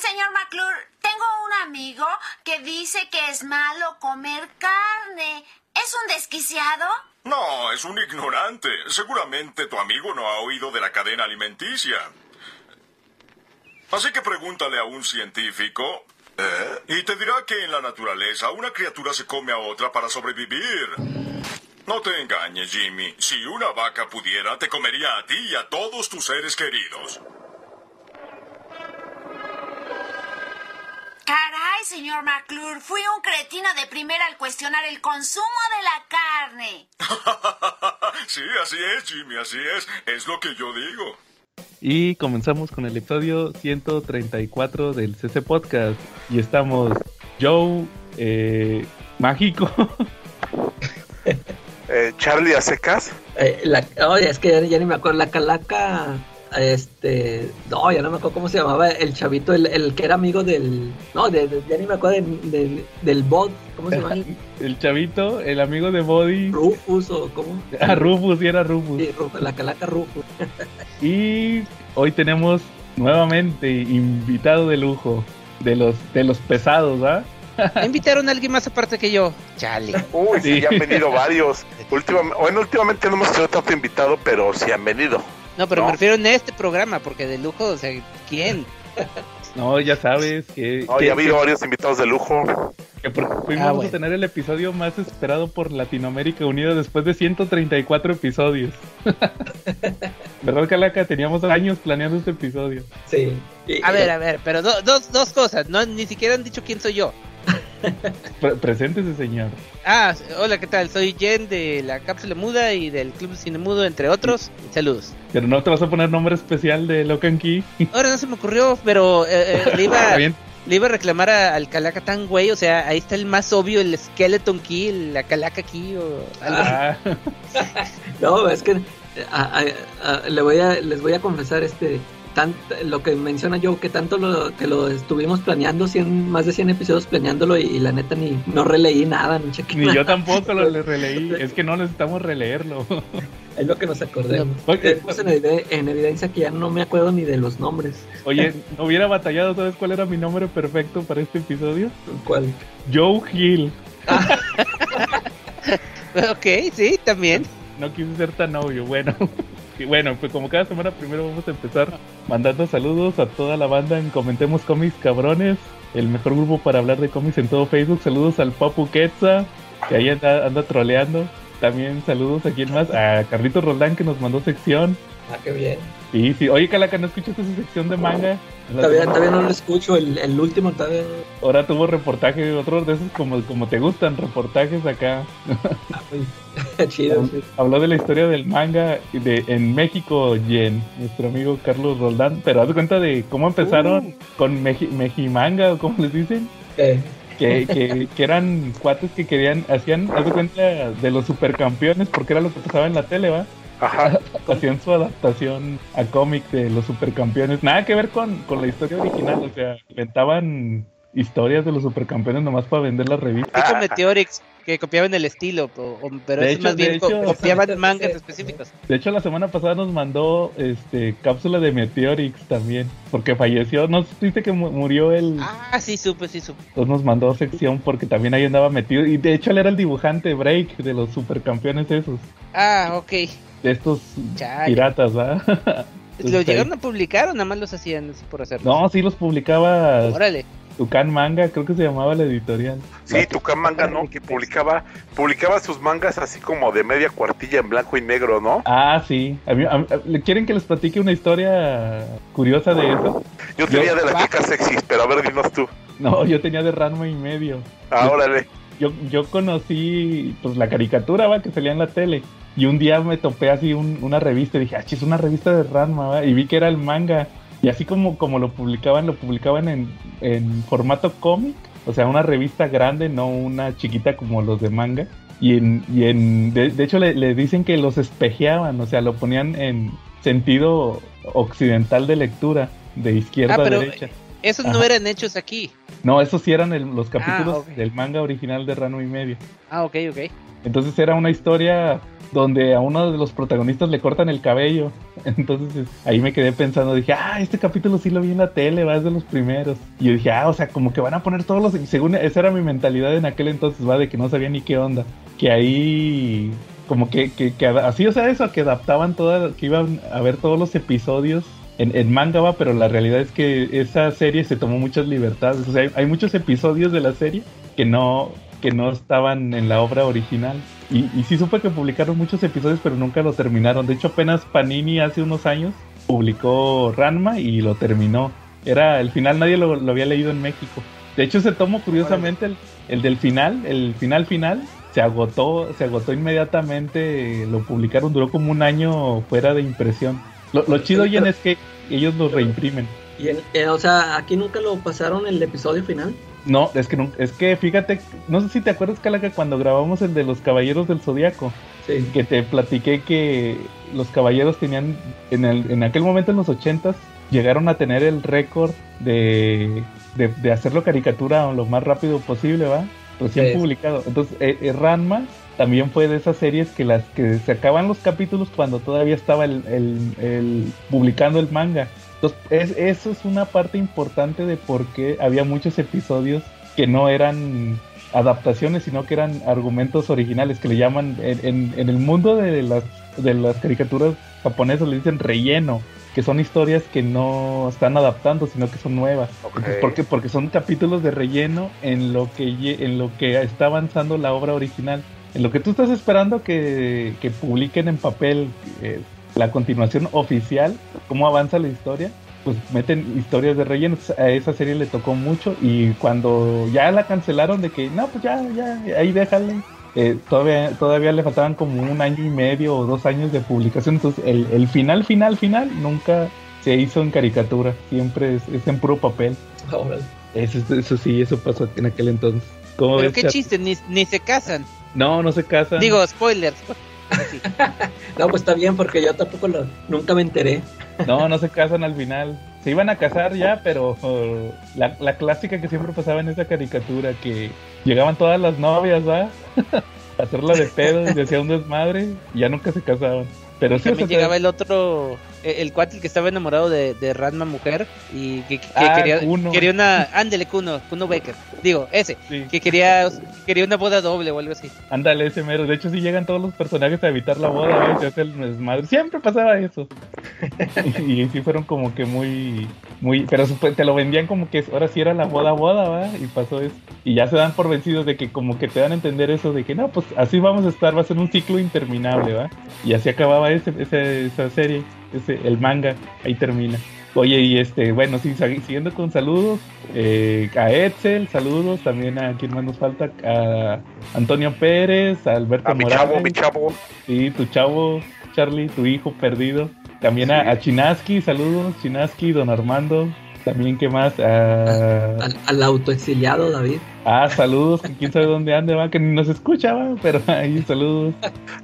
señor McClure, tengo un amigo que dice que es malo comer carne. ¿Es un desquiciado? No, es un ignorante. Seguramente tu amigo no ha oído de la cadena alimenticia. Así que pregúntale a un científico ¿eh? y te dirá que en la naturaleza una criatura se come a otra para sobrevivir. No te engañes, Jimmy. Si una vaca pudiera, te comería a ti y a todos tus seres queridos. Caray, señor McClure, fui un cretino de primera al cuestionar el consumo de la carne. sí, así es, Jimmy, así es. Es lo que yo digo. Y comenzamos con el episodio 134 del CC Podcast. Y estamos Joe, eh, Mágico. eh, Charlie a secas. Eh, la, oye, es que ya, ya, ni me acuerdo. La calaca este no ya no me acuerdo cómo se llamaba el chavito el, el que era amigo del no de, de, ya ni me acuerdo de, de, del bot cómo se llama el chavito el amigo de Body Rufus o cómo ah Rufus sí era Rufus sí, Rufus la calaca Rufus y hoy tenemos nuevamente invitado de lujo de los de los pesados ¿ah? Invitaron a alguien más aparte que yo. Chale. Uy, sí, sí. han venido varios. Últimamente, bueno, últimamente no hemos tenido tanto invitado, pero sí han venido. No, pero no. me refiero en este programa, porque de lujo, o sea, ¿quién? No, ya sabes que... No, que, ya ha habido varios invitados de lujo. Que por, fuimos ah, bueno. a tener el episodio más esperado por Latinoamérica Unida después de 134 episodios. ¿Verdad, Calaca? Teníamos años planeando este episodio. Sí. A ver, a ver, pero do, dos, dos cosas. No, ni siquiera han dicho quién soy yo. Pre preséntese, señor. Ah, hola, ¿qué tal? Soy Jen de la Cápsula Muda y del Club Cine Mudo, entre otros. Saludos. Pero no te vas a poner nombre especial de Locan Key. Ahora no se me ocurrió, pero eh, eh, le, iba, le iba a reclamar a, al Calaca tan güey. O sea, ahí está el más obvio, el Skeleton Key, la Calaca Key o algo ah. no, es que a, a, a, le voy a, les voy a confesar este tan, lo que menciona yo, que tanto lo, que lo estuvimos planeando, 100, más de 100 episodios planeándolo y, y la neta ni no releí nada, ni chequé Ni nada. yo tampoco lo releí, es que no necesitamos releerlo. Es lo que nos acordemos. Oye, pues en, evidencia, en, evidencia que ya no me acuerdo ni de los nombres. Oye, ¿no hubiera batallado? ¿Sabes cuál era mi nombre perfecto para este episodio? ¿Cuál? Joe Hill. Ah. ok, sí, también. No quise ser tan obvio, bueno. Y bueno, pues como cada semana primero vamos a empezar mandando saludos a toda la banda en Comentemos Cómics Cabrones, el mejor grupo para hablar de cómics en todo Facebook. Saludos al Papu Quetza, que ahí anda, anda troleando. También saludos a quién más, a Carlitos Roldán que nos mandó sección. Ah, qué bien. Sí, sí. Oye, Calaca, ¿no escuchaste esa sección de manga? Todavía, todavía no lo escucho, el, el último todavía. Ahora tuvo reportaje, otros de esos como, como te gustan, reportajes acá. Chido. Habló de la historia del manga de, en México y en nuestro amigo Carlos Roldán, pero haz cuenta de cómo empezaron uh. con Meji, Mejimanga o como les dicen. Eh. Que, que, que, eran cuates que querían, hacían, haz de cuenta de los supercampeones porque era lo que pasaba en la tele, ¿va? Ajá. Hacían su adaptación a cómic de los supercampeones. Nada que ver con, con la historia original, o sea, inventaban historias de los supercampeones nomás para vender la revista. Tipo Meteorix, que copiaban el estilo, o, o, pero de es hecho, más bien hecho, copiaban mangas específicos. De hecho, la semana pasada nos mandó este cápsula de Meteorix también, porque falleció. ¿No supiste que murió el...? Ah, sí, supe, sí, supe. Entonces nos mandó sección porque también ahí andaba metido. Y de hecho, él era el dibujante Break de los supercampeones esos. Ah, ok. De estos Chale. piratas, ¿verdad? ¿Los llegaron a publicar o nada más los hacían así por hacerlo? No, sí los publicaba. Órale. Tucán Manga, creo que se llamaba la editorial. Sí, Tucán Manga, ¿no? Que publicaba, publicaba sus mangas así como de media cuartilla en blanco y negro, ¿no? Ah, sí. A mí, a, a, ¿Quieren que les platique una historia curiosa de eso? Yo tenía yo, de la chica sexy, pero a ver, dinos tú. No, yo tenía de Ranma y medio. Ah, órale. Yo, yo conocí pues la caricatura ¿va? que salía en la tele y un día me topé así un, una revista y dije, ah, es una revista de Ranma ¿va? y vi que era el manga y así como, como lo publicaban, lo publicaban en, en formato cómic, o sea, una revista grande, no una chiquita como los de manga. Y en, y en de, de hecho le, le, dicen que los espejeaban, o sea, lo ponían en sentido occidental de lectura, de izquierda ah, pero a derecha. Esos Ajá. no eran hechos aquí. No, esos sí eran el, los capítulos ah, okay. del manga original de Rano y medio. Ah, ok, ok. Entonces era una historia donde a uno de los protagonistas le cortan el cabello. Entonces ahí me quedé pensando, dije, ah, este capítulo sí lo vi en la tele, va, es de los primeros. Y yo dije, ah, o sea, como que van a poner todos los... Según esa era mi mentalidad en aquel entonces, va, de que no sabía ni qué onda. Que ahí como que, que, así, o sea, eso, que adaptaban todas, que iban a ver todos los episodios en, en, manga, va, pero la realidad es que esa serie se tomó muchas libertades. O sea, hay, muchos episodios de la serie que no, que no estaban en la obra original. Y, y sí supe que publicaron muchos episodios, pero nunca lo terminaron. De hecho, apenas Panini hace unos años publicó Ranma y lo terminó. Era el final, nadie lo, había leído en México. De hecho, se tomó curiosamente el, el, del final, el final final, se agotó, se agotó inmediatamente, lo publicaron, duró como un año fuera de impresión. Lo, lo chido, Jen, es que ellos lo reimprimen. Y en, eh, o sea, aquí nunca lo pasaron el episodio final. No, es que no, es que fíjate, no sé si te acuerdas, Calaca, cuando grabamos el de los Caballeros del Zodiaco, sí. que te platiqué que los caballeros tenían, en, el, en aquel momento en los ochentas, llegaron a tener el récord de, de, de, hacerlo caricatura lo más rápido posible, ¿va? Recién sí. publicado. Entonces, eh, eh, Ranma también fue de esas series que las que se acaban los capítulos cuando todavía estaba el, el, el publicando el manga. Entonces, es, eso es una parte importante de por qué había muchos episodios que no eran adaptaciones, sino que eran argumentos originales, que le llaman, en, en, en el mundo de las, de las caricaturas japonesas le dicen relleno, que son historias que no están adaptando, sino que son nuevas. Entonces, ¿Por qué? Porque son capítulos de relleno en lo que, en lo que está avanzando la obra original. En lo que tú estás esperando que, que publiquen en papel eh, la continuación oficial, cómo avanza la historia, pues meten historias de relleno. A esa serie le tocó mucho y cuando ya la cancelaron de que no, pues ya, ya, ahí déjale. eh, todavía, todavía le faltaban como un año y medio o dos años de publicación. Entonces el, el final, final, final nunca se hizo en caricatura. Siempre es, es en puro papel. Eso, eso sí, eso pasó en aquel entonces. ¿Cómo Pero ves, qué chiste, ni, ni se casan. No, no se casan. Digo, spoilers. No, pues está bien porque yo tampoco lo, nunca me enteré. No, no se casan al final. Se iban a casar ya, pero uh, la, la clásica que siempre pasaba en esa caricatura, que llegaban todas las novias, ¿va? a hacerla de pedo y hacía un desmadre y ya nunca se casaban. Pero sí, o También sea, llegaba el otro, el cuate que estaba enamorado de, de Ranma mujer y que, que Ah, quería, Kuno. quería una, ándele Kuno, Kuno Becker, digo, ese, sí, que quería, quería una boda doble o algo así. ándale ese mero. De hecho, sí llegan todos los personajes a evitar la boda, ¿va? y se hace el desmadre. Siempre pasaba eso. y, sí fueron como que muy, muy, pero te lo vendían como que ahora sí era la boda boda, ¿va? Y pasó eso. Y ya se dan por vencidos de que como que te dan a entender eso de que no, pues así vamos a estar, va a ser un ciclo interminable, ¿va? Y así acababa ese, ese- esa serie, ese, el manga, ahí termina. Oye, y este, bueno, sí, siguiendo con saludos, eh, a Edsel, saludos, también a quien más nos falta, a Antonio Pérez, a Alberto A mi Morales, chavo, mi chavo. sí, tu chavo, Charlie, tu hijo perdido, también a, Sí. a Chinaski, saludos, Chinaski, don Armando, también, ¿qué más? A, Al, al autoexiliado David. Ah, saludos, que quién sabe dónde ande, va, que ni nos escucha, va, pero ahí, saludos.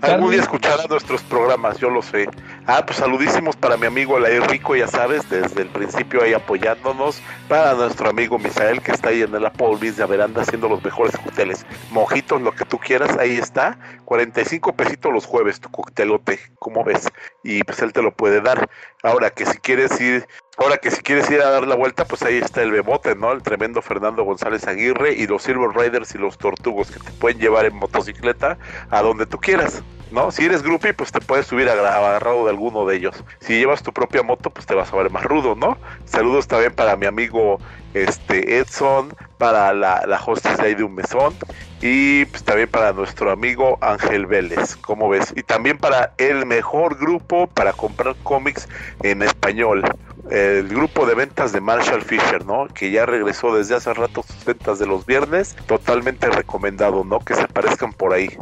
Algún día escuchará nuestros programas, yo lo sé. Ah, pues saludísimos para mi amigo Alair Rico, ya sabes, desde el principio ahí apoyándonos. Para nuestro amigo Misael, que está ahí en el Applebee's de Averanda haciendo los mejores cócteles. Mojitos, lo que tú quieras, ahí está. 45 pesitos los jueves, tu coctelote, ¿cómo ves? Y pues él te lo puede dar. Ahora que si quieres ir, ahora que si quieres ir a dar la vuelta, pues ahí está el Bebote, ¿no? El tremendo Fernando González Aguirre y los Silver Riders y los Tortugos que te pueden llevar en motocicleta a donde tú quieras. ¿no? Si eres groupie, pues te puedes subir agarrado de alguno de ellos. Si llevas tu propia moto, pues te vas a ver más rudo, ¿no? Saludos también para mi amigo este Edson, para la, la hostess de ahí de un mesón y pues también para nuestro amigo Ángel Vélez, ¿cómo ves? Y también para el mejor grupo para comprar cómics en español. El grupo de ventas de Marshall Fisher, ¿no? Que ya regresó desde hace rato sus ventas de los viernes. Totalmente recomendado, ¿no? Que se aparezcan por ahí.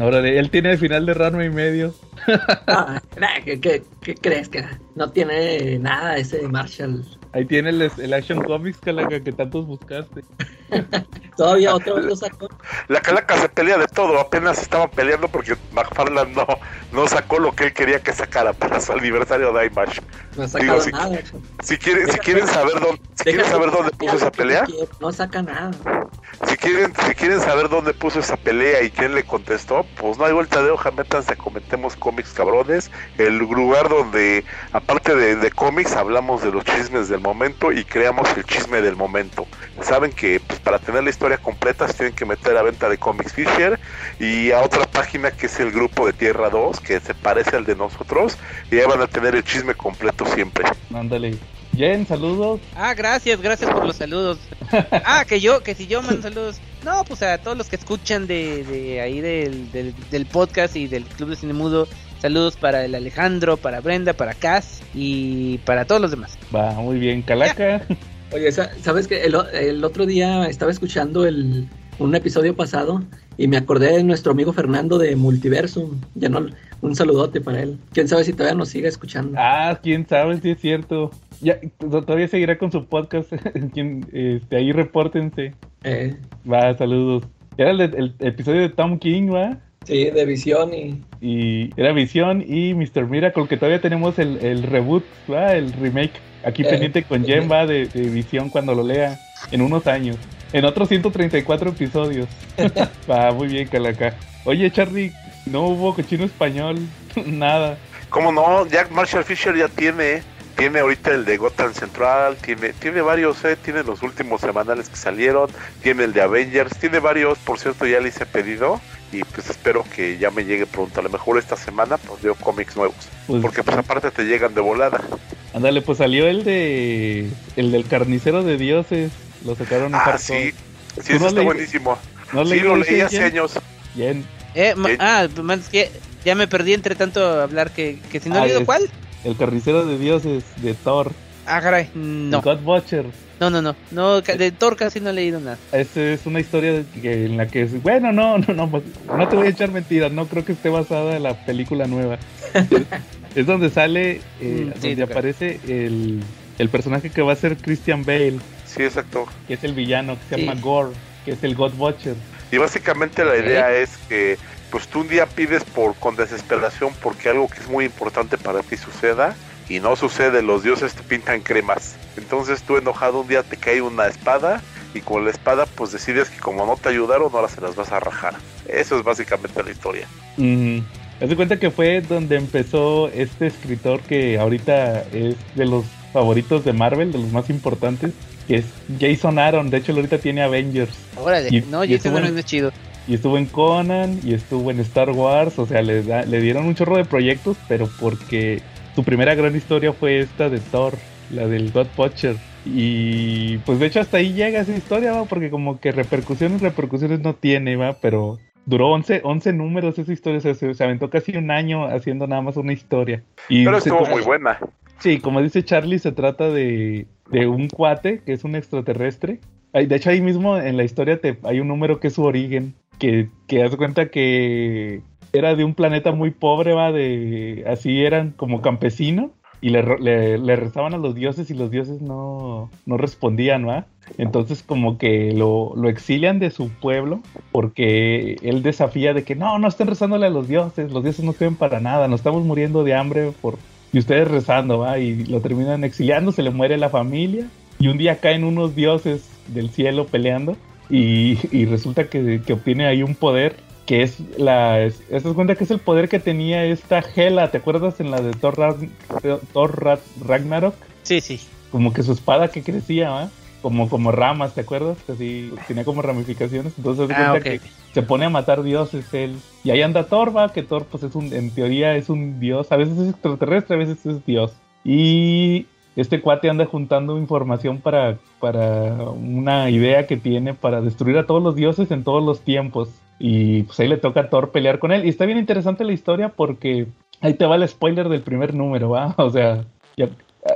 Órale, él tiene el final de Ranma y medio. Ah, ¿qué, qué, qué crees que no tiene nada ese Marshall? Ahí tiene el, el Action Comics Calaca, que tantos buscaste. Todavía otra vez lo sacó. La calaca se pelea de todo, apenas estaban peleando porque McFarlane no, no sacó lo que él quería que sacara para su aniversario de IMAX. No ha sacado Digo, sí. nada. Si quieren, si quieren saber dónde, si quieren saber dónde puso esa pelea, quiere, No saca nada. Quieren, si quieren saber dónde puso esa pelea y quién le contestó, pues no hay vuelta de hoja, métanse a Comentemos Cómics Cabrones, el lugar donde, aparte de, de cómics, hablamos de los chismes del momento y creamos el chisme del momento. Saben que pues, para tener la historia completa se tienen que meter a venta de Comics Fisher y a otra página que es el grupo de Tierra 2, que se parece al de nosotros, y ahí van a tener el chisme completo siempre. Ándale. Jen, saludos. Ah, gracias, gracias por los saludos. Ah, que yo, que si yo mando saludos. No, pues a todos los que escuchan de, de ahí del, del, del podcast y del Club de Cine Mudo. Saludos para el Alejandro, para Brenda, para Cass y para todos los demás. Va, muy bien. Calaca. Oye, sa- ¿sabes que el, el otro día estaba escuchando el, un episodio pasado y me acordé de nuestro amigo Fernando de Multiversum? Ya no, un saludote para él. Quién sabe si todavía nos sigue escuchando. Ah, quién sabe si es cierto. Ya, to- todavía seguirá con su podcast. Este, ahí repórtense. Eh, Va, saludos. Era el, el episodio de Tom King, va. sí, de visión y. Y era Visión y Mr. Miracle, que todavía tenemos el, el reboot, va, el remake. Aquí Eh, pendiente con Jen, eh. va, de, de Visión cuando lo lea. En unos años. En otros 134 episodios. va, muy bien, Calaca. Oye, Charlie, no hubo cochino español. Nada. ¿Cómo no? Jack Marshall Fisher ya tiene, tiene ahorita el de Gotham Central, tiene, tiene varios, eh, tiene los últimos semanales que salieron, tiene el de Avengers, tiene varios, por cierto ya le hice pedido y pues espero que ya me llegue pronto, a lo mejor esta semana pues veo cómics nuevos, Pues, porque pues aparte te llegan de volada. Ándale, pues salió el de. El del carnicero de dioses. Lo sacaron en Ah, sí, ¿Tú sí, eso no está leí- buenísimo. ¿No Sí, lo leí hace años. Bien. Eh, ma- ¿Qué? ah, man, es que ya me perdí entre tanto hablar que, que si no Ah, he leído es- cuál. El carnicero de dioses de Thor. Ah, caray, no. God Butcher. No, no, no. no ca- de Thor casi no he leído nada. Esta es una historia que- en la que es, bueno, no, no, no, pues, no te voy a echar mentiras, no creo que esté basada en la película nueva. es, es donde sale, eh, Mm, sí, donde aparece el, el personaje que va a ser Christian Bale, Sí, exacto. que es el villano, que se Sí. llama Gore, que es el God Butcher. Y básicamente la idea es que pues tú un día pides por con desesperación porque algo que es muy importante para ti suceda y no sucede, los dioses te pintan cremas. Entonces tú enojado un día te cae una espada y con la espada pues decides que como no te ayudaron ahora se las vas a rajar. Eso es básicamente la historia. Mm, Haz de cuenta que fue donde empezó este escritor que ahorita es de los favoritos de Marvel, de los más importantes, es Jason Aaron. De hecho, ahorita tiene Avengers. Órale, Y- no, y Jason estuvo en- Aaron es chido. Y estuvo en Conan y estuvo en Star Wars. O sea, le, da- le dieron un chorro de proyectos, pero porque su primera gran historia fue esta de Thor, la del God Butcher. Y pues de hecho hasta ahí llega esa historia, ¿va? porque como que repercusiones, repercusiones no tiene, va, pero duró 11, 11 números esa historia, o sea, se, se aventó casi un año haciendo nada más una historia. Y Pero se estuvo tra- muy buena. Sí, como dice Charlie, se trata de, de un cuate que es un extraterrestre. De hecho, ahí mismo en la historia te, hay un número que es su origen, que, que de cuenta que era de un planeta muy pobre, va, de así eran como campesino y le, le, le rezaban a los dioses y los dioses no, no respondían, va. Entonces como que lo, exilian de su pueblo porque él desafía de que no, no estén rezándole a los dioses, los dioses no sirven para nada, nos estamos muriendo de hambre por, y ustedes rezando, ¿va? Y lo terminan exiliando, se le muere la familia. Y un día caen unos dioses del cielo peleando. Y, y resulta que, que obtiene ahí un poder que es la. Es, ¿te das cuenta que es el poder que tenía esta Hela? ¿Te acuerdas en la de Thor, Thor Ra- Ragnarok? Sí, sí. Como que su espada que crecía, ¿va? Como, como ramas, ¿te acuerdas? Que Así, tenía como ramificaciones. Entonces, Ah, cuenta ok. que se pone a matar dioses él. Y ahí anda Thor, va, que Thor, pues es un, en teoría es un dios. A veces es extraterrestre, a veces es dios. Y este cuate anda juntando información para, para una idea que tiene para destruir a todos los dioses en todos los tiempos. Y pues ahí le toca a Thor pelear con él. Y está bien interesante la historia porque ahí te va el spoiler del primer número, ¿va? O sea, ya,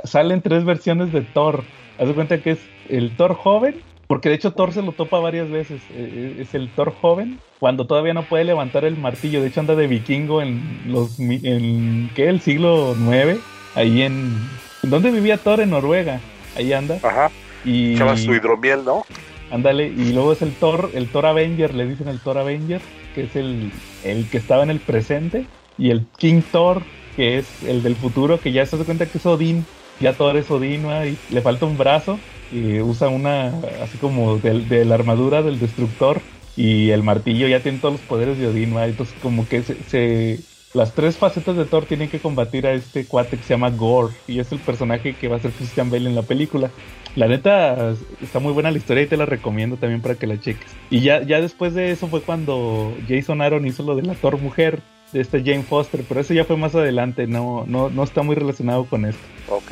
salen tres versiones de Thor. Haz de cuenta que es el Thor joven, porque de hecho Thor se lo topa varias veces. Eh, Es el Thor joven cuando todavía no puede levantar el martillo. De hecho anda de vikingo en los en ¿qué? el siglo 9, ahí en ¿en dónde vivía Thor en Noruega? Ahí anda. Ajá. Y Echaba su hidromiel, ¿no? Ándale, y luego es el Thor, el Thor Avenger, le dicen el Thor Avenger, que es el, el que estaba en el presente, y el King Thor, que es el del futuro, que ya se hace cuenta que es Odín, ya Thor es Odín, y le falta un brazo, que usa una, así como de, la armadura del destructor y el martillo ya tiene todos los poderes de Odín, entonces como que se, las tres facetas de Thor tienen que combatir a este cuate que se llama Gore y es el personaje que va a ser Christian Bale en la película. La neta está muy buena la historia y te la recomiendo también para que la cheques. Y ya, ya después de eso fue cuando Jason Aaron hizo lo de la Thor mujer de este Jane Foster, pero eso ya fue más adelante, no, no, no está muy relacionado con esto. Ok.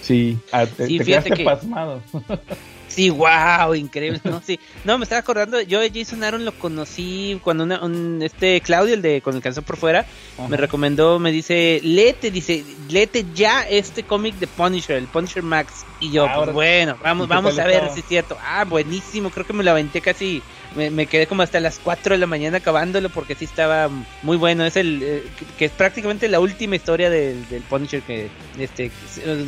Sí, te, quedaste pasmado. Sí, wow, increíble, ¿no? Sí. No, me estaba acordando, yo a Jason Aaron lo conocí cuando un, este Claudio, el de con el canción por fuera, me recomendó, me dice, léete, dice, léete ya este cómic de Punisher, el Punisher Max. Y yo, pues bueno, vamos, vamos a ver si es cierto. Ah, buenísimo, creo que me lo aventé casi me, quedé como hasta las 4 de la mañana acabándolo porque sí estaba muy bueno. Es el eh, que es prácticamente la última historia del, del, Punisher que este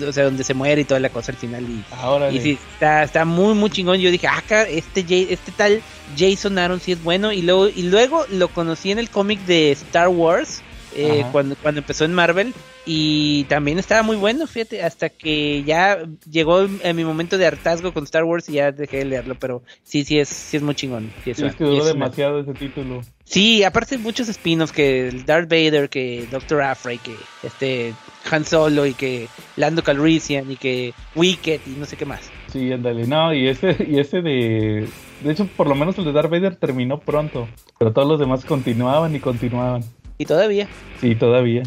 o sea, donde se muere y toda la cosa al final y, Ahora y sí, está, está muy muy chingón. Yo dije, "Ah, este este tal Jason Aaron sí es bueno" y luego y luego lo conocí en el cómic de Star Wars eh, cuando, cuando empezó en Marvel y también estaba muy bueno, fíjate, hasta que ya llegó en mi momento de hartazgo con Star Wars y ya dejé de leerlo, pero sí, sí es, sí es muy chingón. Sí, es, que duró demasiado ese título. Sí, aparte muchos spin-offs que Darth Vader, que Doctor Afra que este Han Solo y que Lando Calrissian y que Wicked y no sé qué más. Sí, ándale, no, y ese, y ese de... De hecho, por lo menos el de Darth Vader terminó pronto, pero todos los demás continuaban y continuaban. ¿Y todavía? Sí, todavía.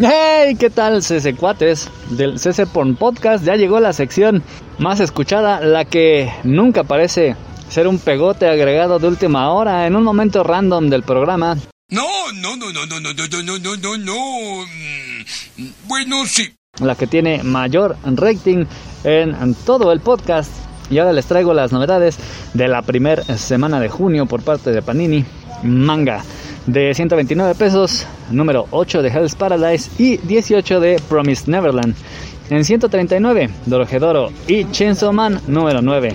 ¡Hey! ¿Qué tal, CC Cuates? Del CC Porn Podcast ya llegó la sección más escuchada, la que nunca parece ser un pegote agregado de última hora en un momento random del programa. No, no, no, no, no, no, no, no, no, no, no. Bueno, sí. La que tiene mayor rating en todo el podcast. Y ahora les traigo las novedades de la primera semana de junio por parte de Panini. Manga de 129 pesos, número 8 de Hell's Paradise y 18 de Promised Neverland. En 139, Dorohedoro y Chainsaw Man número 9.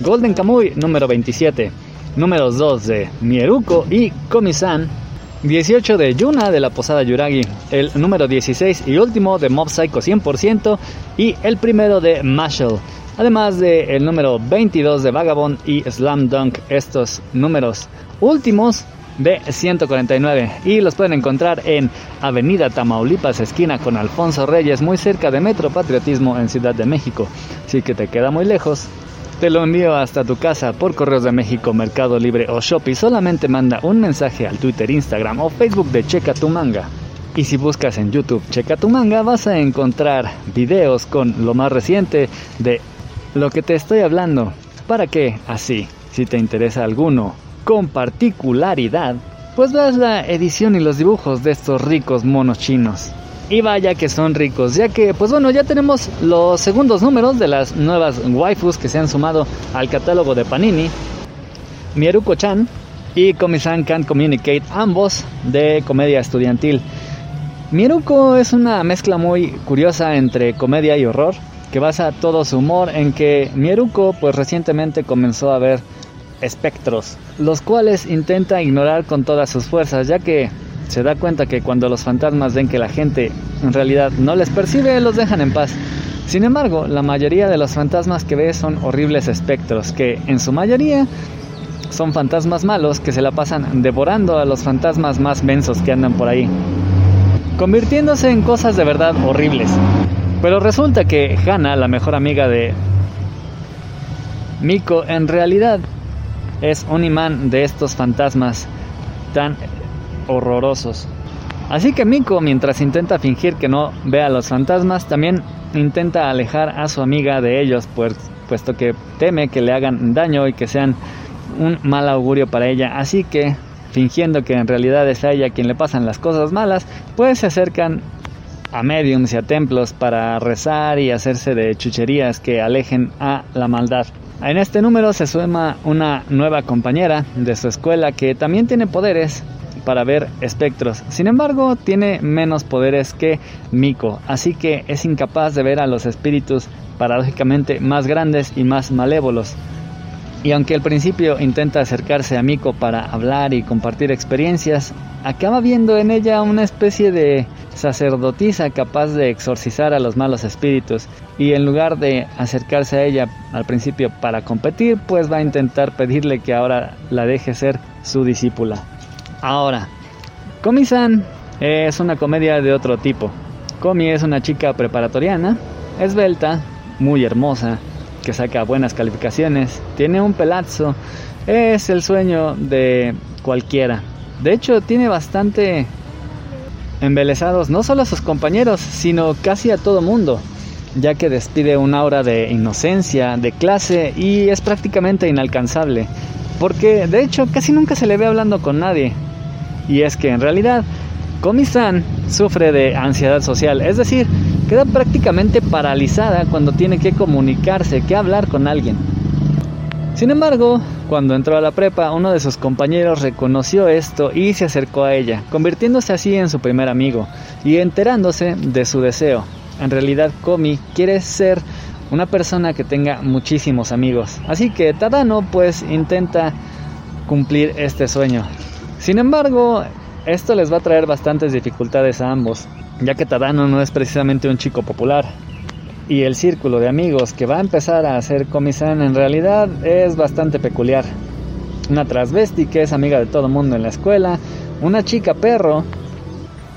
Golden Kamuy número 27. Números 2 de Mieruko y Komi-san. 18 de Yuna de la Posada Yuragi. El número 16 y último de Mob Psycho 100%. Y el primero de Marshall. Además de el número 22 de Vagabond y Slam Dunk. Estos números últimos de 149 y los pueden encontrar en Avenida Tamaulipas, esquina con Alfonso Reyes, muy cerca de Metro Patriotismo en Ciudad de México. Si que te queda muy lejos, te lo envío hasta tu casa por Correos de México, Mercado Libre o Shopee. Solamente manda un mensaje al Twitter, Instagram o Facebook de Checa tu Manga. Y si buscas en YouTube Checa tu Manga, vas a encontrar videos con lo más reciente de lo que te estoy hablando. Para que, así, si te interesa alguno con particularidad, pues veas la edición y los dibujos de estos ricos monos chinos. Y vaya que son ricos, ya que, pues bueno, ya tenemos los segundos números de las nuevas waifus que se han sumado al catálogo de Panini. Mieruko-chan y Komi-san Can't Communicate, ambos de comedia estudiantil. Mieruko es una mezcla muy curiosa entre comedia y horror, que basa todo su humor en que Mieruko pues recientemente comenzó a ver espectros, los cuales intenta ignorar con todas sus fuerzas, ya que se da cuenta que cuando los fantasmas ven que la gente en realidad no les percibe, los dejan en paz. Sin embargo, la mayoría de los fantasmas que ve son horribles espectros, que en su mayoría son fantasmas malos que se la pasan devorando a los fantasmas más mensos que andan por ahí, convirtiéndose en cosas de verdad horribles. Pero resulta que Hannah, la mejor amiga de Miko, en realidad es un imán de estos fantasmas tan horrorosos. Así que Miko, mientras intenta fingir que no ve a los fantasmas, también intenta alejar a su amiga de ellos, pues, puesto que teme que le hagan daño y que sean un mal augurio para ella. Así que, fingiendo que en realidad es a ella quien le pasan las cosas malas, pues se acercan a mediums y a templos para rezar y hacerse de chucherías que alejen a la maldad. En este número se suma una nueva compañera de su escuela que también tiene poderes para ver espectros. Sin embargo, tiene menos poderes que Miko, así que es incapaz de ver a los espíritus paradójicamente más grandes y más malévolos. Y aunque al principio intenta acercarse a Miko para hablar y compartir experiencias, acaba viendo en ella una especie de sacerdotisa capaz de exorcizar a los malos espíritus. Y en lugar de acercarse a ella al principio para competir, pues va a intentar pedirle que ahora la deje ser su discípula. Ahora, Komi-san es una comedia de otro tipo. Komi es una chica preparatoriana, esbelta, muy hermosa, que saca buenas calificaciones, tiene un pelazo, es el sueño de cualquiera. De hecho, tiene bastante embelesados no solo a sus compañeros, sino casi a todo mundo, ya que despide un aura de inocencia, de clase y es prácticamente inalcanzable, porque de hecho casi nunca se le ve hablando con nadie. Y es que en realidad Komi-san sufre de ansiedad social, es decir, queda prácticamente paralizada cuando tiene que comunicarse, que hablar con alguien. Sin embargo, cuando entró a la prepa, uno de sus compañeros reconoció esto y se acercó a ella, convirtiéndose así en su primer amigo y enterándose de su deseo. En realidad, Komi quiere ser una persona que tenga muchísimos amigos, así que Tadano pues intenta cumplir este sueño. Sin embargo, esto les va a traer bastantes dificultades a ambos, ya que Tadano no es precisamente un chico popular. Y el círculo de amigos que va a empezar a hacer Komi-san en realidad es bastante peculiar. Una transvesti que es amiga de todo mundo en la escuela, una chica perro,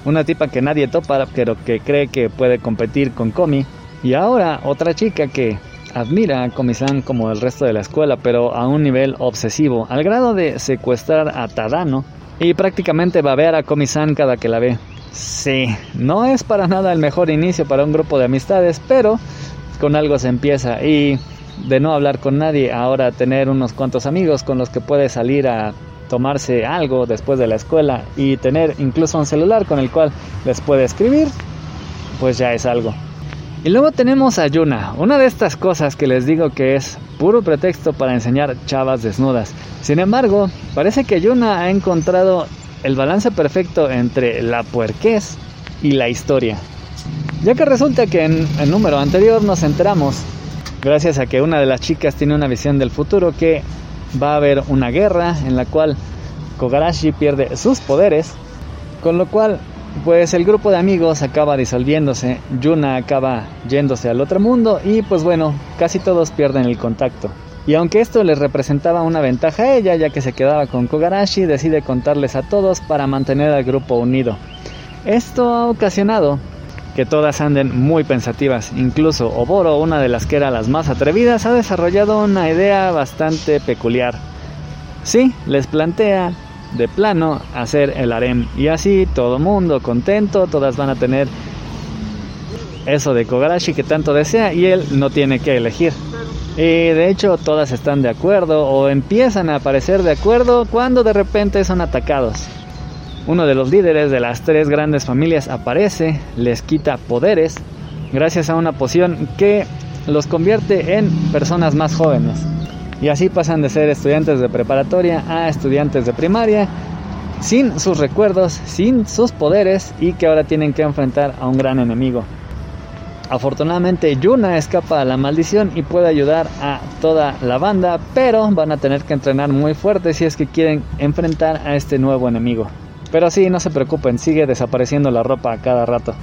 una tipa que nadie topa pero que cree que puede competir con Komi, y ahora otra chica que admira a Komi-san como el resto de la escuela pero a un nivel obsesivo, al grado de secuestrar a Tadano y prácticamente babear a Komi-san cada que la ve. Sí, no es para nada el mejor inicio para un grupo de amistades, pero con algo se empieza y de no hablar con nadie, ahora tener unos cuantos amigos con los que puede salir a tomarse algo después de la escuela y tener incluso un celular con el cual les puede escribir, pues ya es algo. Y luego tenemos a Yuna, una de estas cosas que les digo que es puro pretexto para enseñar chavas desnudas. Sin embargo, parece que Yuna ha encontrado el balance perfecto entre la puerquez y la historia. Ya que resulta que en el número anterior nos enteramos, gracias a que una de las chicas tiene una visión del futuro, que va a haber una guerra en la cual Kogarashi pierde sus poderes, con lo cual pues el grupo de amigos acaba disolviéndose, Yuna acaba yéndose al otro mundo y pues bueno, casi todos pierden el contacto. Y aunque esto les representaba una ventaja a ella, ya que se quedaba con Kogarashi, decide contarles a todos para mantener al grupo unido. Esto ha ocasionado que todas anden muy pensativas. Incluso Oboro, una de las que era las más atrevidas, ha desarrollado una idea bastante peculiar. Sí, les plantea de plano hacer el harem y así todo mundo contento, todas van a tener eso de Kogarashi que tanto desea y él no tiene que elegir. Y de hecho todas están de acuerdo o empiezan a aparecer de acuerdo cuando de repente son atacados. Uno de los líderes de las tres grandes familias aparece, les quita poderes gracias a una poción que los convierte en personas más jóvenes. Y así pasan de ser estudiantes de preparatoria a estudiantes de primaria, sin sus recuerdos, sin sus poderes y que ahora tienen que enfrentar a un gran enemigo. Afortunadamente Yuna escapa a la maldición y puede ayudar a toda la banda, pero van a tener que entrenar muy fuerte si es que quieren enfrentar a este nuevo enemigo. Pero sí, no se preocupen, sigue desapareciendo la ropa a cada rato.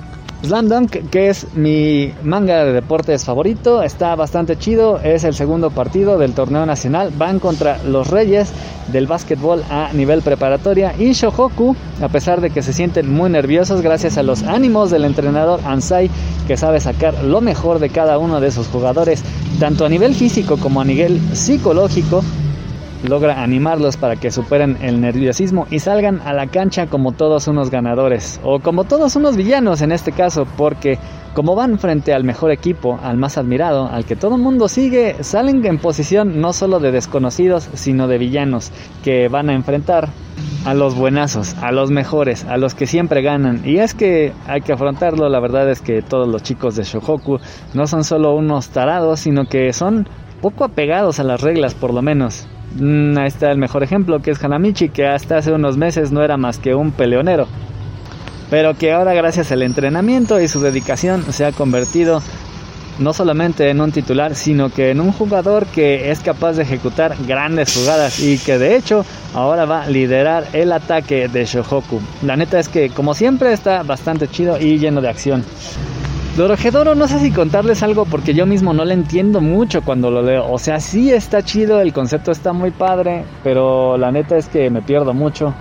Slam Dunk, que es mi manga de deportes favorito, está bastante chido. Es el segundo partido del torneo nacional. Van contra los Reyes del básquetbol a nivel preparatoria. Y Shohoku, a pesar de que se sienten muy nerviosos gracias a los ánimos del entrenador Ansai, que sabe sacar lo mejor de cada uno de sus jugadores, tanto a nivel físico como a nivel psicológico, logra animarlos para que superen el nerviosismo y salgan a la cancha como todos unos ganadores o como todos unos villanos en este caso porque como van frente al mejor equipo, al más admirado, al que todo el mundo sigue, salen en posición no solo de desconocidos, sino de villanos que van a enfrentar a los buenazos, a los mejores, a los que siempre ganan. Y es que hay que afrontarlo, la verdad es que todos los chicos de Shohoku no son solo unos tarados, sino que son poco apegados a las reglas por lo menos. Mm, ahí está el mejor ejemplo, que es Hanamichi, que hasta hace unos meses no era más que un peleonero. Pero que ahora gracias al entrenamiento y su dedicación se ha convertido no solamente en un titular, sino que en un jugador que es capaz de ejecutar grandes jugadas y que de hecho ahora va a liderar el ataque de Shohoku. La neta es que como siempre está bastante chido y lleno de acción. Dorohedoro no sé si contarles algo porque yo mismo no le entiendo mucho cuando lo leo. O sea, sí está chido, el concepto está muy padre, pero la neta es que me pierdo mucho.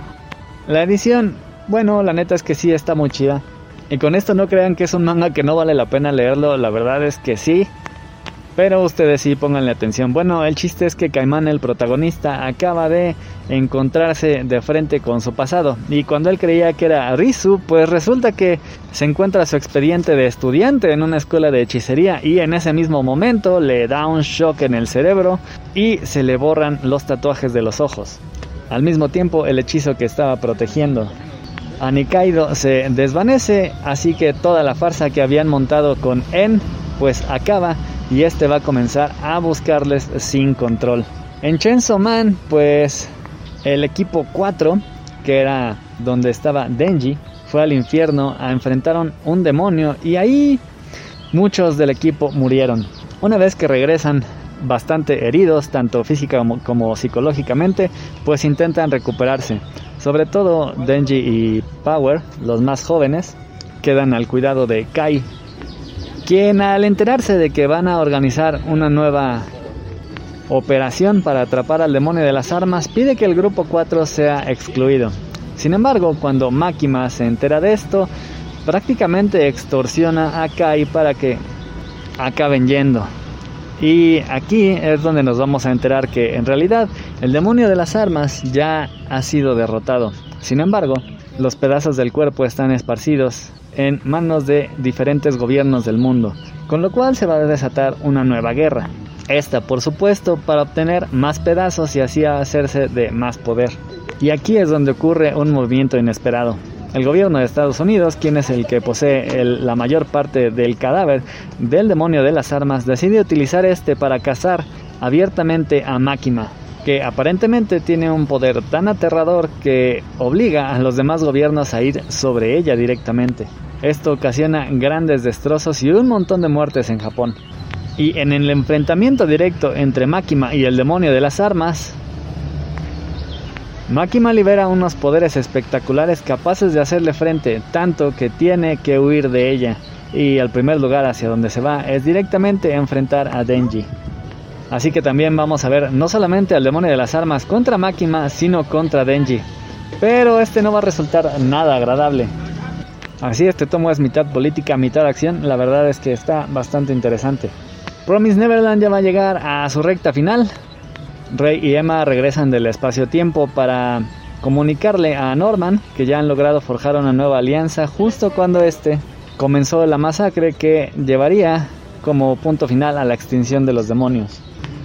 La edición, bueno, la neta es que sí está muy chida. Y con esto no crean que es un manga que no vale la pena leerlo, la verdad es que sí. Pero ustedes sí pónganle atención. Bueno, el chiste es que Caimán, el protagonista, acaba de encontrarse de frente con su pasado. Y cuando él creía que era Rizu, pues resulta que se encuentra su expediente de estudiante en una escuela de hechicería. Y en ese mismo momento le da un shock en el cerebro y se le borran los tatuajes de los ojos. Al mismo tiempo, el hechizo que estaba protegiendo a Nikaido se desvanece, así que toda la farsa que habían montado con En pues acaba y este va a comenzar a buscarles sin control. En Chainsaw Man, pues el equipo 4, que era donde estaba Denji, fue al infierno a enfrentar un demonio y ahí muchos del equipo murieron. Una vez que regresan bastante heridos, tanto física como psicológicamente, pues intentan recuperarse. Sobre todo Denji y Power, los más jóvenes, quedan al cuidado de Kai, quien al enterarse de que van a organizar una nueva operación para atrapar al demonio de las armas, pide que el grupo 4 sea excluido. Sin embargo, cuando Makima se entera de esto, prácticamente extorsiona a Kai para que acaben yendo. Y aquí es donde nos vamos a enterar que en realidad el demonio de las armas ya ha sido derrotado. Sin embargo, los pedazos del cuerpo están esparcidos en manos de diferentes gobiernos del mundo, con lo cual se va a desatar una nueva guerra. Esta, por supuesto, para obtener más pedazos y así hacerse de más poder. Y aquí es donde ocurre un movimiento inesperado. El gobierno de Estados Unidos, quien es el que posee la mayor parte del cadáver del demonio de las armas, decide utilizar este para cazar abiertamente a Máquina, que aparentemente tiene un poder tan aterrador que obliga a los demás gobiernos a ir sobre ella directamente. Esto ocasiona grandes destrozos y un montón de muertes en Japón. Y en el enfrentamiento directo entre Máquina y el demonio de las armas, Makima libera unos poderes espectaculares capaces de hacerle frente, tanto que tiene que huir de ella, y el primer lugar hacia donde se va es directamente enfrentar a Denji. Así que también vamos a ver no solamente al demonio de las armas contra Makima, sino contra Denji. Pero este no va a resultar nada agradable. Así este tomo es mitad política, mitad acción, la verdad es que está bastante interesante. Promise Neverland ya va a llegar a su recta final, Rey y Emma regresan del espacio-tiempo para comunicarle a Norman que ya han logrado forjar una nueva alianza justo cuando este comenzó la masacre que llevaría como punto final a la extinción de los demonios.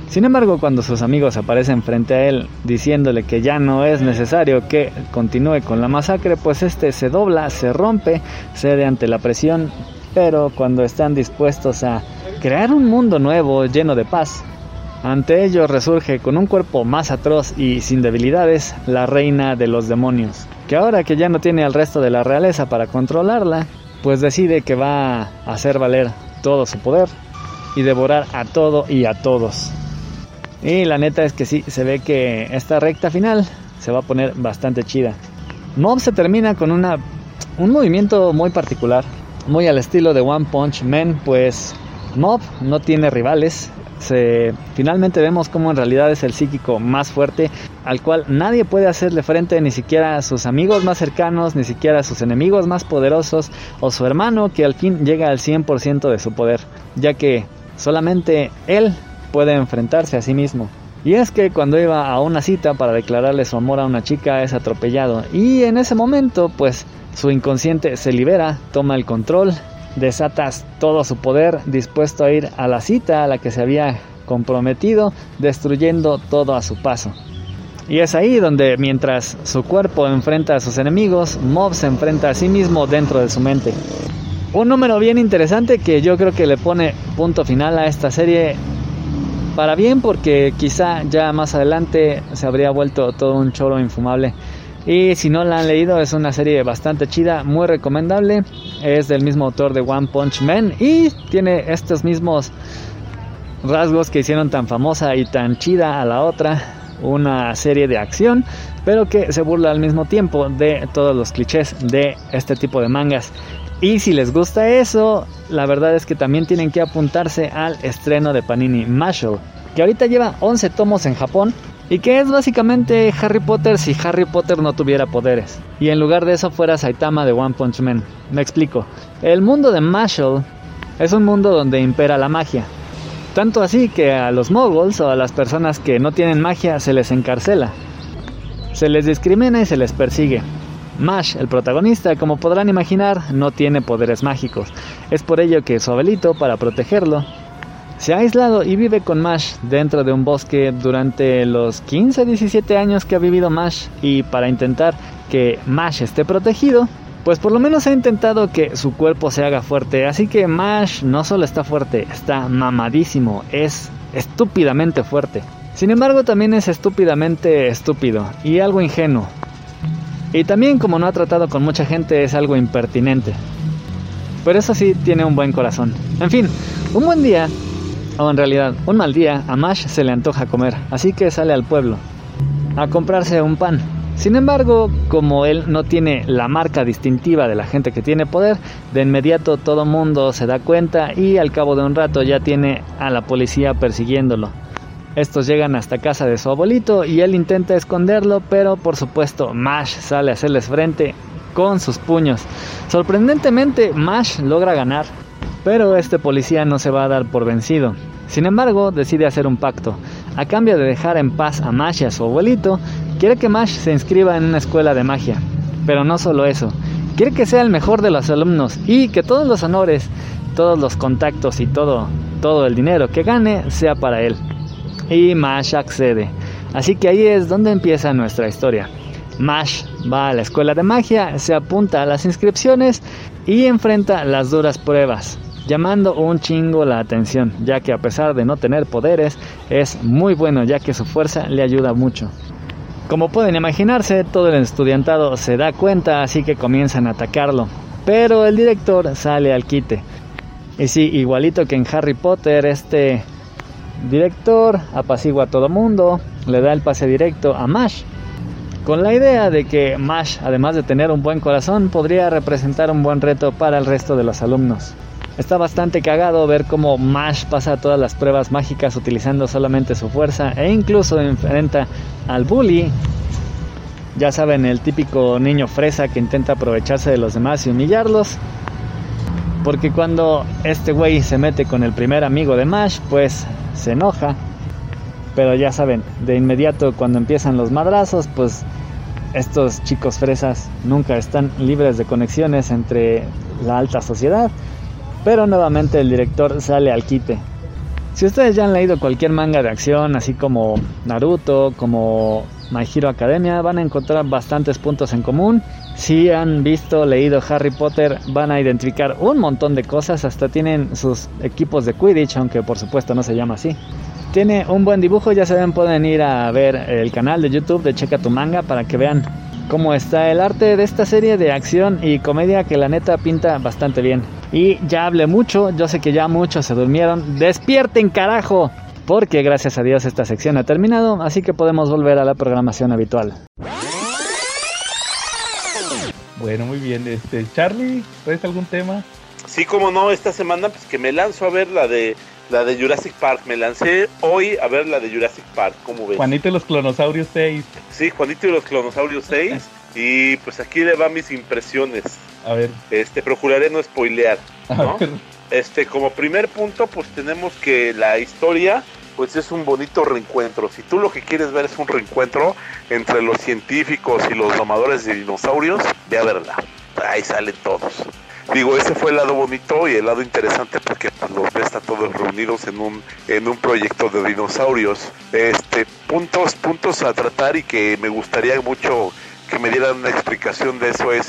Sin embargo, cuando sus amigos aparecen frente a él diciéndole que ya no es necesario que continúe con la masacre, pues este se dobla, se rompe, cede ante la presión, pero cuando están dispuestos a crear un mundo nuevo lleno de paz, ante ellos resurge con un cuerpo más atroz y sin debilidades la reina de los demonios, que ahora que ya no tiene al resto de la realeza para controlarla, pues decide que va a hacer valer todo su poder y devorar a todo y a todos. Y la neta es que sí, se ve que esta recta final se va a poner bastante chida. Mob se termina con una, un movimiento muy particular, muy al estilo de One Punch Man, pues Mob no tiene rivales, se, finalmente vemos cómo en realidad es el psíquico más fuerte al cual nadie puede hacerle frente ni siquiera a sus amigos más cercanos, ni siquiera a sus enemigos más poderosos o su hermano que al fin llega al 100% de su poder, ya que solamente él puede enfrentarse a sí mismo. Y es que cuando iba a una cita para declararle su amor a una chica es atropellado y en ese momento pues su inconsciente se libera, toma el control desatas todo su poder, dispuesto a ir a la cita a la que se había comprometido, destruyendo todo a su paso. Y es ahí donde mientras su cuerpo enfrenta a sus enemigos, Mob se enfrenta a sí mismo dentro de su mente. Un número bien interesante que yo creo que le pone punto final a esta serie para bien porque quizá ya más adelante se habría vuelto todo un choro infumable. Y si no la han leído, es una serie bastante chida, muy recomendable. Es del mismo autor de One Punch Man y tiene estos mismos rasgos que hicieron tan famosa y tan chida a la otra. Una serie de acción, pero que se burla al mismo tiempo de todos los clichés de este tipo de mangas. Y si les gusta eso, la verdad es que también tienen que apuntarse al estreno de Panini Marshall, que ahorita lleva 11 tomos en Japón y que es básicamente Harry Potter si Harry Potter no tuviera poderes. Y en lugar de eso fuera Saitama de One Punch Man. Me explico. El mundo de Marshall es un mundo donde impera la magia. Tanto así que a los moguls o a las personas que no tienen magia se les encarcela. Se les discrimina y se les persigue. Mash, el protagonista, como podrán imaginar, no tiene poderes mágicos. Es por ello que su abuelito, para protegerlo, se ha aislado y vive con Mash dentro de un bosque durante los 15-17 años que ha vivido Mash y para intentar que Mash esté protegido, pues por lo menos ha intentado que su cuerpo se haga fuerte. Así que Mash no solo está fuerte, está mamadísimo, es estúpidamente fuerte. Sin embargo, también es estúpidamente estúpido y algo ingenuo. Y también como no ha tratado con mucha gente es algo impertinente. Pero eso sí, tiene un buen corazón. En fin, un buen día, o en realidad un mal día, a Mash se le antoja comer, así que sale al pueblo a comprarse un pan. Sin embargo, como él no tiene la marca distintiva de la gente que tiene poder, de inmediato todo mundo se da cuenta y al cabo de un rato ya tiene a la policía persiguiéndolo. Estos llegan hasta casa de su abuelito y él intenta esconderlo, pero por supuesto Mash sale a hacerles frente con sus puños. Sorprendentemente, Mash logra ganar, pero este policía no se va a dar por vencido. Sin embargo, decide hacer un pacto. A cambio de dejar en paz a Mash y a su abuelito, quiere que Mash se inscriba en una escuela de magia. Pero no solo eso, quiere que sea el mejor de los alumnos y que todos los honores, todos los contactos y todo, todo el dinero que gane sea para él y Mash accede. Así que ahí es donde empieza nuestra historia. Mash va a la escuela de magia, se apunta a las inscripciones y enfrenta las duras pruebas, llamando un chingo la atención, ya que a pesar de no tener poderes, es muy bueno ya que su fuerza le ayuda mucho. Como pueden imaginarse, todo el estudiantado se da cuenta, así que comienzan a atacarlo. Pero el director sale al quite. Y sí, igualito que en Harry Potter, este director apacigua a todo mundo, le da el pase directo a Mash, con la idea de que Mash, además de tener un buen corazón, podría representar un buen reto para el resto de los alumnos. Está bastante cagado ver cómo Mash pasa todas las pruebas mágicas utilizando solamente su fuerza e incluso enfrenta al bully. Ya saben, el típico niño fresa que intenta aprovecharse de los demás y humillarlos. Porque cuando este güey se mete con el primer amigo de Mash, pues se enoja. Pero ya saben, de inmediato cuando empiezan los madrazos, pues estos chicos fresas nunca están libres de conexiones entre la alta sociedad. Pero nuevamente el director sale al quite. Si ustedes ya han leído cualquier manga de acción, así como Naruto, como My Hero Academia, van a encontrar bastantes puntos en común. Si han visto, leído Harry Potter, van a identificar un montón de cosas, hasta tienen sus equipos de Quidditch, aunque por supuesto no se llama así. Tiene un buen dibujo, ya saben, pueden ir a ver el canal de YouTube de Checa tu Manga para que vean cómo está el arte de esta serie de acción y comedia que la neta pinta bastante bien. Y ya hablé mucho, yo sé que ya muchos se durmieron. ¡Despierten, carajo! Porque gracias a Dios esta sección ha terminado, así que podemos volver a la programación habitual. Bueno, muy bien. Este, Charlie, ¿traes algún tema? Sí, como no, esta semana pues que me lanzo a ver la de la de Jurassic Park. Me lancé hoy a ver la de Jurassic Park, ¿cómo ves? Juanito y los Clonosaurios 6. Sí, Juanito y los Clonosaurios 6. y pues aquí le van mis impresiones. A ver. Este, procuraré no spoilear, ¿no? Este, como primer punto, pues tenemos que la historia, pues es un bonito reencuentro. Si tú lo que quieres ver es un reencuentro entre los científicos y los domadores de dinosaurios, ve a verla. Ahí salen todos. Digo, ese fue el lado bonito y el lado interesante porque los ves a todos reunidos en un en un proyecto de dinosaurios. Este, puntos puntos a tratar y que me gustaría mucho que me dieran una explicación de eso es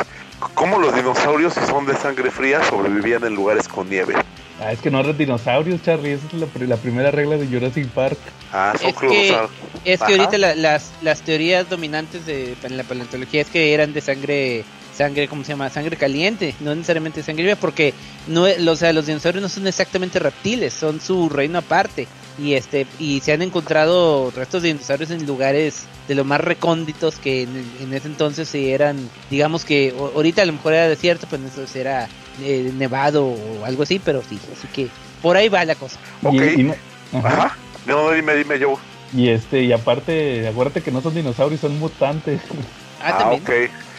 cómo los dinosaurios si son de sangre fría sobrevivían en lugares con nieve. Ah, es que no eres dinosaurios, Charlie. Esa es la, la primera regla de Jurassic Park. Ah, son Es que-. Es que ahorita la- las, las teorías dominantes de en la paleontología es que eran de sangre, sangre, ¿cómo se llama? Sangre caliente, no necesariamente sangre viva, porque no, o sea, los dinosaurios no son exactamente reptiles, son su reino aparte. Y este y se han encontrado restos de dinosaurios en lugares de lo más recónditos que en, en ese entonces sí eran, digamos que ahorita a lo mejor era desierto, pues entonces era eh, nevado o algo así, pero sí, así que por ahí va la cosa. Ok. y no- ajá. Ajá. No, no, dime, dime yo. Y este, y aparte, acuérdate que no son dinosaurios, son mutantes. Ah, Ah, también. ok.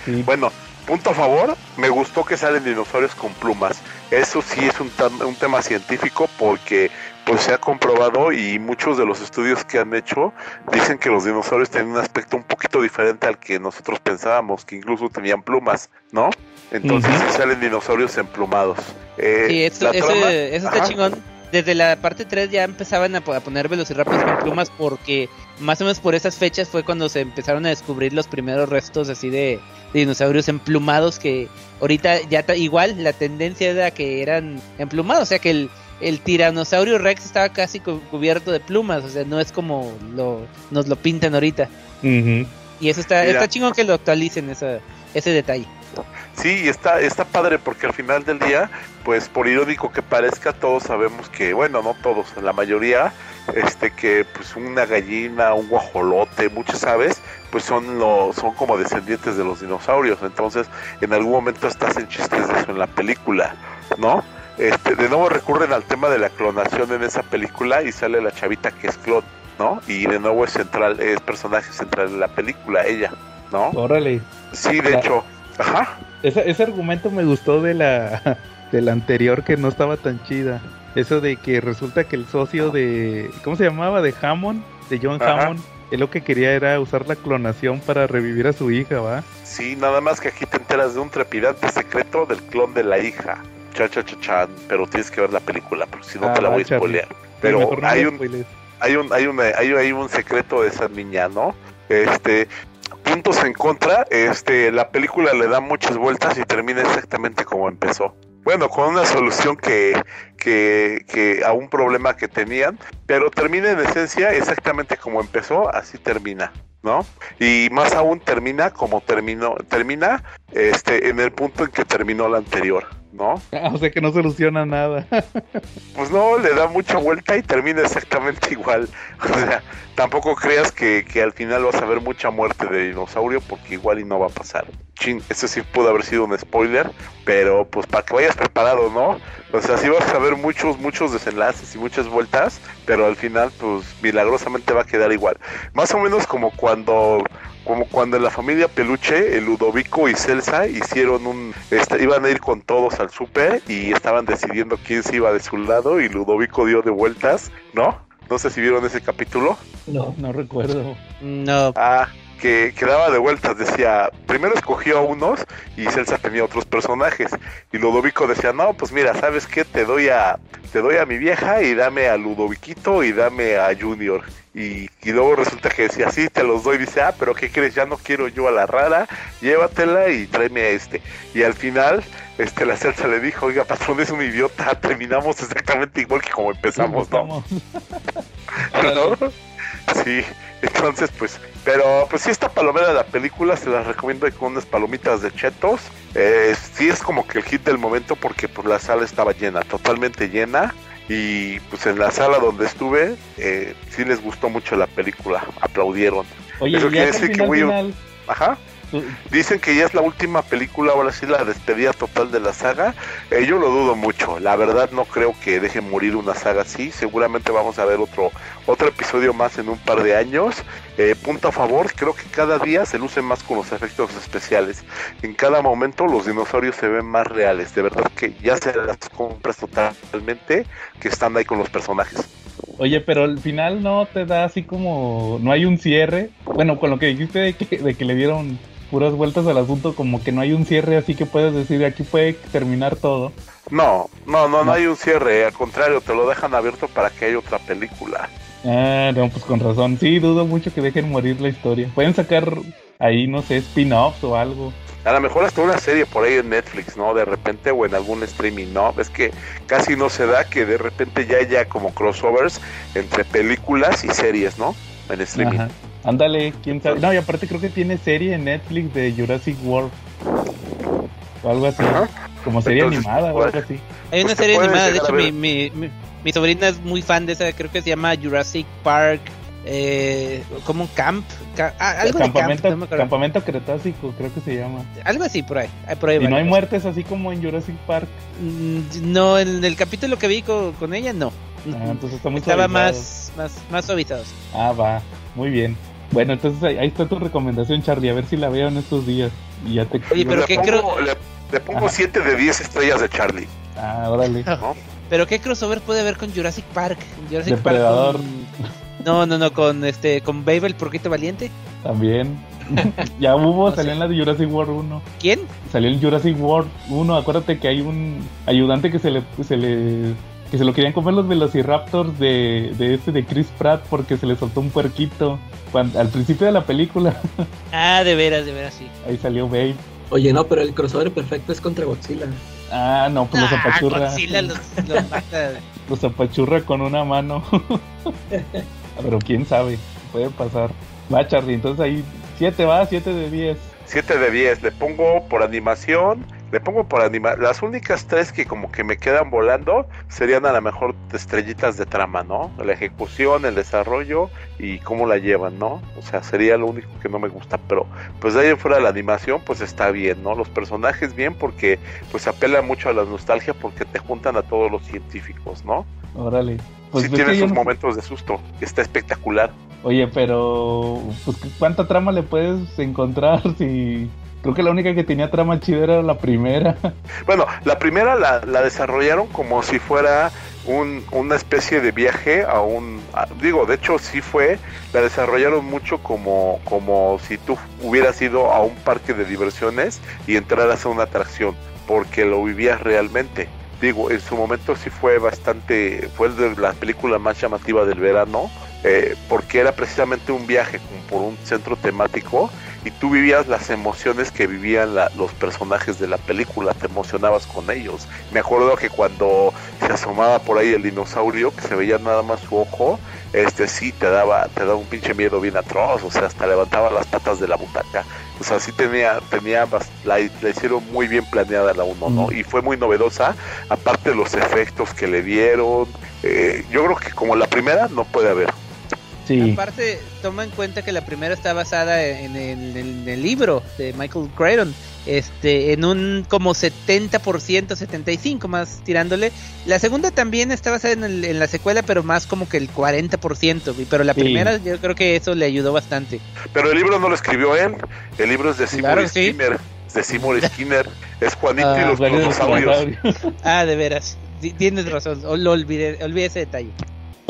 Sí. Bueno, punto a favor, me gustó que salen dinosaurios con plumas. Eso sí es un, un tema científico porque pues se ha comprobado y muchos de los estudios que han hecho dicen que los dinosaurios tienen un aspecto un poquito diferente al que nosotros pensábamos, que incluso tenían plumas, ¿no? Entonces salen dinosaurios emplumados. Eh, Sí, eso, la eso, trama- eso está Ajá. chingón. Desde la parte 3 ya empezaban a, a poner velociraptors con plumas porque más o menos por esas fechas fue cuando se empezaron a descubrir los primeros restos así de, de dinosaurios emplumados que ahorita ya igual la tendencia era que eran emplumados, o sea que el, el tiranosaurio rex estaba casi cu- cubierto de plumas, o sea, no es como lo, nos lo pintan ahorita. Y eso está, Mira. está chingón que lo actualicen esa, ese detalle. Sí, está, está padre porque al final del día, pues por irónico que parezca, todos sabemos que, bueno, no todos, la mayoría, este que pues una gallina, un guajolote, muchas aves, pues son lo, son como descendientes de los dinosaurios. Entonces, en algún momento estás en chistes de eso en la película, ¿no? Este, de nuevo recurren al tema de la clonación en esa película y sale la chavita que es clon, ¿no? Y de nuevo es central, es personaje central de la película, ella, ¿no? Órale. Sí, de hecho, ajá. Ese, ese argumento me gustó de la, de la anterior que no estaba tan chida. Eso de que resulta que el socio de. ¿Cómo se llamaba? De Hammond, de John Ajá. Hammond. Él lo que quería era usar la clonación para revivir a su hija, ¿va? Sí, nada más que aquí te enteras de un trepidante secreto del clon de la hija. Cha, cha, cha, chan. Pero tienes que ver la película, porque si no Ah, te la voy a spoilear. Pero no hay un, hay un, hay una, hay, hay un secreto de esa niña, ¿no? Este, puntos en contra, este, la película le da muchas vueltas y termina exactamente como empezó. Bueno, con una solución que, que, que a un problema que tenían, pero termina en esencia exactamente como empezó, así termina, ¿no? Y más aún termina como terminó, termina este, en el punto en que terminó la anterior, ¿no? Ah, o sea que no soluciona nada. Pues no, le da mucha vuelta y termina exactamente igual. O sea, tampoco creas que, que al final vas a ver mucha muerte de dinosaurio porque igual y no va a pasar. Chin, eso sí pudo haber sido un spoiler, pero pues para que vayas preparado, ¿no? O sea, sí vas a ver muchos, muchos desenlaces y muchas vueltas, pero al final pues milagrosamente va a quedar igual. Más o menos como cuando como cuando en la familia Peluche, el Ludovico y Celsa hicieron un, este, iban a ir con todos al súper y estaban decidiendo quién se iba de su lado y Ludovico dio de vueltas, ¿no? No sé si vieron ese capítulo. No. No recuerdo. No, Ah, que, que daba de vueltas, decía, primero escogió a unos y Celsa tenía otros personajes. Y Ludovico decía, no, pues mira, ¿sabes qué? Te doy a, te doy a mi vieja y dame a Ludoviquito y dame a Junior. Y, y luego resulta que decía, sí, te los doy. Dice, ah, pero ¿qué crees? Ya no quiero yo a la rara, llévatela y tráeme a este. Y al final, este, la Celsa le dijo, oiga, patrón, es un idiota, terminamos exactamente igual que como empezamos, ¿no? ¿no? Sí, entonces pues, pero pues sí está palomera de la película, se las recomiendo con unas palomitas de chetos. Eh, sí es como que el hit del momento porque pues la sala estaba llena, totalmente llena. Y pues en la sala donde estuve, eh, sí les gustó mucho la película, aplaudieron. Oye, Eso quiere decir que final, Ajá. Dicen que ya es la última película, ahora sí la despedida total de la saga. Eh, yo lo dudo mucho. La verdad no creo que dejen morir una saga así. Seguramente vamos a ver otro otro episodio más en un par de años. Eh, punto a favor, creo que cada día se luce más con los efectos especiales. En cada momento los dinosaurios se ven más reales. De verdad que ya se las compras totalmente que están ahí con los personajes. Oye, pero al final no te da así como. No hay un cierre. Bueno, con lo que dijiste de que, de que le dieron puras vueltas al asunto, como que no hay un cierre, así que puedes decir aquí puede terminar todo. No, no, no, no hay un cierre. Al contrario, te lo dejan abierto para que haya otra película. Ah, no, pues con razón. Sí, dudo mucho que dejen morir la historia. Pueden sacar ahí, no sé, spin-offs o algo. A lo mejor hasta una serie por ahí en Netflix, ¿no? De repente o en algún streaming, ¿no? Es que casi no se da que de repente ya haya como crossovers entre películas y series, ¿no? en streaming. Ajá. Ándale, quién sabe. No, y aparte creo que tiene serie en Netflix de Jurassic World. O algo así. Ajá. Como serie Entonces, animada o pues, algo así. Hay una Pues serie animada, de hecho mi, mi, mi, mi sobrina es muy fan de esa, creo que se llama Jurassic Park, eh, como un camp, ca- ah, algo de camp, campamento, no campamento Cretácico, creo que se llama. algo así por ahí, ah, por ahí Y no hay muertes así como en Jurassic Park. Mm, No, en el capítulo que vi con, con ella, no. Ah, entonces está muy Estaba suavizado. más, más, más suavizados. Ah, va. Muy bien. Bueno, entonces ahí, ahí está tu recomendación, Charlie. A ver si la veo en estos días. Y ya te. Oye, pero le qué pongo, creo- le, le pongo Ajá. 7 de 10 estrellas de Charlie. Ah, órale. ¿no? Pero qué crossover puede haber con Jurassic Park? Jurassic Depredador. Park con- No, no, no, con este, con Babe el porquito valiente. También. ya hubo, No salió sé. en la de Jurassic World 1. ¿Quién? Salió el Jurassic World 1. Acuérdate que hay un ayudante que se le. Se le que se lo querían comer los velociraptors de, de este de Chris Pratt porque se le soltó un puerquito cuando, al principio de la película. Ah, de veras, de veras, sí. Ahí salió Babe. Oye, no, pero el crossover perfecto es contra Godzilla. Ah, no, pues los Ah, apachurra. Godzilla los, los mata. Los apachurra con una mano. Pero quién sabe, puede pasar. Va, Charlie, entonces ahí 7 va, 7 de 10. 7 de 10. Le pongo por animación. Le pongo por anima. Las únicas tres que como que me quedan volando serían a lo mejor estrellitas de trama, ¿no? La ejecución, el desarrollo y cómo la llevan, ¿no? O sea, sería lo único que no me gusta. Pero pues de ahí en fuera la animación pues está bien, ¿no? Los personajes bien porque pues apela mucho a la nostalgia porque te juntan a todos los científicos, ¿no? Órale. Pues sí ves tiene sus momentos de susto. Está espectacular. Oye, pero pues ¿cuánta trama le puedes encontrar si creo que la única que tenía trama chida era la primera? Bueno, la primera la, la desarrollaron como si fuera un, una especie de viaje a un... digo, de hecho sí fue, la desarrollaron mucho como, como si tú hubieras ido a un parque de diversiones y entraras a una atracción, porque lo vivías realmente. Digo, en su momento sí fue bastante, fue de la película más llamativa del verano, eh, porque era precisamente un viaje por un centro temático y tú vivías las emociones que vivían la- los personajes de la película, te emocionabas con ellos. Me acuerdo que cuando se asomaba por ahí el dinosaurio, que se veía nada más su ojo, este sí te daba, te daba un pinche miedo bien atroz, o sea, hasta levantaba las patas de la butaca. O sea, sí tenía, tenía la, la hicieron muy bien planeada la uno, ¿no? Mm. Y fue muy novedosa, aparte de los efectos que le dieron. eh, yo creo que como la primera no puede haber. Sí. Aparte, toma en cuenta que la primera está basada en el, en el libro de Michael Crichton. Este, en un como 70%, 75% más tirándole. La segunda también está basada en, el- en la secuela, pero más como que el 40%. y- Pero la Sí. primera yo creo que eso le ayudó bastante. Pero el libro no lo escribió él, el libro es de Seymour Claro sí. Skinner. Es de Seymour Skinner, es Juanito Ah, y los dinosaurios. Ah, de veras. Ti- Tienes razón. o- Lo olvidé, olvidé ese detalle.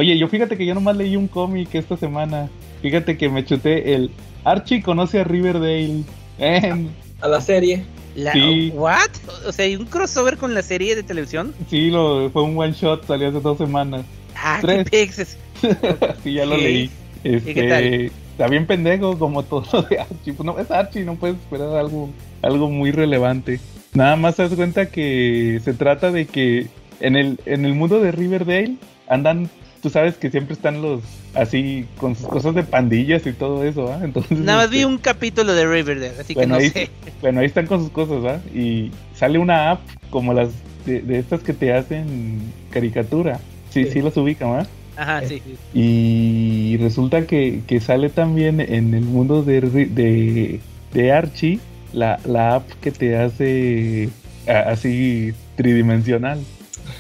Oye, yo fíjate que yo nomás leí un cómic esta semana. Fíjate que me chuté el Archie conoce a Riverdale. Eh, A la serie. La, Sí. ¿What? O sea, ¿hay un crossover con la serie de televisión? sí, lo, fue un one shot, salió hace dos semanas. Ah, Tres. qué sí, ya lo Sí. leí. Este, qué tal? Está bien pendejo como todo lo de Archie. Pues no es Archie, no puedes esperar algo, algo muy relevante. Nada más te das cuenta que se trata de que en el, en el mundo de Riverdale andan, tú sabes que siempre están los así con sus cosas de pandillas y todo eso, ¿ah? Entonces, Nada más este, vi un capítulo de Riverdale, así bueno, que ahí, no sé. bueno, ahí están con sus cosas, ¿ah? Y sale una app como las de, de estas que te hacen caricatura. Sí, sí, Sí. las ubican, ¿ah? Ajá, sí. sí. Y resulta que, que sale también en el mundo de, de, de Archie la, la app que te hace así tridimensional.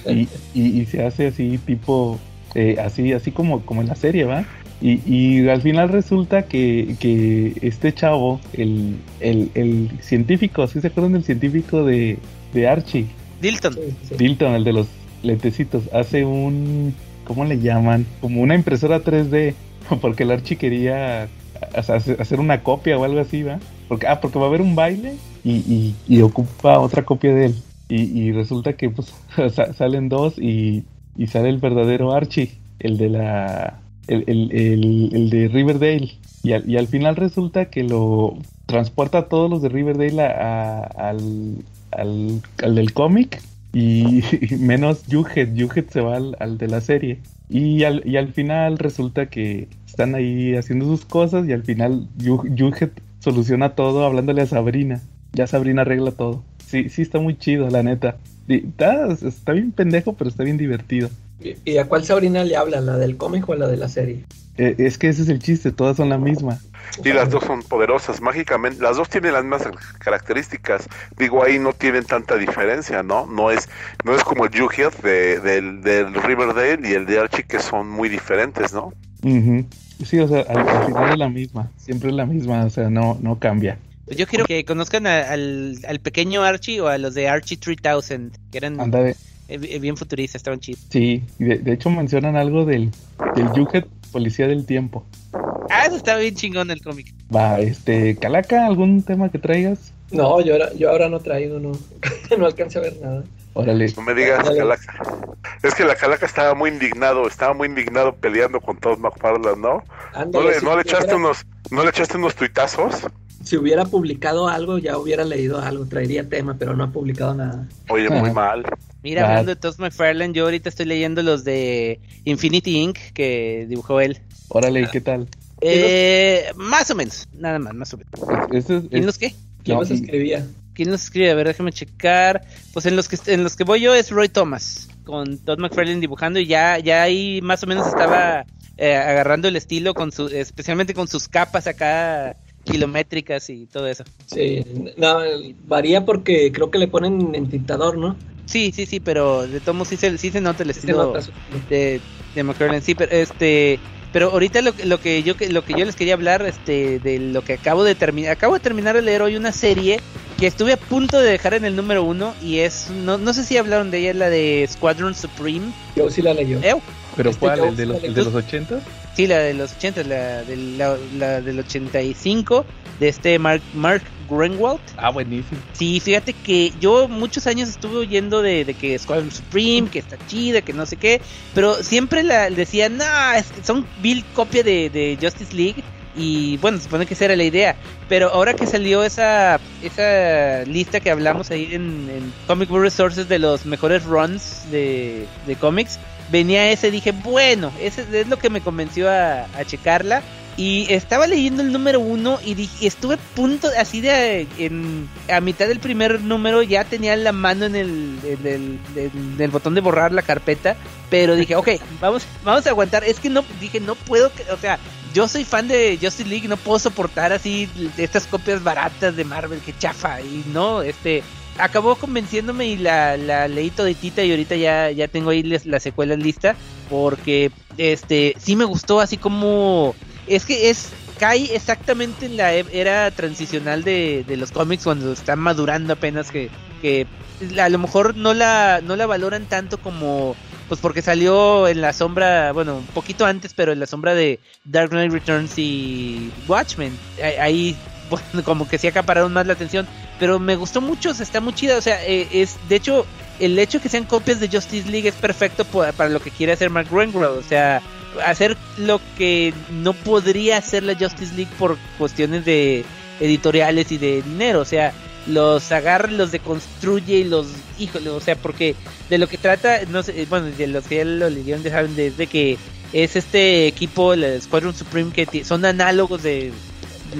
Y, y- y se hace así tipo, eh, así, así como, como en la serie, ¿va? Y, y al final resulta que, que este chavo, el, el, el científico, ¿sí se acuerdan del científico de, de Archie? Dilton. Sí, sí. Dilton, el de los lentecitos, hace un, ¿cómo le llaman? Como una impresora 3D, porque el Archie quería ha- hacer hacer una copia o algo así, ¿va? Porque, ah, porque va a haber un baile y, y, y ocupa otra copia de él. Y, y resulta que pues sa- salen dos y, y sale el verdadero Archie, el de la... El, el, el, de Riverdale. Y al, final resulta que lo transporta a todos los de Riverdale al, al, al del cómic y, menos Jughead. Jughead se va al, de la serie. Y al, y al final resulta que están ahí haciendo sus cosas y al final Yu- Jughead soluciona todo hablándole a Sabrina. Ya Sabrina arregla todo. Sí, sí está muy chido, la neta. Está, está bien pendejo, pero está bien divertido. ¿Y, y a cuál Sabrina le habla? ¿La del cómic o la de la serie? Eh, es que ese es el chiste, todas son la misma. Y las dos son poderosas, mágicamente. Las dos tienen las mismas características. Digo, ahí no tienen tanta diferencia, ¿no? No es, no es como el Jughead de, del, del Riverdale y el de Archie, que son muy diferentes, ¿no? Ujú. Sí, o sea, al, al final es la misma. Siempre es la misma, o sea, no, no cambia. Pues yo quiero que conozcan a- al, al pequeño Archie o a los de Archie 3000, que eran eh, bien futuristas, estaban chidos. Sí, y de, de hecho mencionan algo del, del Jughead Policía del Tiempo. Ah, eso estaba bien chingón el cómic. Va, este, Calaca, ¿algún tema que traigas? No, yo ahora, yo ahora no traigo, no. no alcancé a ver nada. Órale. No me digas, Dale. Calaca. Es que la Calaca estaba muy indignado, estaba muy indignado peleando con todos McFarland, ¿no? ¿No Ándale, le, si no le echaste unos, no le echaste unos tuitazos? Si hubiera publicado algo, ya hubiera leído algo, traería tema, pero no ha publicado nada. Oye, muy Ajá. mal. Mira, hablando de Todd McFarlane, yo ahorita estoy leyendo los de Infinity Inc. que dibujó él. Órale, ¿qué tal? Eh, más o menos, nada más, más o menos. Ese es, ¿Quién es- los qué? ¿Quién No, los escribía? ¿Quién los escribe? A ver, déjame checar. Pues en los que en los que voy yo es Roy Thomas, con Todd McFarlane dibujando y ya, ya ahí más o menos estaba eh, agarrando el estilo con su, especialmente con sus capas acá kilométricas y todo eso. Sí, no, varía porque creo que le ponen en tintador, ¿no? Sí, sí, sí, pero de modos sí se, sí se nota el estilo de, de sí, pero este pero ahorita lo, que- lo que yo lo que yo les quería hablar este de lo que acabo de terminar acabo de terminar de leer hoy una serie que estuve a punto de dejar en el número uno y es no, no sé si hablaron de ella la de Squadron Supreme Yo sí la leyó. ¿Pero este cuál? ¿El de los, de los 80? sí la de los 80 la, de, la, la del 85 de este Mark Mark Greenwald Ah, buenísimo. Sí, fíjate que yo muchos años estuve oyendo de, de que Squadron Supreme, que está chida, que no sé qué, pero siempre la decían, no, es que son vil copia de, de Justice League. Y bueno, se supone que esa era la idea. Pero ahora que salió esa, esa lista que hablamos ahí en, en Comic Book Resources de los mejores runs de, de cómics, venía ese, dije, bueno, ese es lo que me convenció a, a checarla. Y estaba leyendo el número uno y dije, estuve a punto así de en, a mitad del primer número ya tenía la mano en el, en el, en el botón de borrar la carpeta, pero dije, ok, vamos, vamos a aguantar. Es que no, dije, no puedo, o sea, yo soy fan de Justice League, no puedo soportar así estas copias baratas de Marvel que chafa y no, este, acabó convenciéndome y la, la leí toditita y ahorita ya, ya tengo ahí les- la secuela lista porque, este, sí me gustó así como, es que es cae exactamente en la e- era transicional de, de los cómics cuando están madurando apenas que, que a lo mejor no la no la valoran tanto como pues porque salió en la sombra bueno un poquito antes pero en la sombra de Dark Knight Returns y Watchmen. Ahí como que sí acapararon más la atención pero me gustó mucho está muy chida o sea eh, es de hecho el hecho que sean copias de Justice League es perfecto para lo que quiere hacer Mark Greenwald o sea hacer lo que no podría hacer la Justice League por cuestiones de editoriales y de dinero, o sea, los agarra, los deconstruye y los, híjole, o sea, porque de lo que trata, no sé, bueno, de los que ya lo leyeron ya saben desde que es este equipo, el Squadron Supreme, que son análogos de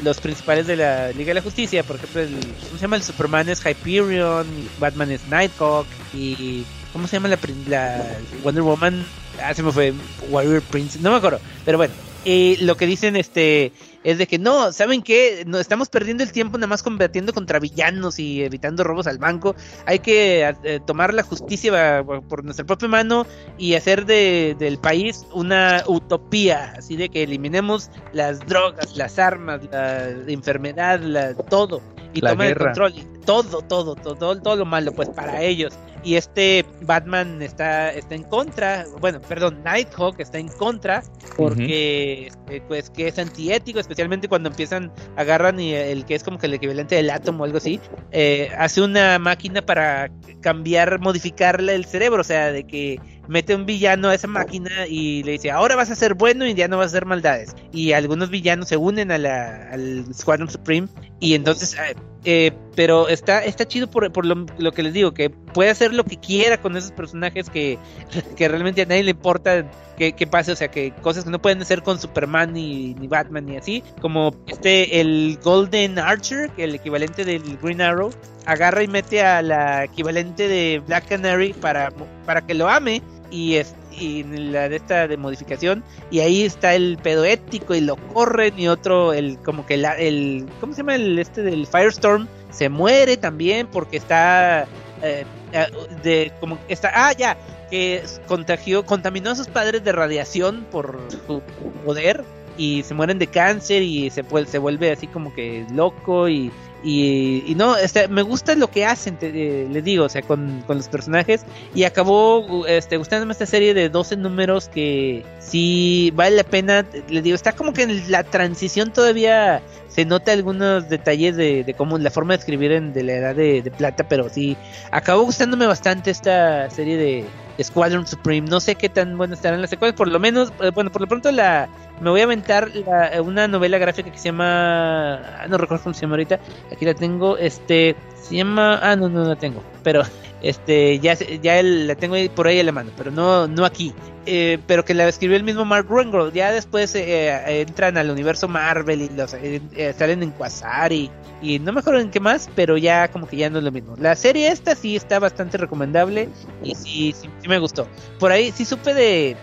los principales de la Liga de la Justicia, por ejemplo, el, ¿cómo se llama? El Superman es Hyperion, Batman es Nighthawk y ¿cómo se llama la, la Wonder Woman? Ah, se me fue Warrior Prince, no me acuerdo, pero bueno, eh, lo que dicen este es de que no, ¿saben qué? No, estamos perdiendo el tiempo nada más combatiendo contra villanos y evitando robos al banco. Hay que eh, tomar la justicia eh, por nuestra propia mano y hacer de, del país una utopía, así de que eliminemos las drogas, las armas, la enfermedad, la, todo y La tomen el control, todo, todo, todo, todo, lo malo, pues para ellos. Y este Batman está, está en contra, bueno, perdón, Nighthawk está en contra porque eh, pues que es antiético, especialmente cuando empiezan, agarran y el que es como que el equivalente del átomo o algo así, eh, hace una máquina para cambiar, modificarle el cerebro, o sea, de que mete un villano a esa máquina y le dice, ahora vas a ser bueno y ya no vas a hacer maldades. Y algunos villanos se unen a la, al Squadron Supreme y entonces eh, Eh, pero está, está chido por, por lo, que les digo, que puede hacer lo que quiera con esos personajes que, que realmente a nadie le importa que, que pase, o sea, que cosas que no pueden hacer con Superman ni, ni Batman ni así, como este, el Golden Archer, que el equivalente del Green Arrow, agarra y mete a la equivalente de Black Canary para, para que lo ame y es y la de esta de modificación y ahí está el pedo ético y lo corren y otro el como que el cómo se llama el este del Firestorm se muere también porque está eh, eh, de como está ah ya que contagió contaminó a sus padres de radiación por su poder y se mueren de cáncer y se, se vuelve así como que loco y, y, y no, este, me gusta lo que hacen, te, eh, les digo, o sea, con, con, los personajes. Y acabó este, gustándome esta serie de 12 números que sí vale la pena. Les digo, está como que en la transición todavía se nota algunos detalles de, de cómo la forma de escribir en, de la edad de, de, plata, pero sí, acabó gustándome bastante esta serie de Squadron Supreme. No sé qué tan buenas estarán las secuencias, por lo menos, eh, bueno, por lo pronto la me voy a aventar la, una novela gráfica que se llama, no recuerdo cómo se llama ahorita, aquí la tengo, este, se llama, ah, no, no la tengo, pero este, ya, ya la tengo por ahí a la mano, pero no, no aquí. Eh, pero que la escribió el mismo Mark Ruengel. Ya después eh, entran al universo Marvel y los eh, salen en Quasar y, y, no me acuerdo en qué más, pero ya como que ya no es lo mismo. La serie esta sí está bastante recomendable y sí, sí, sí me gustó. Por ahí sí supe de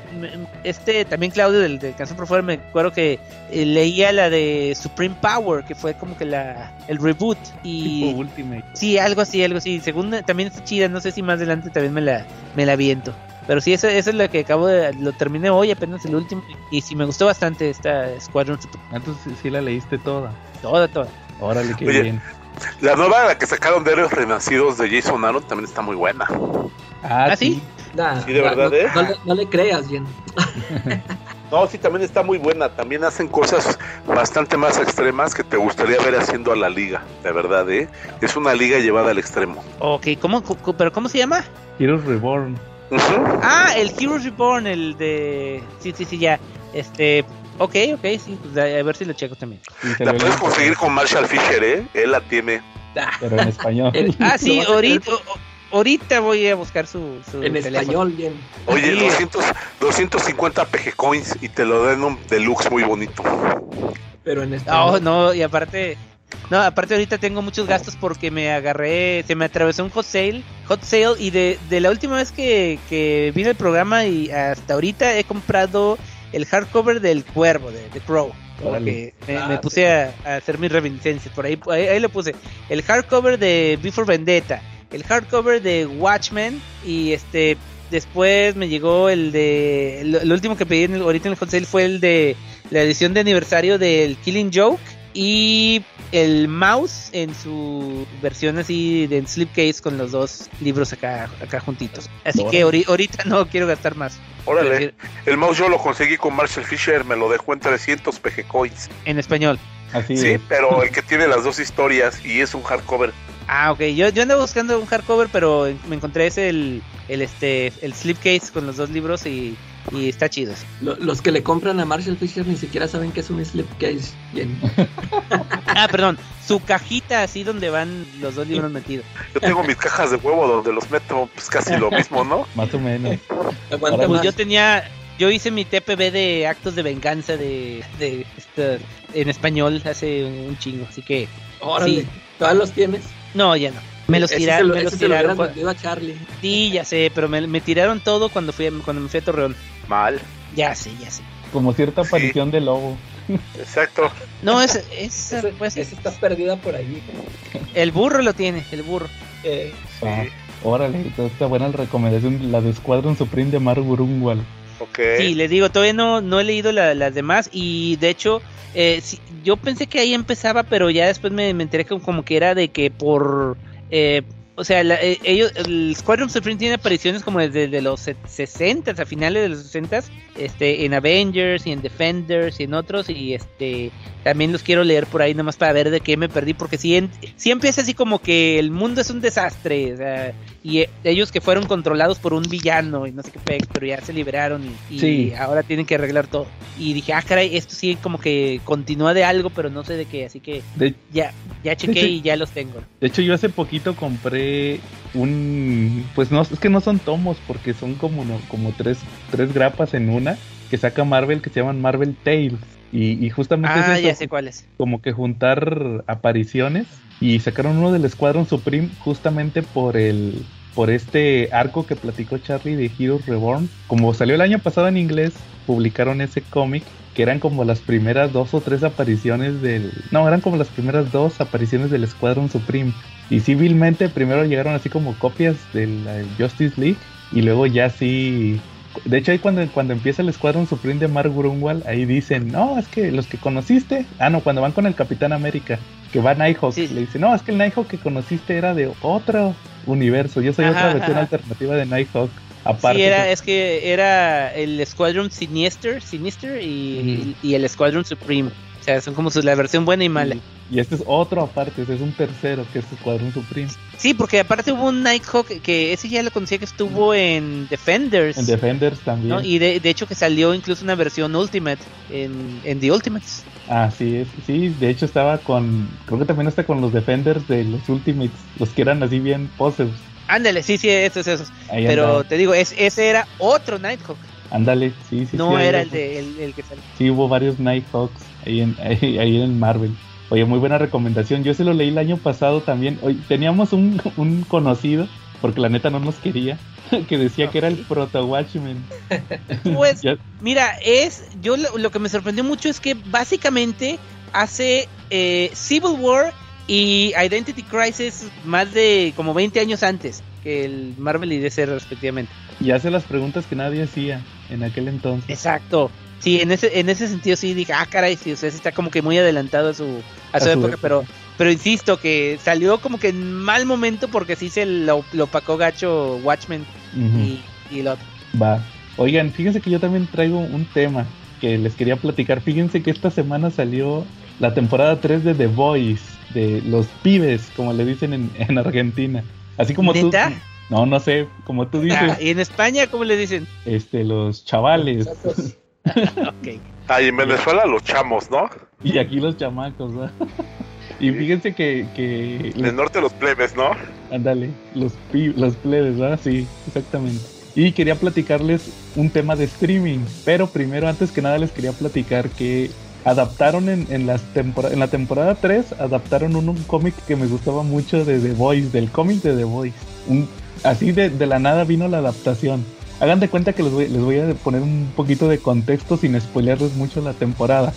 este también Claudio del, del Canción por Fuera, me acuerdo que leía la de Supreme Power, que fue como que la el reboot y tipo Ultimate. Sí, algo así, algo así. Según también está chida, no sé si más adelante también me la me la viento. Pero sí, eso, eso es lo que acabo de. Lo terminé hoy, apenas el último. Y sí, me gustó bastante esta Squadron Super. Entonces sí la leíste toda. Toda, toda. Órale, qué Oye, bien. La nueva la que sacaron de Héroes Renacidos de Jason Aaron también está muy buena. Ah, ¿Ah, sí? Nah, Sí, de nah, verdad, no, ¿eh? no le, no le creas, bien. No, sí, también está muy buena. También hacen cosas bastante más extremas que te gustaría ver haciendo a la liga, de verdad, ¿eh? Es una liga llevada al extremo. Ok, ¿cómo, pero ¿cómo se llama? Heroes Reborn. Ah, el Heroes Reborn, el de. Sí, sí, sí, ya. Este. Ok, ok, sí, pues a, ver si lo checo también. La puedes conseguir con Marshall Fisher, ¿eh? Él la tiene. Pero en español. Ah, sí, ahorita, ahorita voy a buscar su, su En teléfono. español, bien. Oye, Sí. 200, 250 PG coins y te lo den un deluxe muy bonito. Pero en español. No, no, y aparte, no, aparte ahorita tengo muchos gastos porque me agarré, se me atravesó un hot sale, hot sale y de, de la última vez que, que vine al programa y hasta ahorita he comprado el hardcover del Cuervo, de, de Crow. Porque me, Ah, me sí. puse a, a hacer mis reminiscencias, por ahí, ahí, ahí lo puse. El hardcover de Before Vendetta, el hardcover de Watchmen y este después me llegó el de el, el último que pedí en el- ahorita en el sale fue el de la edición de aniversario del Killing Joke y el mouse en su versión así de slipcase con los dos libros acá acá juntitos. Así que ori- ahorita no quiero gastar más. Órale. El mouse yo lo conseguí con Marshall Fisher, me lo dejó en 300 PG coins. En español. Así Sí, es. pero el que tiene las dos historias y es un hardcover. Ah, ok. Yo, yo andaba buscando un hardcover, pero me encontré ese el, el este el slipcase con los dos libros y, y está chido. Lo- los que le compran a Marshall Fisher ni siquiera saben que es un slipcase. Bien. Ah, perdón. Su cajita así donde van los dos libros metidos. Yo tengo mis cajas de huevo donde los meto, pues casi lo mismo, ¿no? Más o menos. Aguanta Pues más. yo tenía, yo hice mi TPB de actos de venganza de, de esta- en español hace un chingo, así que Órale. sí. ¿Todavía los tienes? No, ya no. Me los tiraron, lo- me los lo tiraron. a Charlie. Sí, ya sé, pero me, me tiraron todo cuando fui a- cuando me fui a Torreón. Mal. Ya sé, ya sé. Como cierta Sí. aparición de lobo. Exacto. No, es, es Ese- pues, ese está perdida por ahí. el burro lo tiene, el burro. Eh, Ah, órale, entonces está buena la recomendación. La de Squadron Supreme de Mark Burungwal. Ok. Sí, les digo, todavía no, no he leído la- las demás y de hecho, eh, yo pensé que ahí empezaba, pero ya después me, me enteré que como que era de que por... eh, o sea, la- eh, ellos, el Squadron Supreme tiene apariciones como desde de los 60 a finales de los 60 este, en Avengers y en Defenders y en otros, y este, también los quiero leer por ahí nomás para ver de qué me perdí, porque si, en- si empieza así como que el mundo es un desastre, o sea, y eh, ellos que fueron controlados por un villano y no sé qué pero ya se liberaron y, y Sí. ahora tienen que arreglar todo. Y dije, ah, caray, esto sí como que continúa de algo, pero no sé de qué, así que De, ya, ya chequé y ya los tengo. de hecho, yo hace poquito compré un. Pues no, es que no son tomos, porque son como, no, como tres, tres grapas en una que saca Marvel que se llaman Marvel Tales. Y, y justamente Ah, es ya eso, sé cuál es. como que juntar apariciones y sacaron uno del Escuadrón Supreme justamente por el por este arco que platicó Charlie de Heroes Reborn. Como salió el año pasado en inglés, publicaron ese cómic que eran como las primeras dos o tres apariciones del no, eran como las primeras dos apariciones del Escuadrón Supreme. Y civilmente primero llegaron así como copias de la Justice League y luego ya sí de hecho, ahí cuando, cuando empieza el Escuadrón Supreme de Mark Grunwald, ahí dicen, no, es que los que conociste, ah, no, cuando van con el Capitán América, que va Nighthawk, Sí. le dice, no, es que el Nighthawk que conociste era de otro universo, yo soy Ajá, otra versión ajá. alternativa de Nighthawk, aparte. Sí, era, es que era el Squadron Sinister, Sinister y, y el Squadron Supreme. Son como su- la versión buena y mala. Y este es otro aparte, ese es un tercero, que es Escuadrón Supreme. Sí, porque aparte hubo un Nighthawk que ese ya lo conocía que estuvo en Defenders. En Defenders también. ¿no? Y de, de hecho que salió incluso una versión Ultimate en, en The Ultimates. Ah, sí, es, sí, de hecho estaba con, creo que también está con los Defenders de los Ultimates, los que eran así bien poses. Ándale, sí, sí, esos, esos. Ahí Pero andaba. te digo, es, ese era otro Nighthawk. Ándale, sí, sí. no sí, era el, de, el, el que salió. Sí, hubo varios Nighthawks ahí en, ahí, ahí en Marvel. Oye, muy buena recomendación. Yo se lo leí el año pasado también. Oye, teníamos un, un conocido, porque la neta no nos quería, que decía que era el Proto Watchmen. Pues, mira, es. Yo lo, lo que me sorprendió mucho es que básicamente hace eh, Civil War y Identity Crisis más de como 20 años antes que el Marvel y DC respectivamente. y hace las preguntas que nadie hacía en aquel entonces. Exacto. Sí, en ese, en ese sentido sí dije, ah, caray, sí, o sea, sí está como que muy adelantado a su, a su A su época, época. pero, pero insisto que salió como que en mal momento porque sí se lo, lo opacó gacho Watchmen y, y el otro. Va. Oigan, fíjense que yo también traigo un tema que les quería platicar. Fíjense que esta semana salió la temporada 3 de The Boys, de los pibes, como le dicen en, en Argentina. Así como ¿Neta? tú. No, no sé, como tú dices, Ah, y en España, ¿cómo le dicen? este, los chavales. Ok. Ah, y en Venezuela los chamos, ¿no? Y aquí los chamacos, ¿no? Y fíjense que, que En el norte los plebes, ¿no? Ándale, los, los plebes, ¿verdad? Sí, exactamente. Y quería platicarles un tema de streaming, pero primero, antes que nada, les quería platicar que adaptaron en, en, las en la temporada 3, adaptaron un, un cómic que me gustaba mucho de The Voice, del cómic de The Voice. Un- así de, de la nada vino la adaptación. Hagan de cuenta que les voy, les voy a poner un poquito de contexto sin spoilerles mucho la temporada.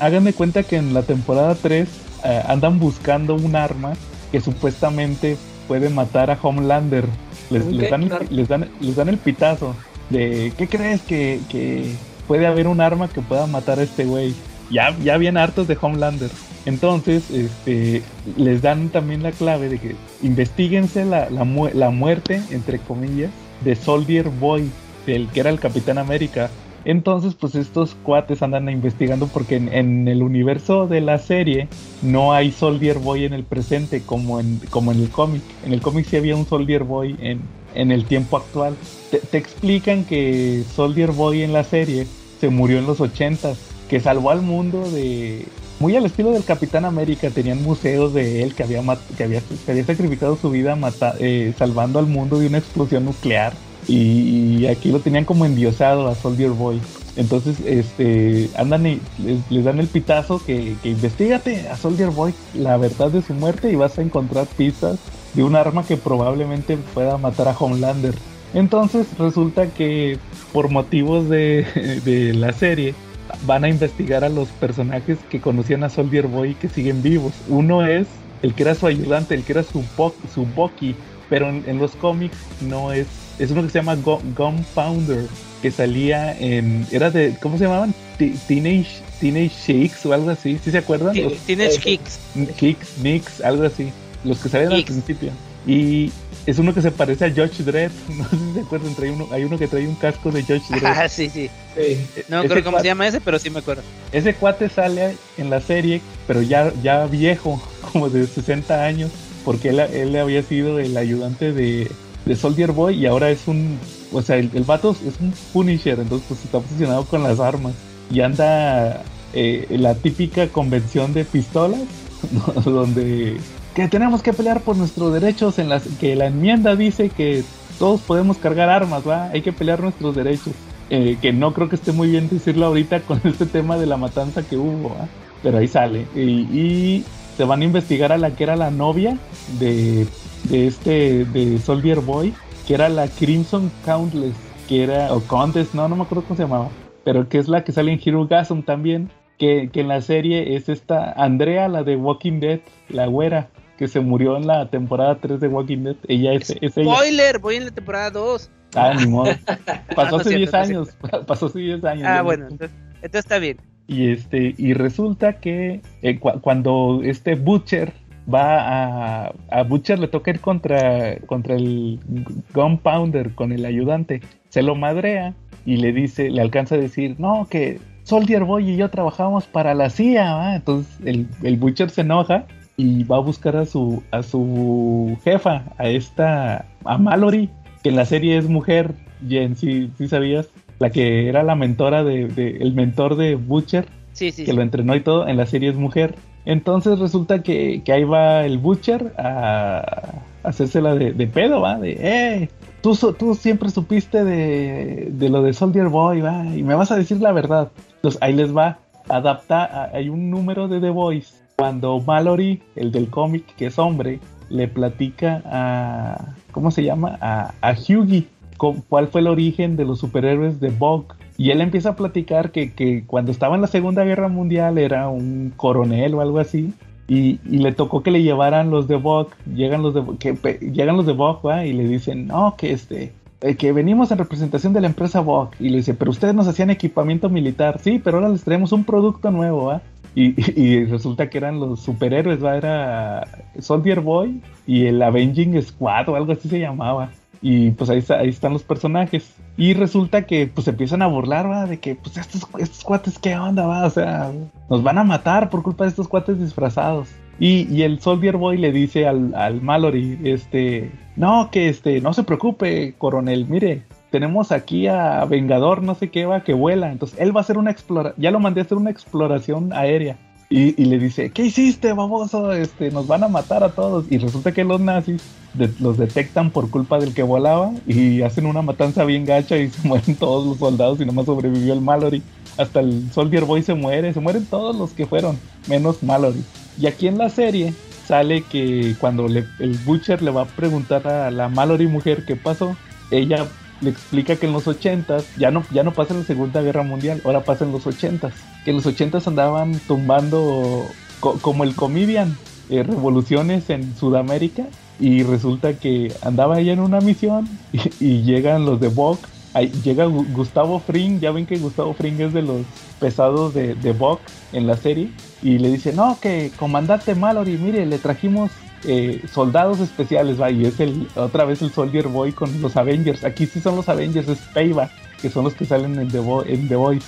Hagan de cuenta que en la temporada 3 eh, andan buscando un arma que supuestamente puede matar a Homelander. Les, ¿Un les dan, ¿Un el, les, dan, les dan el pitazo de ¿qué crees que, que puede haber un arma que pueda matar a este güey? Ya, ya bien hartos de Homelander. Entonces, este, les dan también la clave de que investiguense la, la, mu- la muerte, entre comillas, de Soldier Boy, del que era el Capitán América. Entonces, pues estos cuates andan investigando porque en, en el universo de la serie no hay Soldier Boy en el presente como en, como en el cómic. En el cómic sí había un Soldier Boy en, en el tiempo actual. Te, te explican que Soldier Boy en la serie se murió en los 80 que salvó al mundo de... Muy al estilo del Capitán América, tenían museos de él que había, que había, sacrificado su vida mata- eh, salvando al mundo de una explosión nuclear. Y, y aquí lo tenían como endiosado a Soldier Boy. Entonces, este, andan y les, les dan el pitazo que, que investigate a Soldier Boy la verdad de su muerte y vas a encontrar pistas de un arma que probablemente pueda matar a Homelander. Entonces resulta que por motivos de, de la serie van a investigar a los personajes que conocían a Soldier Boy y que siguen vivos. Uno es el que era su ayudante, el que era su, po- su Bucky, pero en, en los cómics no es, es uno que se llama Gu- Gunpowder, que salía en, era de, ¿cómo se llamaban? Teenage, Teenage Shakes o algo así, ¿sí se acuerdan? Los Teenage Kicks. Kicks, Nicks, algo así, los que salían al principio. Y es uno que se parece a George Dredd. No sé si se acuerdan, trae uno, hay uno que trae un casco de George Dredd. Ah, sí, sí. Sí. No Ese creo cómo se llama ese, pero sí me acuerdo. Ese cuate sale en la serie, pero ya, ya viejo, como de 60 años, porque él, él había sido el ayudante de, de Soldier Boy y ahora es un, o sea, el, el vato es un Punisher, entonces pues está obsesionado con las armas y anda eh, en la típica convención de pistolas, ¿no? donde que tenemos que pelear por nuestros derechos, en las que la enmienda dice que todos podemos cargar armas, ¿va? Hay que pelear nuestros derechos. Eh, que no creo que esté muy bien decirlo ahorita con este tema de la matanza que hubo, ¿va? pero ahí sale. Y, se van a investigar a la que era la novia de, de este, de Soldier Boy, que era la Crimson Countless, que era, o Countess, no, no me acuerdo cómo se llamaba, pero que es la que sale en Hero Gasm también, que, que en la serie es esta Andrea, la de Walking Dead, la güera, que se murió en la temporada 3 de Walking Dead. Ella es, es ella. Spoiler, voy en la temporada 2. Ah, ni modo. Pasó hace cierto, 10 no es años. Pasó hace 10 años. Ah, bueno, no- entonces, entonces está bien. Y este, y resulta que eh, cu- cuando este Butcher va a, a Butcher le toca ir contra, contra el Gunpowder con el ayudante, se lo madrea y le dice, le alcanza a decir, no, que Soldier Boy y yo trabajamos para la CIA, ¿va?". entonces el, el Butcher se enoja y va a buscar a su, a su jefa, a esta, a Mallory, que en la serie es mujer, Jen, si sabías? La que era la mentora de, de- el mentor de Butcher, Sí, que lo entrenó y todo, en la serie es mujer. Entonces resulta que, que ahí va el Butcher a, a hacérsela de, de pedo, ¿va? De, eh, tú, tú siempre supiste de, de lo de Soldier Boy, ¿va? Y me vas a decir la verdad. Entonces ahí les va, adapta, a- hay un número de The Voice. Cuando Mallory, el del cómic, que es hombre, le platica a, ¿cómo se llama? A, a Hughie, cu- cuál fue el origen de los superhéroes de Bog. Y él empieza a platicar que, que cuando estaba en la Segunda Guerra Mundial era un coronel o algo así. Y, y le tocó que le llevaran los de Bog. Llegan los de, que, pe- llegan los de Bog ¿va? y le dicen, no, que este, eh, que venimos en representación de la empresa Bog. Y le dice, pero ustedes nos hacían equipamiento militar. Sí, pero ahora les traemos un producto nuevo, ¿va? Y, resulta que eran los superhéroes, ¿va? Era Soldier Boy y el Avenging Squad o algo así se llamaba. Y pues ahí, ahí están los personajes. Y resulta que pues empiezan a burlar, ¿va? De que pues estos, estos cuates, ¿qué onda, va? O sea, nos van a matar por culpa de estos cuates disfrazados. Y, y el Soldier Boy le dice al, al Mallory, este, no, que este, no se preocupe, coronel, mire, tenemos aquí a Vengador, no sé qué va, que vuela. Entonces él va a hacer una exploración, ya lo mandé a hacer una exploración aérea. Y, le dice, ¿qué hiciste, baboso? Este, nos van a matar a todos. Y resulta que los nazis los detectan por culpa del que volaba y hacen una matanza bien gacha y se mueren todos los soldados y nomás sobrevivió el Mallory. Hasta el Soldier Boy se muere, se mueren todos los que fueron, menos Mallory. Y aquí en la serie sale que cuando el Butcher le va a preguntar a la Mallory mujer qué pasó, ella le explica que en los 80s ya no, ya no pasa la Segunda Guerra Mundial, ahora pasa en los 80s. Que en los 80s andaban tumbando co- como el Comedian, eh, revoluciones en Sudamérica y resulta que andaba ella en una misión y, llegan los de Vogue. Llega Gu- Gustavo Fring, ya ven que Gustavo Fring es de los pesados de, de en la serie y le dice, no, que comandante Mallory, mire, le trajimos eh, soldados especiales, va, y es el, otra vez el Soldier Boy con los Avengers. Aquí sí son los Avengers, es Payback, que son los que salen en The, Vo- en Voice.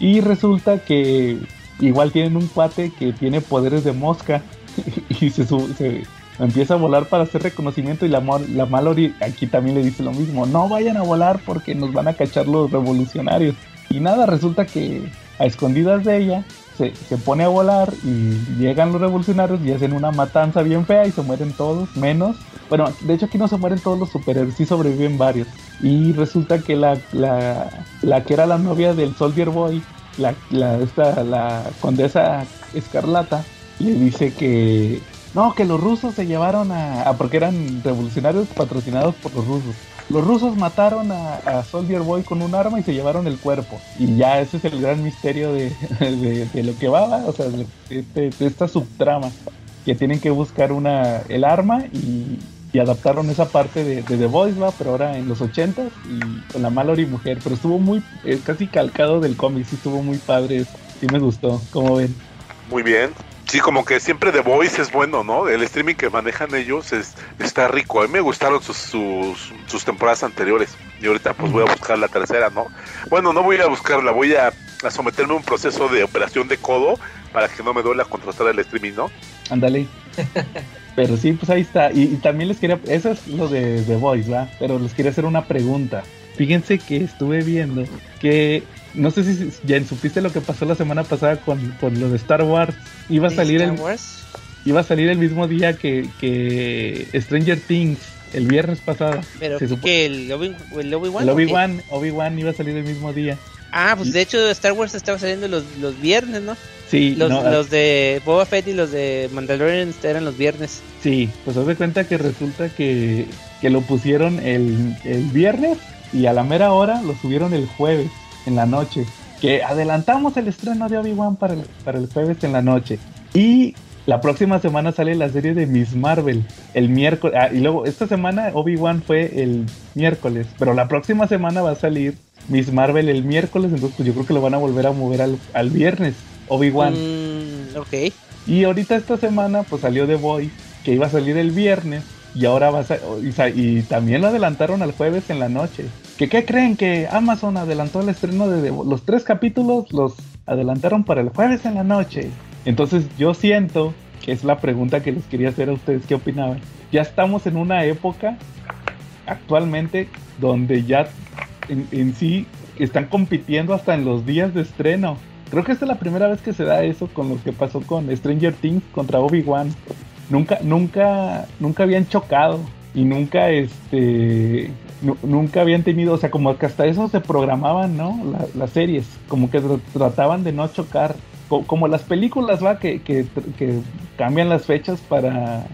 Y resulta que igual tienen un cuate que tiene poderes de mosca y se, se empieza a volar para hacer reconocimiento y la, la Mallory aquí también le dice lo mismo, no vayan a volar porque nos van a cachar los revolucionarios. Y nada, resulta que a escondidas de ella se, se pone a volar y llegan los revolucionarios y hacen una matanza bien fea y se mueren todos, menos. Bueno, de hecho aquí no se mueren todos los superhéroes, sí sobreviven varios. Y resulta que la, la, la que era la novia del Soldier Boy, la, la, esta, la condesa Escarlata, le dice que no, que los rusos se llevaron a, a- porque eran revolucionarios patrocinados por los rusos. Los rusos mataron a, Soldier Boy con un arma y se llevaron el cuerpo. Y ya ese es el gran misterio de, de- lo que va, o sea, de, esta subtrama. Que tienen que buscar una el arma y, adaptaron esa parte de, de The Voice, ¿va? pero ahora en los 80s y con la Mallory mujer. Pero estuvo muy, eh, casi calcado del cómic, sí estuvo muy padre. Sí me gustó, como ven. Muy bien. Sí, como que siempre The Voice es bueno, ¿no? El streaming que manejan ellos es, está rico. A mí me gustaron sus, sus, temporadas anteriores. Y ahorita pues voy a buscar la tercera, ¿no? Bueno, no voy a buscarla, voy a, someterme a un proceso de operación de codo para que no me duela contratar el streaming, ¿no? Ándale. Pero sí, pues ahí está. Y, también les quería, eso es lo de The Voice, ¿va? Pero les quería hacer una pregunta. Fíjense que estuve viendo que, no sé si ya supiste lo que pasó la semana pasada con, con lo de Star Wars. Iba a salir Star el, Wars. iba a salir el mismo día que, que Stranger Things, el viernes pasado. Pero Se que el Obi- el Obi-Wan. el ¿o qué? Obi-Wan, Obi-Wan iba a salir el mismo día. Ah, pues de hecho Star Wars estaba saliendo los, los viernes, ¿no? Sí, Los, no, los de Boba Fett y los de Mandalorian eran los viernes. Sí, pues haz de cuenta que resulta que, que lo pusieron el, el viernes y a la mera hora lo subieron el jueves en la noche. Que adelantamos el estreno de Obi-Wan para el, para el jueves en la noche. Y la próxima semana sale la serie de Miss Marvel, el miércoles. Ah, y luego esta semana Obi-Wan fue el miércoles, pero la próxima semana va a salir Miss Marvel el miércoles, entonces pues yo creo que lo van a volver a mover al, al viernes, Obi-Wan. Mm, ok. Y ahorita esta semana pues salió The Voice, que iba a salir el viernes y ahora va a y, y también lo adelantaron al jueves en la noche. ¿Que qué creen que Amazon adelantó el estreno de The Vo- los tres capítulos los adelantaron para el jueves en la noche? Entonces yo siento que es la pregunta que les quería hacer a ustedes qué opinaban. Ya estamos en una época actualmente donde ya en, en sí están compitiendo hasta en los días de estreno. Creo que esta es la primera vez que se da eso con lo que pasó con Stranger Things contra Obi-Wan. Nunca, nunca, nunca habían chocado y nunca, este, nunca habían tenido, o sea, como que hasta eso se programaban, ¿no? La- las series, como que tr- trataban de no chocar, Co- como las películas, va, que, que, que cambian las fechas para,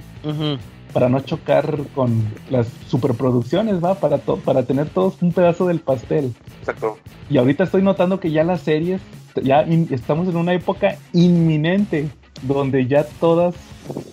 para no chocar con las superproducciones, va, para, to- para tener todos un pedazo del pastel. Exacto. Y ahorita estoy notando que ya las series, ya estamos en una época inminente donde ya todas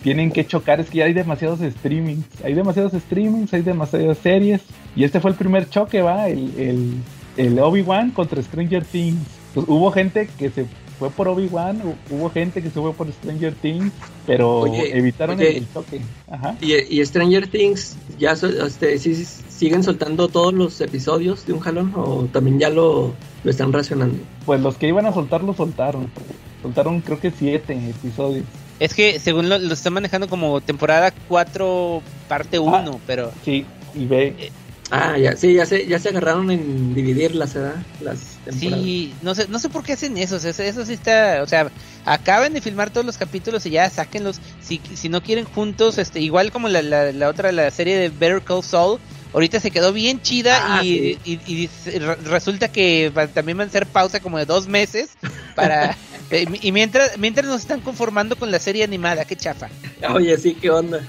tienen que chocar. Es que ya hay demasiados streamings, hay demasiados streamings, hay demasiadas series. Y este fue el primer choque, va, el, el, el Obi-Wan contra Stranger Things. Pues, hubo gente que se fue por Obi-Wan, hu- hubo gente que se fue por Stranger Things, pero Oye, evitaron oye. el, choque. Ajá. Y, y Stranger Things, ¿ya este, sí, siguen soltando todos los episodios de un jalón o también ya lo, lo están racionando? Pues los que iban a soltar lo soltaron. Soltaron creo que siete episodios. Es que según lo, lo están manejando como temporada 4, parte 1, pero Sí, y ve, Ah, ya, sí, ya se, ya se agarraron en dividirlas, ¿verdad? Las temporadas. sí, no sé, no sé por qué hacen eso, o sea, eso, eso sí está, o sea, acaben de filmar todos los capítulos y ya sáquenlos, si, si no quieren juntos, este, igual como la, la, la otra, la serie de Better Call Saul, ahorita se quedó bien chida Ah, y, resulta que va- también van a hacer pausa como de dos meses para... eh, y mientras mientras nos están conformando con la serie animada, qué chafa. Oye, sí, ¿qué onda?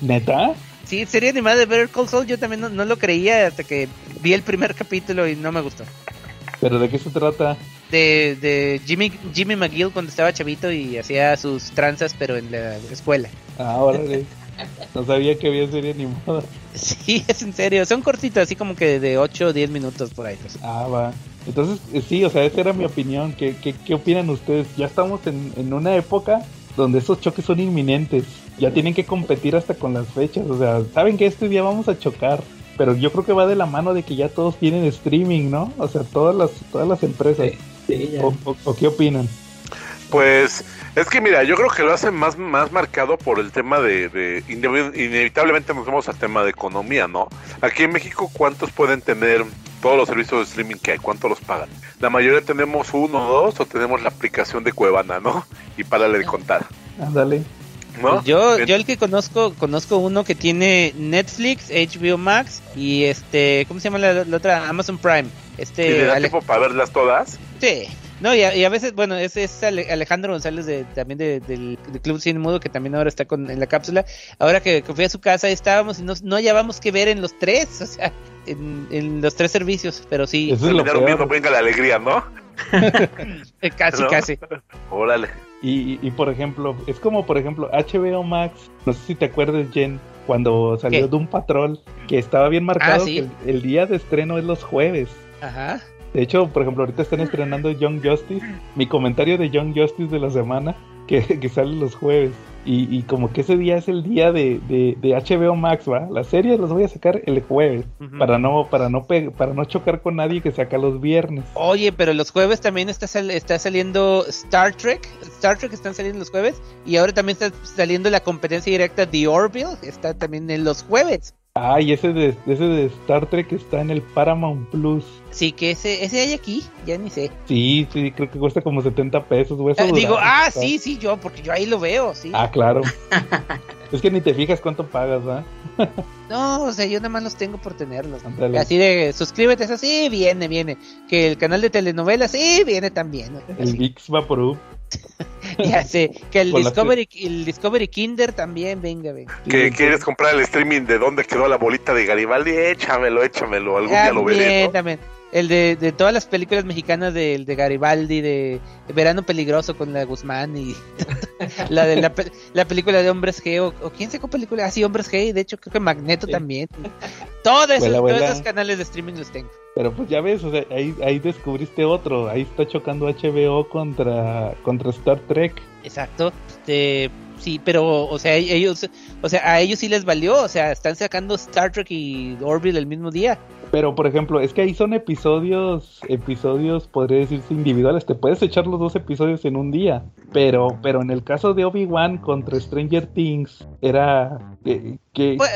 ¿neta? Sí, serie animada de Better Call Saul yo también no, no lo creía hasta que vi el primer capítulo y no me gustó. ¿Pero de qué se trata? De, de Jimmy, Jimmy McGill cuando estaba chavito y hacía sus tranzas pero en la escuela. Ah, órale. No sabía que había serie animada. Sí, es en serio, son cortitos, así como que de 8 o 10 minutos por ahí. pues. Ah, va. Entonces, eh, sí, o sea, esa era mi opinión. ¿Qué, qué, qué opinan ustedes? Ya estamos en, en una época donde esos choques son inminentes. Ya tienen que competir hasta con las fechas. O sea, saben que este día vamos a chocar. Pero yo creo que va de la mano de que ya todos tienen streaming, ¿no? O sea, todas las, todas las empresas. Sí, ya. ¿O, o- o qué opinan? Pues es que mira, yo creo que lo hacen más, más marcado por el tema de, de inevi- inevitablemente nos vamos al tema de economía, ¿no? Aquí en México, ¿cuántos pueden tener todos los servicios de streaming que hay? ¿Cuántos los pagan? La mayoría tenemos uno o dos o tenemos la aplicación de Cuevana, ¿no? Y párale de contar, Ándale. ¿no? Pues yo, yo el que conozco, conozco uno que tiene Netflix, HBO Max y este, ¿cómo se llama la, la otra? Amazon Prime. ¿Y Este, le da Ale- tiempo para verlas todas? Sí. No, y a, y a veces, bueno, ese es Ale- Alejandro González de, también de- del, del Club Cine Mudo, que también ahora está con, en la cápsula. Ahora que, que fui a su casa, estábamos y no, no hallábamos que ver en los tres, o sea, en, en los tres servicios, pero sí, Eso es lo viendo. Venga la Alegría, ¿no? casi, ¿No? casi. Órale. Y, y, y, por ejemplo, es como por ejemplo HBO Max, no sé si te acuerdas Jen, cuando salió ¿Qué? Doom Patrol, que estaba bien marcado Ah, sí. que el, el día de estreno es los jueves. Ajá. De hecho, por ejemplo, ahorita están estrenando Young Justice. Mi comentario de Young Justice de la semana que, que sale los jueves. Y, y como que ese día es el día de, de, de HBO Max, ¿va? Las series las voy a sacar el jueves. Para no, para no pe- para no chocar con nadie que saca los viernes. Oye, pero los jueves también está, sal- está saliendo Star Trek. Star Trek están saliendo los jueves. Y ahora también está saliendo la competencia directa The Orville. Está también en los jueves. Ah, y ese de, ese de Star Trek está en el Paramount Plus. Sí, que ese, ese hay aquí. Ya ni sé. Sí, sí, creo que cuesta como 70 pesos, güey. eso Ah, digo, ah, está- sí, sí, yo, porque yo ahí lo veo, sí. Ah, claro. es que ni te fijas cuánto pagas, ¿va? No, o sea, yo nada más los tengo por tenerlos. Ándale. Así de, suscríbete, eso sí, viene, viene. Que el canal de telenovelas, sí, viene también. El Vix Vaporub. ya sé. Que el Discovery, el Discovery Kinder también, venga, venga. ¿Que quieres comprar el streaming de dónde quedó la bolita de Garibaldi? Échamelo, échamelo, algún día lo veré, También, ¿no? también. El de, de todas las películas mexicanas de, de Garibaldi, de Verano Peligroso con la Guzmán y la de la, la película de Hombres G o, o quién sacó película, ah sí, Hombres G, y de hecho creo que Magneto Sí. también. Todos esos, todos esos canales de streaming los tengo. Pero pues ya ves, o sea, ahí, ahí descubriste otro. Ahí está chocando HBO contra, contra Star Trek. Exacto. Este, sí, pero, o sea, ellos, o sea, a ellos sí les valió, o sea, están sacando Star Trek y Orville el mismo día. Pero por ejemplo, es que ahí son episodios, episodios, podría decirse individuales. Te puedes echar los dos episodios en un día. Pero, pero en el caso de Obi-Wan contra Stranger Things, era que, que- Pues.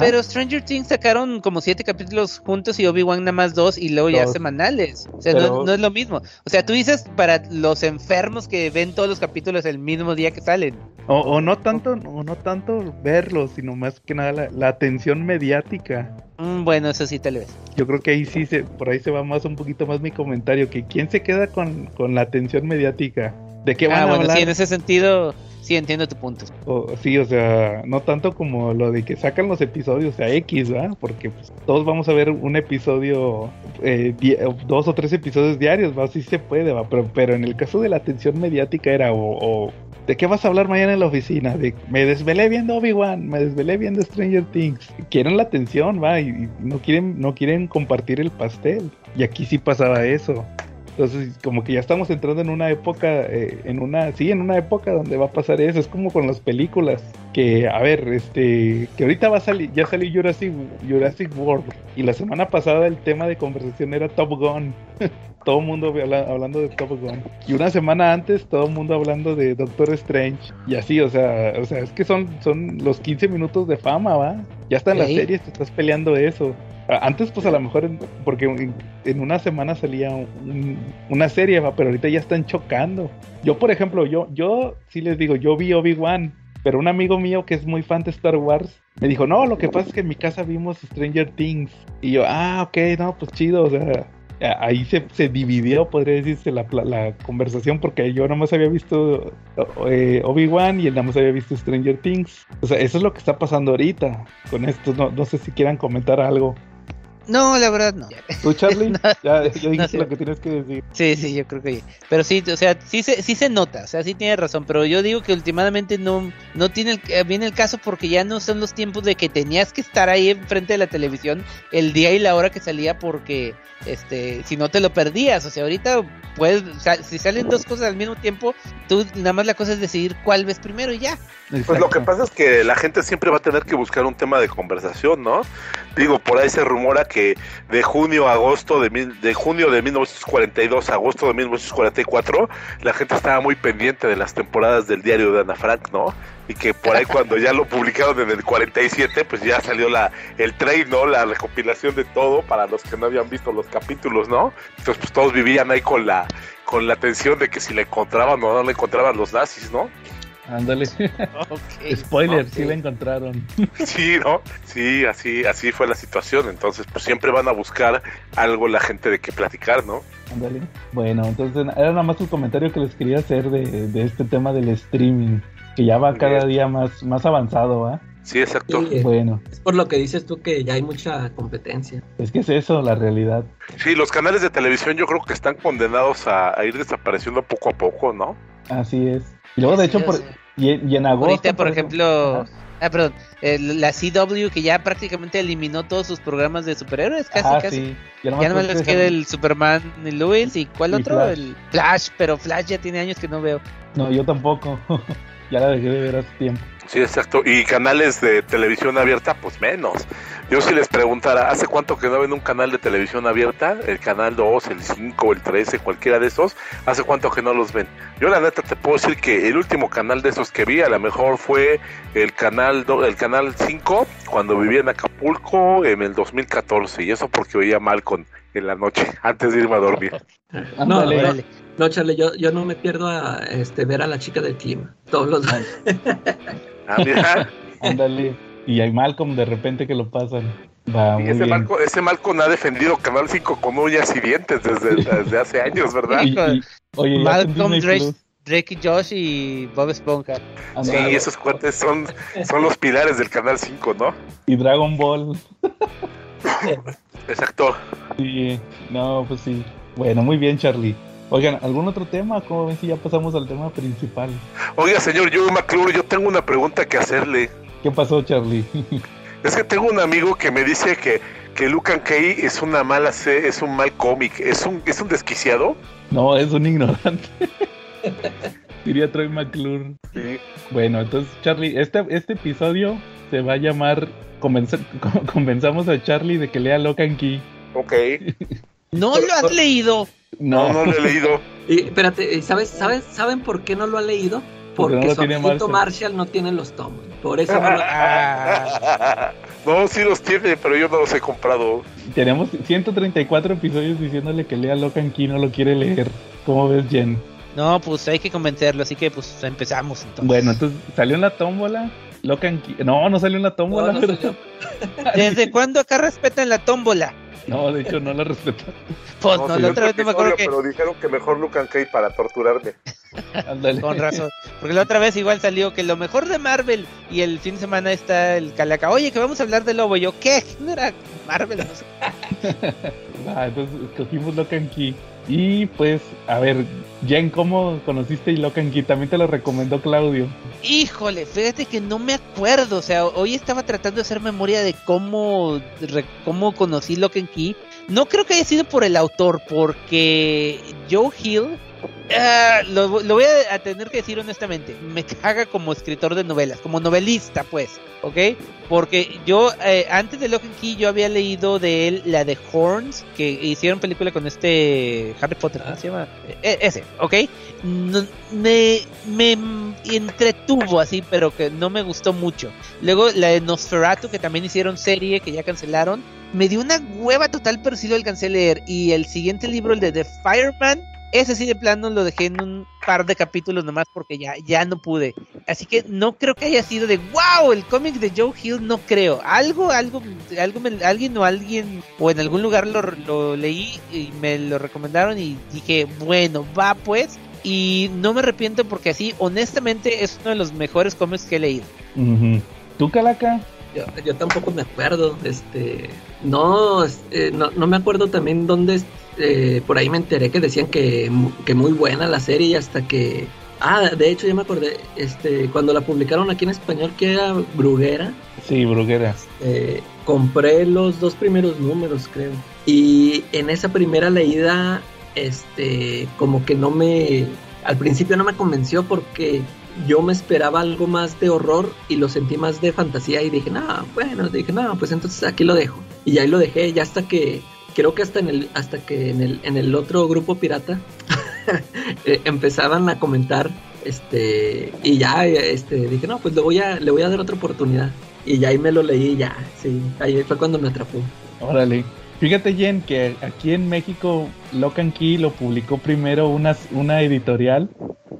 Pero Stranger Things sacaron como siete capítulos juntos y Obi-Wan nada más dos y luego ya semanales. O sea, Pero- no, no es lo mismo. O sea, tú dices para los enfermos que ven todos los capítulos el mismo día que salen. O, o no tanto, o no tanto verlo, sino más que nada la, la atención mediática. Mm, bueno, eso sí, tal vez. Yo creo que ahí sí se, por ahí se va más un poquito más mi comentario, que quién se queda con, con la atención mediática, de qué van Ah, a bueno, hablar. sí, en ese sentido, sí entiendo tu punto. O- sí, o sea, no tanto como lo de que sacan los episodios a X, ¿verdad? Porque pues, todos vamos a ver un episodio, eh, dos o tres episodios diarios, ¿va? Sí se puede, ¿va? Pero, en el caso de la atención mediática era o, o, ¿de qué vas a hablar mañana en la oficina? De me desvelé viendo Obi-Wan, me desvelé viendo Stranger Things. Quieren la atención, ¿va? Y, y no quieren, no quieren compartir el pastel. Y aquí sí pasaba eso. Entonces, como que ya estamos entrando en una época, eh, en una, sí, en una época donde va a pasar eso. Es como con las películas. Que, a ver, este, que ahorita va a salir, ya salió Jurassic, Jurassic World. Y la semana pasada el tema de conversación era Top Gun. todo el mundo habla- hablando de Top Gun. Y una semana antes, todo el mundo hablando de Doctor Strange. Y así, o sea, o sea, es que son, son los 15 minutos de fama, ¿va? Ya está en las series, te estás peleando eso. Antes, pues a lo mejor, en- porque en, en una semana salía un- una serie, ¿va? pero ahorita ya están chocando. Yo, por ejemplo, yo, yo sí les digo, yo vi Obi-Wan, pero un amigo mío que es muy fan de Star Wars me dijo, no, lo que pasa es que en mi casa vimos Stranger Things. Y yo, ah, ok, no, pues chido, o sea, ahí se, se dividió, podría decirse, la, la conversación, porque yo nada más había visto eh, Obi-Wan y él nada más había visto Stranger Things. O sea, eso es lo que está pasando ahorita con esto. No, no sé si quieran comentar algo. No, la verdad no. ¿Tú, Charlie? No, ya, ya dijiste sé. lo que tienes que decir. Sí, sí, yo creo que sí. Pero sí, o sea, sí se, sí se nota, o sea, sí tiene razón, pero yo digo que últimamente no, no tiene el, eh, viene el caso porque ya no son los tiempos de que tenías que estar ahí enfrente de la televisión el día y la hora que salía porque, este, si no te lo perdías, o sea, ahorita puedes, o sea, si salen dos cosas al mismo tiempo, tú nada más la cosa es decidir cuál ves primero y ya. Pues lo que pasa es que la gente siempre va a tener que buscar un tema de conversación, ¿no? Digo, por ahí se rumora que de junio a agosto de, mil- de junio de 1942 a agosto de 1944 la gente estaba muy pendiente de las temporadas del diario de Ana Frank, ¿no? Y que por ahí cuando ya lo publicaron en el 47, pues ya salió la el trade, ¿no? La recopilación de todo para los que no habían visto los capítulos, ¿no? Entonces pues todos vivían ahí con la con la tensión de que si le encontraban o no le encontraban los nazis, ¿no? Ándale. Spoiler, Ok. sí la encontraron. Sí, ¿no? Sí, así, así fue la situación. Entonces, pues siempre van a buscar algo la gente de qué platicar, ¿no? Ándale. Bueno, entonces era nada más el comentario que les quería hacer de, de este tema del streaming. Que ya va cada día más, más avanzado, ¿va? Sí, exacto. Sí, Bueno, es por lo que dices tú que ya hay mucha competencia. es que es eso, la realidad. Sí, los canales de televisión yo creo que están condenados a, a ir desapareciendo poco a poco, ¿no? Así es. Y luego, de hecho, por, y, y en agosto. Ahorita, por ejemplo. Ah, perdón. eh, la CW que ya prácticamente eliminó todos sus programas de superhéroes, casi, Ah, casi. sí. Ya Ya nomás les queda el Superman y Lewis y ¿cuál Y otro? Flash. El Flash, pero Flash ya tiene años que no veo. No, yo tampoco. ya la dejé de ver hace tiempo. Sí, exacto. Y canales de televisión abierta, pues menos. Yo si les preguntara, ¿hace cuánto que no ven un canal de televisión abierta? El canal 2, el 5, el 13, cualquiera de esos. ¿Hace cuánto que no los ven? Yo la neta te puedo decir que el último canal de esos que vi a lo mejor fue el canal do- el canal 5 cuando vivía en Acapulco en el 2014 y eso porque oía mal con en la noche antes de irme a dormir. No, no, Órale. no, Charlie, yo, yo no me pierdo a este, ver a la chica del clima. Todos los Ah, mira, Ándale. Y hay Malcolm de repente que lo pasan. Va, y ese. Malcolm, ese Malcolm ha defendido Canal 5 con uñas y dientes desde, desde hace años, ¿verdad? Y- oye, Malcolm, Drake, y Josh y Bob Esponja. Sí, esos cuates son, son los pilares del Canal 5, ¿no? Y Dragon Ball. Exacto. Sí, no, pues sí. Bueno, muy bien, Charlie. Oigan, ¿algún otro tema? ¿Cómo ven si ya pasamos al tema principal? Oiga, señor Joe McClure, yo tengo una pregunta que hacerle. ¿Qué pasó, Charlie? Es que tengo un amigo que me dice que, que Luke and Kay es una mala es un mal cómic, es un, es un desquiciado. no, es un ignorante. Diría Troy McClure. Bueno, entonces, Charlie, este, este episodio se va a llamar Convencer- Convenzamos a Charlie de que lea Locan Key. Ok. ¿No lo has leído? No, no lo he leído. Y espérate, ¿y ¿sabes, sabes, ¿saben por qué no lo ha leído? Porque Porque no su tiene Marshall. Marshall no tiene los tomos. Por eso no lo... Ah, No, sí los tiene, pero yo no los he comprado. Tenemos 134 episodios diciéndole que lea Locan Key, no lo quiere leer. ¿Cómo ves, Jen? no, pues hay que convencerlo, así que pues empezamos entonces. Bueno, entonces salió en la tómbola. Locan Key. No, no salió en la tómbola. ¿Desde cuándo acá respetan la tómbola? No, de hecho no la respetaron. Pues No, la otra vez no me acuerdo que... Pero dijeron que mejor Luke and Kay para torturarme. Ándale. Con razón. Porque la otra vez igual salió que lo mejor de Marvel y el fin de semana está el Calaca. Oye, que vamos a hablar de Lobo. Y yo, ¿qué? No era Marvel. No sé. Ah, entonces escogimos Locan Key. Y pues, a ver, Jen, ¿cómo conociste Locan Key? También te lo recomendó Claudio. Híjole, fíjate que no me acuerdo. O sea, hoy estaba tratando de hacer memoria de cómo, re- cómo conocí Lock and Key. No creo que haya sido por el autor, porque Joe Hill. Ah, lo, lo voy a, a tener que decir honestamente. Me caga como escritor de novelas, como novelista, pues. ¿Ok? Porque yo, eh, antes de Lock and Key, yo había leído de él la de Horns, que hicieron película con este Harry Potter, ¿cómo se llama? E- ese, ¿ok? No- me, me entretuvo así, pero que no me gustó mucho. Luego la de Nosferatu, que también hicieron serie, que ya cancelaron. Me dio una hueva total, pero sí lo alcancé a leer. Y el siguiente libro, el de The Fireman, ese sí de plano lo dejé en un par de capítulos nomás porque ya, ya no pude. Así que no creo que haya sido de wow, el cómic de Joe Hill, no creo. Algo, algo, algo, me- alguien o alguien, o en algún lugar lo, lo leí y me lo recomendaron y dije, bueno, va pues. Y no me arrepiento porque así, honestamente, es uno de los mejores cómics que he leído. ¿Tú, Calaca? Yo, yo tampoco me acuerdo, este, no, este, no, no me acuerdo también dónde, eh, por ahí me enteré que decían que, que muy buena la serie y hasta que, ah, de hecho ya me acordé, este, cuando la publicaron aquí en español que era Bruguera, Sí, Bruguera. eh, compré los dos primeros números creo y en esa primera leída, este, como que no me, al principio no me convenció porque yo me esperaba algo más de horror y lo sentí más de fantasía y dije, no, bueno, dije, no, pues entonces aquí lo dejo. Y ahí lo dejé, ya hasta que, creo que hasta en el, hasta que en el, en el otro grupo pirata eh, empezaban a comentar, este, y ya, este, dije, no, pues le voy a, le voy a dar otra oportunidad. Y ya ahí me lo leí, ya, sí, ahí fue cuando me atrapó. Órale. Fíjate, Jen, que aquí en México Locan Key lo publicó primero una, una editorial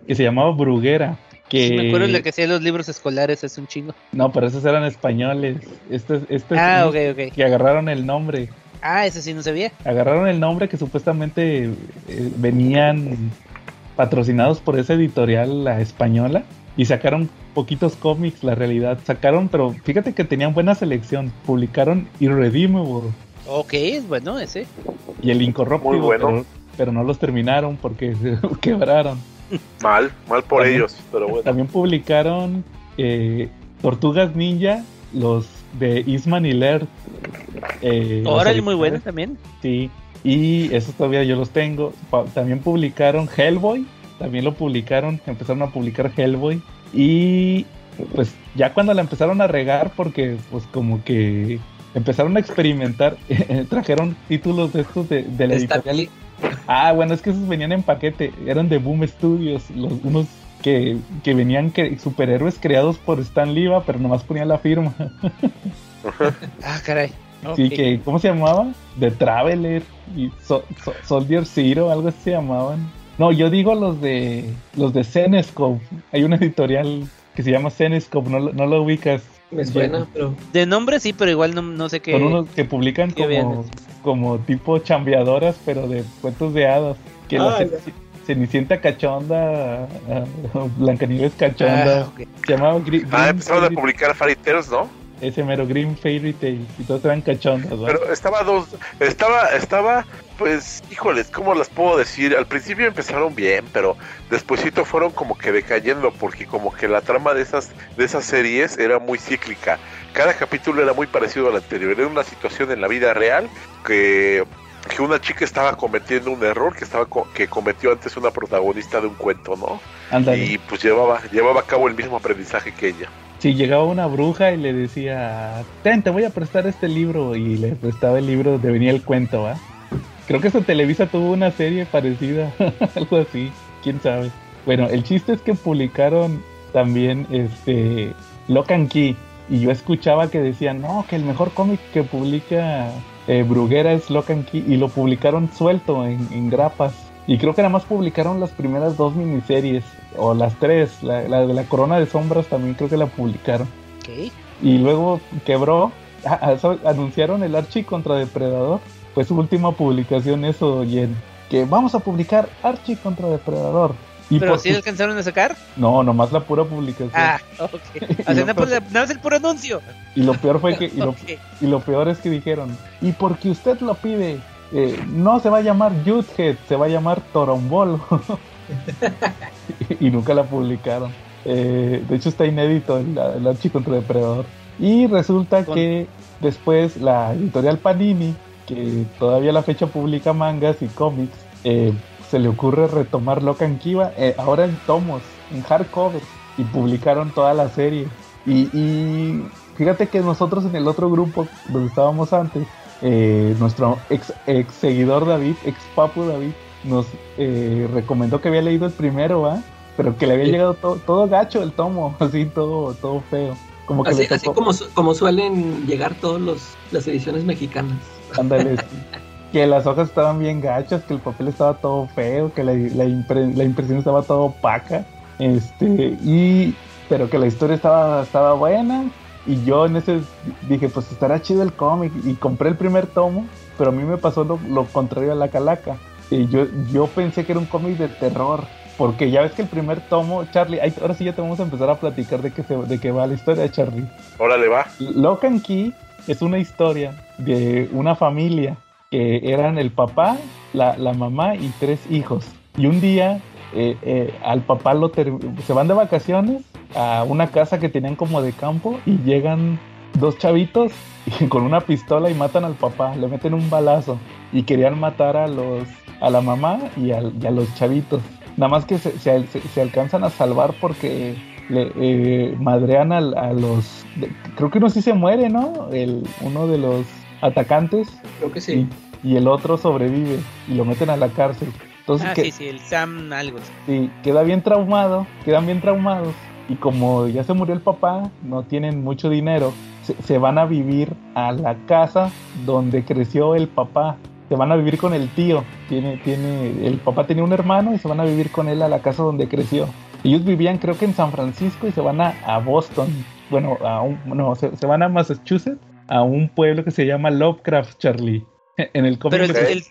que se llamaba Bruguera. Que... Sí, me acuerdo de lo que hacía los libros escolares hace un chingo. No, pero esos eran españoles. Este, este Ah, ok, ok. que agarraron el nombre. Ah, eso sí no sabía. Agarraron el nombre que supuestamente eh, venían patrocinados por esa editorial, la española, y sacaron poquitos cómics, la realidad. Sacaron, pero fíjate que tenían buena selección. Publicaron Irredeemable Ok, es bueno ese. y El Incorruptible, Muy bueno. pero, pero no los terminaron porque se quebraron. Mal, mal por También- ellos, pero bueno. También publicaron eh, Tortugas Ninja, los de Isman y Laird. eh, los Órale, muy bueno originales. también. Sí, y esos todavía yo los tengo. Pa- también publicaron Hellboy, también lo publicaron, empezaron a publicar Hellboy. Y pues ya cuando la empezaron a regar, porque pues como que empezaron a experimentar, trajeron títulos de estos de, de la Está editorial. bien. Ah, bueno, es que esos venían en paquete, eran de Boom Studios, los, unos que, que venían que, superhéroes creados por Stan Lee, va, pero nomás ponían la firma. Ah, caray. Sí, Ok. que, ¿cómo se llamaba? The Traveler y So- So- Soldier Zero, algo así se llamaban. No, yo digo los de los de Zenescope. Hay una editorial que se llama Zenescope, no, lo- no lo ubicas. Me suena, pero De nombre sí, pero igual no, no sé qué. Son unos que publican como, como tipo chambeadoras, pero de cuentos de hadas. Que Ah, Cenicienta cachonda, ah, Blancanieves cachonda. Ah. Se llamaba Gri- Ah, Grim empezaron a publicar Fairy Tales, ¿no? ese mero Green Fairy Tales. Y todos eran cachondas, ¿va? Pero estaba dos, estaba, estaba, pues, híjoles, ¿cómo las puedo decir? Al principio empezaron bien, pero despuesito fueron como que decayendo, porque como que la trama de esas, de esas series era muy cíclica. Cada capítulo era muy parecido al anterior. Era una situación en la vida real que, que una chica estaba cometiendo un error que estaba co- que cometió antes una protagonista de un cuento, ¿no? Y pues llevaba, llevaba a cabo el mismo aprendizaje que ella. Si llegaba una bruja y le decía, ten, te voy a prestar este libro, y le prestaba el libro donde venía el cuento, ¿va? Creo que esa Televisa tuvo una serie parecida, algo así, quién sabe. Bueno, el chiste es que publicaron también este Lock and Key, y yo escuchaba que decían, no, que el mejor cómic que publica eh, Bruguera es Lock and Key, y lo publicaron suelto en, en grapas. Y creo que nada más publicaron las primeras dos miniseries, o las tres, la, la de la Corona de Sombras también creo que la publicaron. Y luego quebró, anunciaron el Archie contra Depredador. Fue su última publicación eso, y en que vamos a publicar Archie contra Depredador. Y Pero sí alcanzaron a sacar. No, nomás la pura publicación. Ah, ok. O sea, nada más el puro anuncio. Y lo peor fue que, y lo, Ok. y lo peor es que dijeron, y porque usted lo pide, eh, no se va a llamar Youthhead, se va a llamar Torombolo. y nunca la publicaron. Eh, de hecho está inédito el, el Archie contra Depredador. Y resulta Con- que después la editorial Panini, que todavía a la fecha publica mangas y cómics, eh, se le ocurre retomar Locan Kiva, eh, ahora en tomos, en hardcover, y publicaron toda la serie. Y, y fíjate que nosotros en el otro grupo donde estábamos antes, eh, nuestro ex, ex seguidor David, ex papu David, nos eh, recomendó que había leído el primero, ¿va? Pero que le había Sí. llegado todo, todo gacho el tomo, así todo, todo feo. Como que así, como, su- como suelen llegar todas las ediciones mexicanas. Ándale. que las hojas estaban bien gachas, que el papel estaba todo feo, que la, la, impre- la impresión estaba todo opaca, este, y pero que la historia estaba, estaba buena, y yo en ese dije, pues estará chido el cómic, y compré el primer tomo, pero a mí me pasó lo, lo contrario a la calaca. Y yo, yo pensé que era un cómic de terror, porque ya ves que el primer tomo, Charlie, ahí- ahora sí ya te vamos a empezar a platicar de qué, se- de qué va la historia, Charlie. Órale, va. Lock and Key es una historia de una familia que eran el papá, la, la mamá y tres hijos. Y un día eh, eh, al papá lo se van de vacaciones a una casa que tenían como de campo y llegan dos chavitos con una pistola y matan al papá, le meten un balazo y querían matar a los a la mamá y, a los chavitos. Nada más que se, se- alcanzan a salvar porque le eh, madrean a, los creo que uno sí se muere, ¿no? El, uno de los atacantes Creo que sí. y, y el otro sobrevive y lo meten a la cárcel. Entonces Ah, que, sí, sí, el Sam algo. sí, queda bien traumado, quedan bien traumados y como ya se murió el papá, no tienen mucho dinero, se, se van a vivir a la casa donde creció el papá. Se van a vivir con el tío. Tiene, tiene, el papá tenía un hermano y se van a vivir con él a la casa donde creció. Ellos vivían creo que en San Francisco y se van a, a Boston. Bueno, a un, no, se, se van a Massachusetts, a un pueblo que se llama Lovecraft, Charlie. En el cómic Pero el,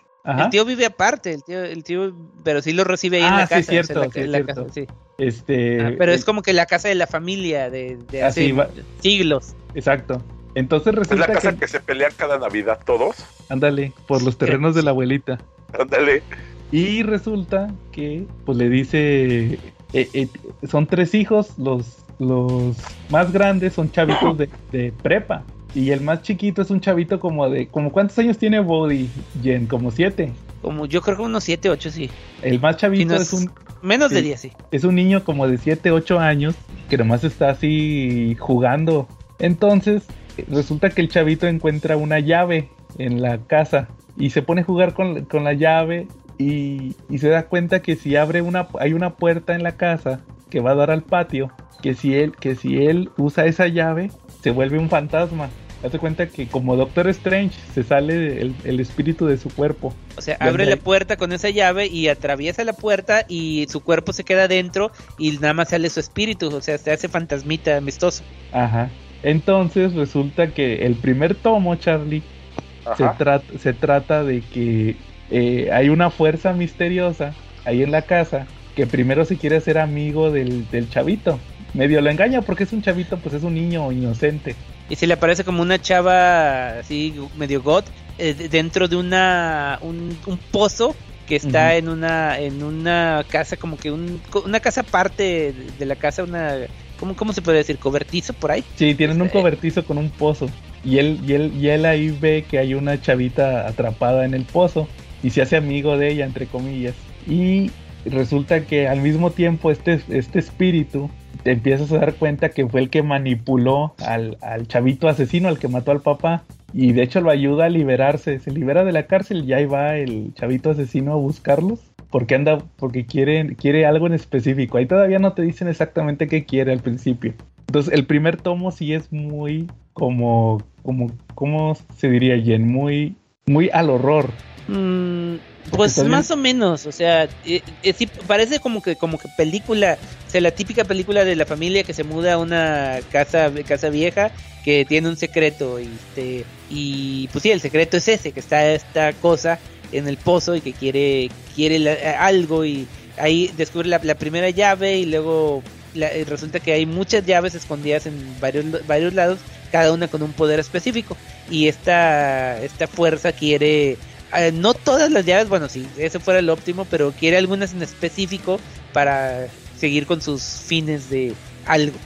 tío vive aparte, el tío, el tío, pero sí lo recibe ahí en Ah, la sí, casa. cierto, o sea, la- sí, es la cierto. casa, sí. Este, Ah, pero es eh, como que la casa de la familia de, de Así hace va. siglos. Exacto. Entonces Es la resulta casa que, que se pelean cada Navidad todos. ándale, por los terrenos de la abuelita. Ándale. Y resulta que, pues le dice, eh, eh, son tres hijos, los los más grandes son chavitos de, de prepa. Y el más chiquito es un chavito como de, como ¿cuántos años tiene Body Jen? Como siete. Como yo creo que unos 7, 8, sí. El más Si chavito no es un, Menos de sí. 10, sí. es un niño como de 7, 8 años que nomás está así jugando. Entonces, resulta que el chavito encuentra una llave en la casa y se pone a jugar con, con la llave y, y se da cuenta que si abre una, hay una puerta en la casa que va a dar al patio, que si él, que si él usa esa llave, se vuelve un fantasma. Hace cuenta que como Doctor Strange se sale el, el espíritu de su cuerpo. O sea, abre ahí. la puerta con esa llave y atraviesa la puerta y su cuerpo se queda dentro y nada más sale su espíritu. O sea, se hace fantasmita amistoso. Ajá. Entonces resulta que el primer tomo, Charlie, se, se trata de que eh, hay una fuerza misteriosa ahí en la casa que primero se quiere hacer amigo del, del chavito. Medio lo engaña porque es un chavito, pues es un niño inocente. Y se le aparece como una chava así medio god eh, de- dentro de una un, un pozo que está en una en una casa como que un, una casa aparte de, de la casa una ¿cómo, cómo se puede decir cobertizo por ahí Sí, tienen un Este- cobertizo con un pozo. Y él, y él, y él ahí ve que hay una chavita atrapada en el pozo y se hace amigo de ella, entre comillas. Y resulta que al mismo tiempo este, este espíritu te empiezas a dar cuenta que fue el que manipuló al, al chavito asesino, al que mató al papá. Y de hecho lo ayuda a liberarse. Se libera de la cárcel y ahí va el chavito asesino a buscarlos. Porque anda, porque quiere, quiere algo en específico. Ahí todavía no te dicen exactamente qué quiere al principio. Entonces, el primer tomo sí es muy como, como, ¿cómo se diría, Jen? Muy, muy al horror. Mm, pues más o menos, o sea, eh, eh, sí, parece como que como que película, o sea, la típica película de la familia que se muda a una casa casa vieja que tiene un secreto y este y pues sí, el secreto es ese, que está esta cosa en el pozo y que quiere quiere la- eh, algo y ahí descubre la, la primera llave y luego la- eh, resulta que hay muchas llaves escondidas en varios varios lados, cada una con un poder específico. Y esta esta fuerza quiere eh, no todas las llaves, bueno, sí, eso fuera el óptimo, pero quiere algunas en específico para seguir con sus fines de algo.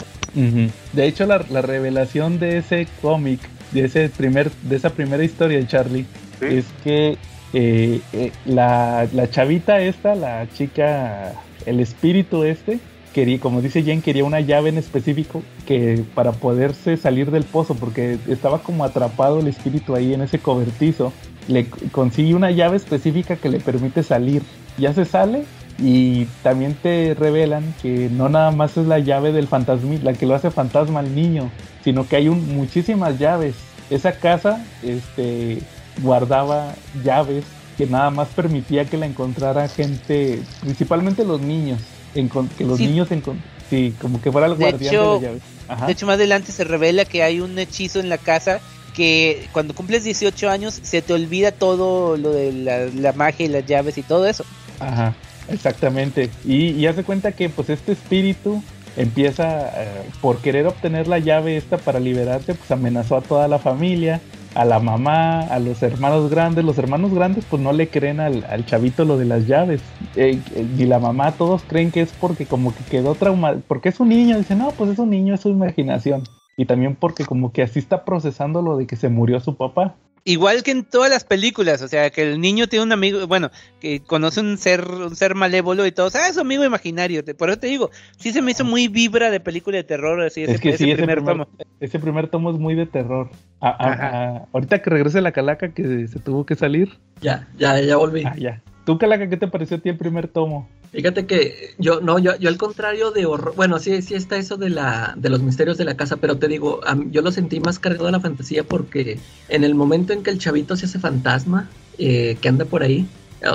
De hecho, la, la revelación de ese cómic, de ese primer, de esa primera historia de Charlie, Sí. es que eh, eh, la, la chavita esta, la chica, el espíritu este, quería, como dice Jen, quería una llave en específico que para poderse salir del pozo, porque estaba como atrapado el espíritu ahí en ese cobertizo. Le consigue una llave específica que le permite salir. Ya se sale y también te revelan que no nada más es la llave del fantasma, la que lo hace fantasma al niño, sino que hay un, muchísimas llaves. Esa casa este, guardaba llaves que nada más permitía que la encontrara gente, principalmente los niños, que los Sí. niños encon- sí, como que fuera el De guardián hecho- de las llaves. Ajá. De hecho, más adelante se revela que hay un hechizo en la casa que cuando cumples 18 años se te olvida todo lo de la, magia y las llaves y todo eso. Ajá, exactamente. Y, y hace cuenta que pues este espíritu empieza eh, por querer obtener la llave esta para liberarte, pues amenazó a toda la familia, a la mamá, a los hermanos grandes. Los hermanos grandes pues no le creen al, chavito lo de las llaves. Eh, y la mamá todos creen que es porque como que quedó traumado, porque es un niño, dicen, no, pues es un niño, es su imaginación. Y también porque como que así está procesando lo de que se murió su papá. Igual que en todas las películas, o sea, que el niño tiene un amigo, bueno, que conoce un ser, un ser malévolo y todos, ah, es su amigo imaginario. te- Por eso te digo, sí se me hizo muy vibra de película de terror, así ese, es que ese sí, ese primer primer, tomo. ese primer tomo es muy de terror. Ah, ah, ah, ahorita que regrese la calaca que se tuvo que salir. Ya, ya, ya volví. Ah, ya. ¿Tú, calaca, qué te pareció a ti el primer tomo? Fíjate que yo, no, yo, yo al contrario de horror, bueno, sí, sí está eso de la, de los misterios de la casa, pero te digo, yo lo sentí más cargado de la fantasía porque en el momento en que el chavito se hace fantasma, eh, que anda por ahí,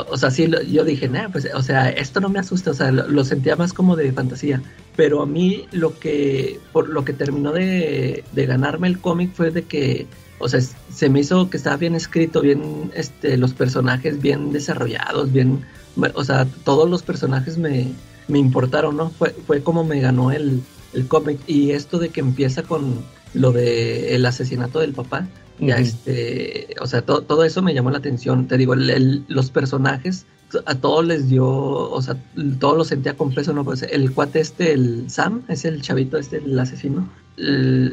o, sea, sí, yo dije, nah, pues, o sea, esto no me asusta, o sea, lo, lo sentía más como de fantasía, pero a mí lo que, por lo que terminó de, de ganarme el cómic fue de que, o sea, se me hizo que estaba bien escrito, bien, este, los personajes bien desarrollados, bien, o sea, todos los personajes me, me importaron, ¿no? Fue, fue como me ganó el, el cómic. Y esto de que empieza con lo de el asesinato del papá, ya este, o sea, to- todo eso me llamó la atención. Te digo, el- el- los personajes a todos les dio, o sea, todos lo sentía con peso, ¿no? Pues el cuate este, el Sam, es el chavito este, el asesino.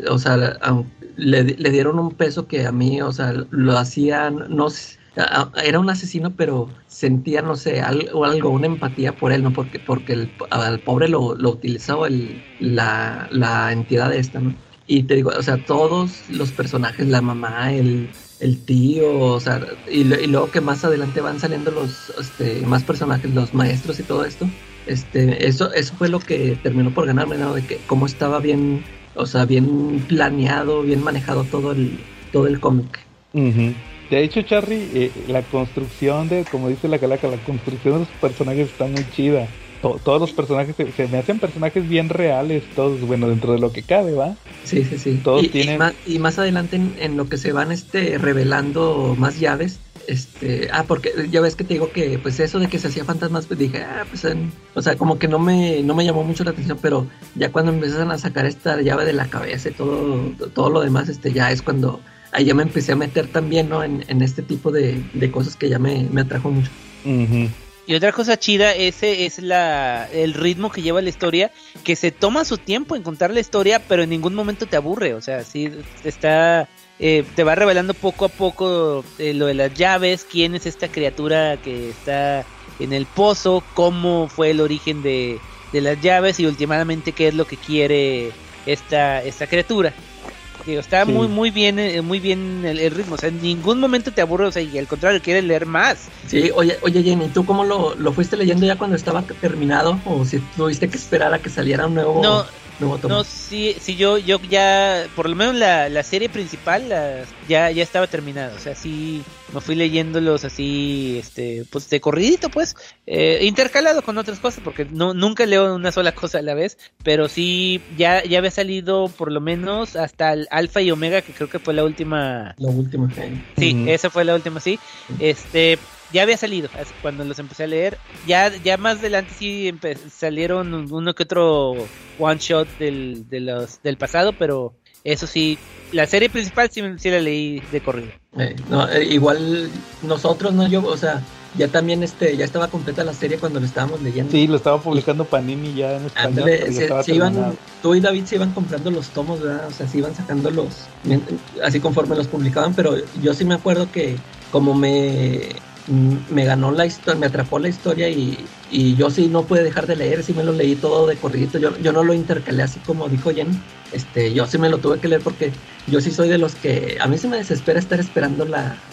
O sea, le, le dieron un peso que a mí, o sea, lo hacían, no era un asesino, pero sentía, no sé, algo, algo una empatía por él, ¿no? Porque, porque el, al pobre lo, lo utilizaba el, la, la entidad esta, ¿no? Y te digo, o sea, todos los personajes, la mamá, el, el tío, o sea, y, y luego que más adelante van saliendo los este, más personajes, los maestros y todo esto, este, eso, eso fue lo que terminó por ganarme, ¿no? De que cómo estaba bien, o sea, bien planeado, bien manejado todo el, todo el cómic. Ujú. De hecho, Charlie, eh, la construcción de, como dice la calaca, la construcción de los personajes está muy chida. To- todos los personajes se, se me hacen personajes bien reales, todos, bueno, dentro de lo que cabe, ¿va? Sí, sí, sí. Todos y, y tienen- más, y más adelante en, en lo que se van este revelando más llaves, este, ah, porque ya ves que te digo que pues eso de que se hacía fantasmas, pues dije, ah, pues en- o sea, como que no me no me llamó mucho la atención, pero ya cuando empiezan a sacar esta llave de la cabeza y todo todo lo demás, este ya es cuando ahí ya me empecé a meter también, ¿no? En, en este tipo de, de cosas que ya me, me atrajo mucho. Ujú. Y otra cosa chida, ese es la el ritmo que lleva la historia, que se toma su tiempo en contar la historia, pero en ningún momento te aburre, o sea, sí está eh, te va revelando poco a poco eh, lo de las llaves, quién es esta criatura que está en el pozo, cómo fue el origen de, de las llaves y últimamente qué es lo que quiere esta esta criatura. Digo, está Sí. muy muy bien eh, muy bien el, el ritmo, o sea, en ningún momento te aburre, o sea, y al contrario, quieres leer más. Sí, oye, oye Jenny, ¿tú cómo lo, lo fuiste leyendo ya cuando estaba terminado? ¿O si tuviste que esperar a que saliera un nuevo, No, No, sí, sí, yo, yo ya, por lo menos la, la serie principal la- ya, ya estaba terminada, o sea, sí, me fui leyéndolos así, este, pues de corridito, pues, eh, intercalado con otras cosas, porque no, nunca leo una sola cosa a la vez, pero sí, ya, ya había salido por lo menos hasta el Alfa y Omega, que creo que fue la última, Lo último. eh. Sí, Ujú. esa fue la última, sí. Este, ya había salido cuando los empecé a leer. Ya, ya más adelante sí salieron uno que otro one shot del, de los, del pasado, pero eso sí, la serie principal sí, sí la leí de corrido. Eh, no, eh, igual nosotros, ¿no? Yo, o sea, ya también este, ya estaba completa la serie cuando lo estábamos leyendo. Sí, lo estaba publicando Panini ya en español. Ándale, se- se iban, tú y David se iban comprando los tomos, ¿verdad? O sea, se iban sacando los, así conforme los publicaban, pero yo sí me acuerdo que como me, me ganó la historia, me atrapó la historia y, y yo sí no pude dejar de leer, sí me lo leí todo de corridito, yo, yo no lo intercalé así como dijo Jen, este, yo sí me lo tuve que leer porque yo sí soy de los que, a mí se me desespera estar esperando la,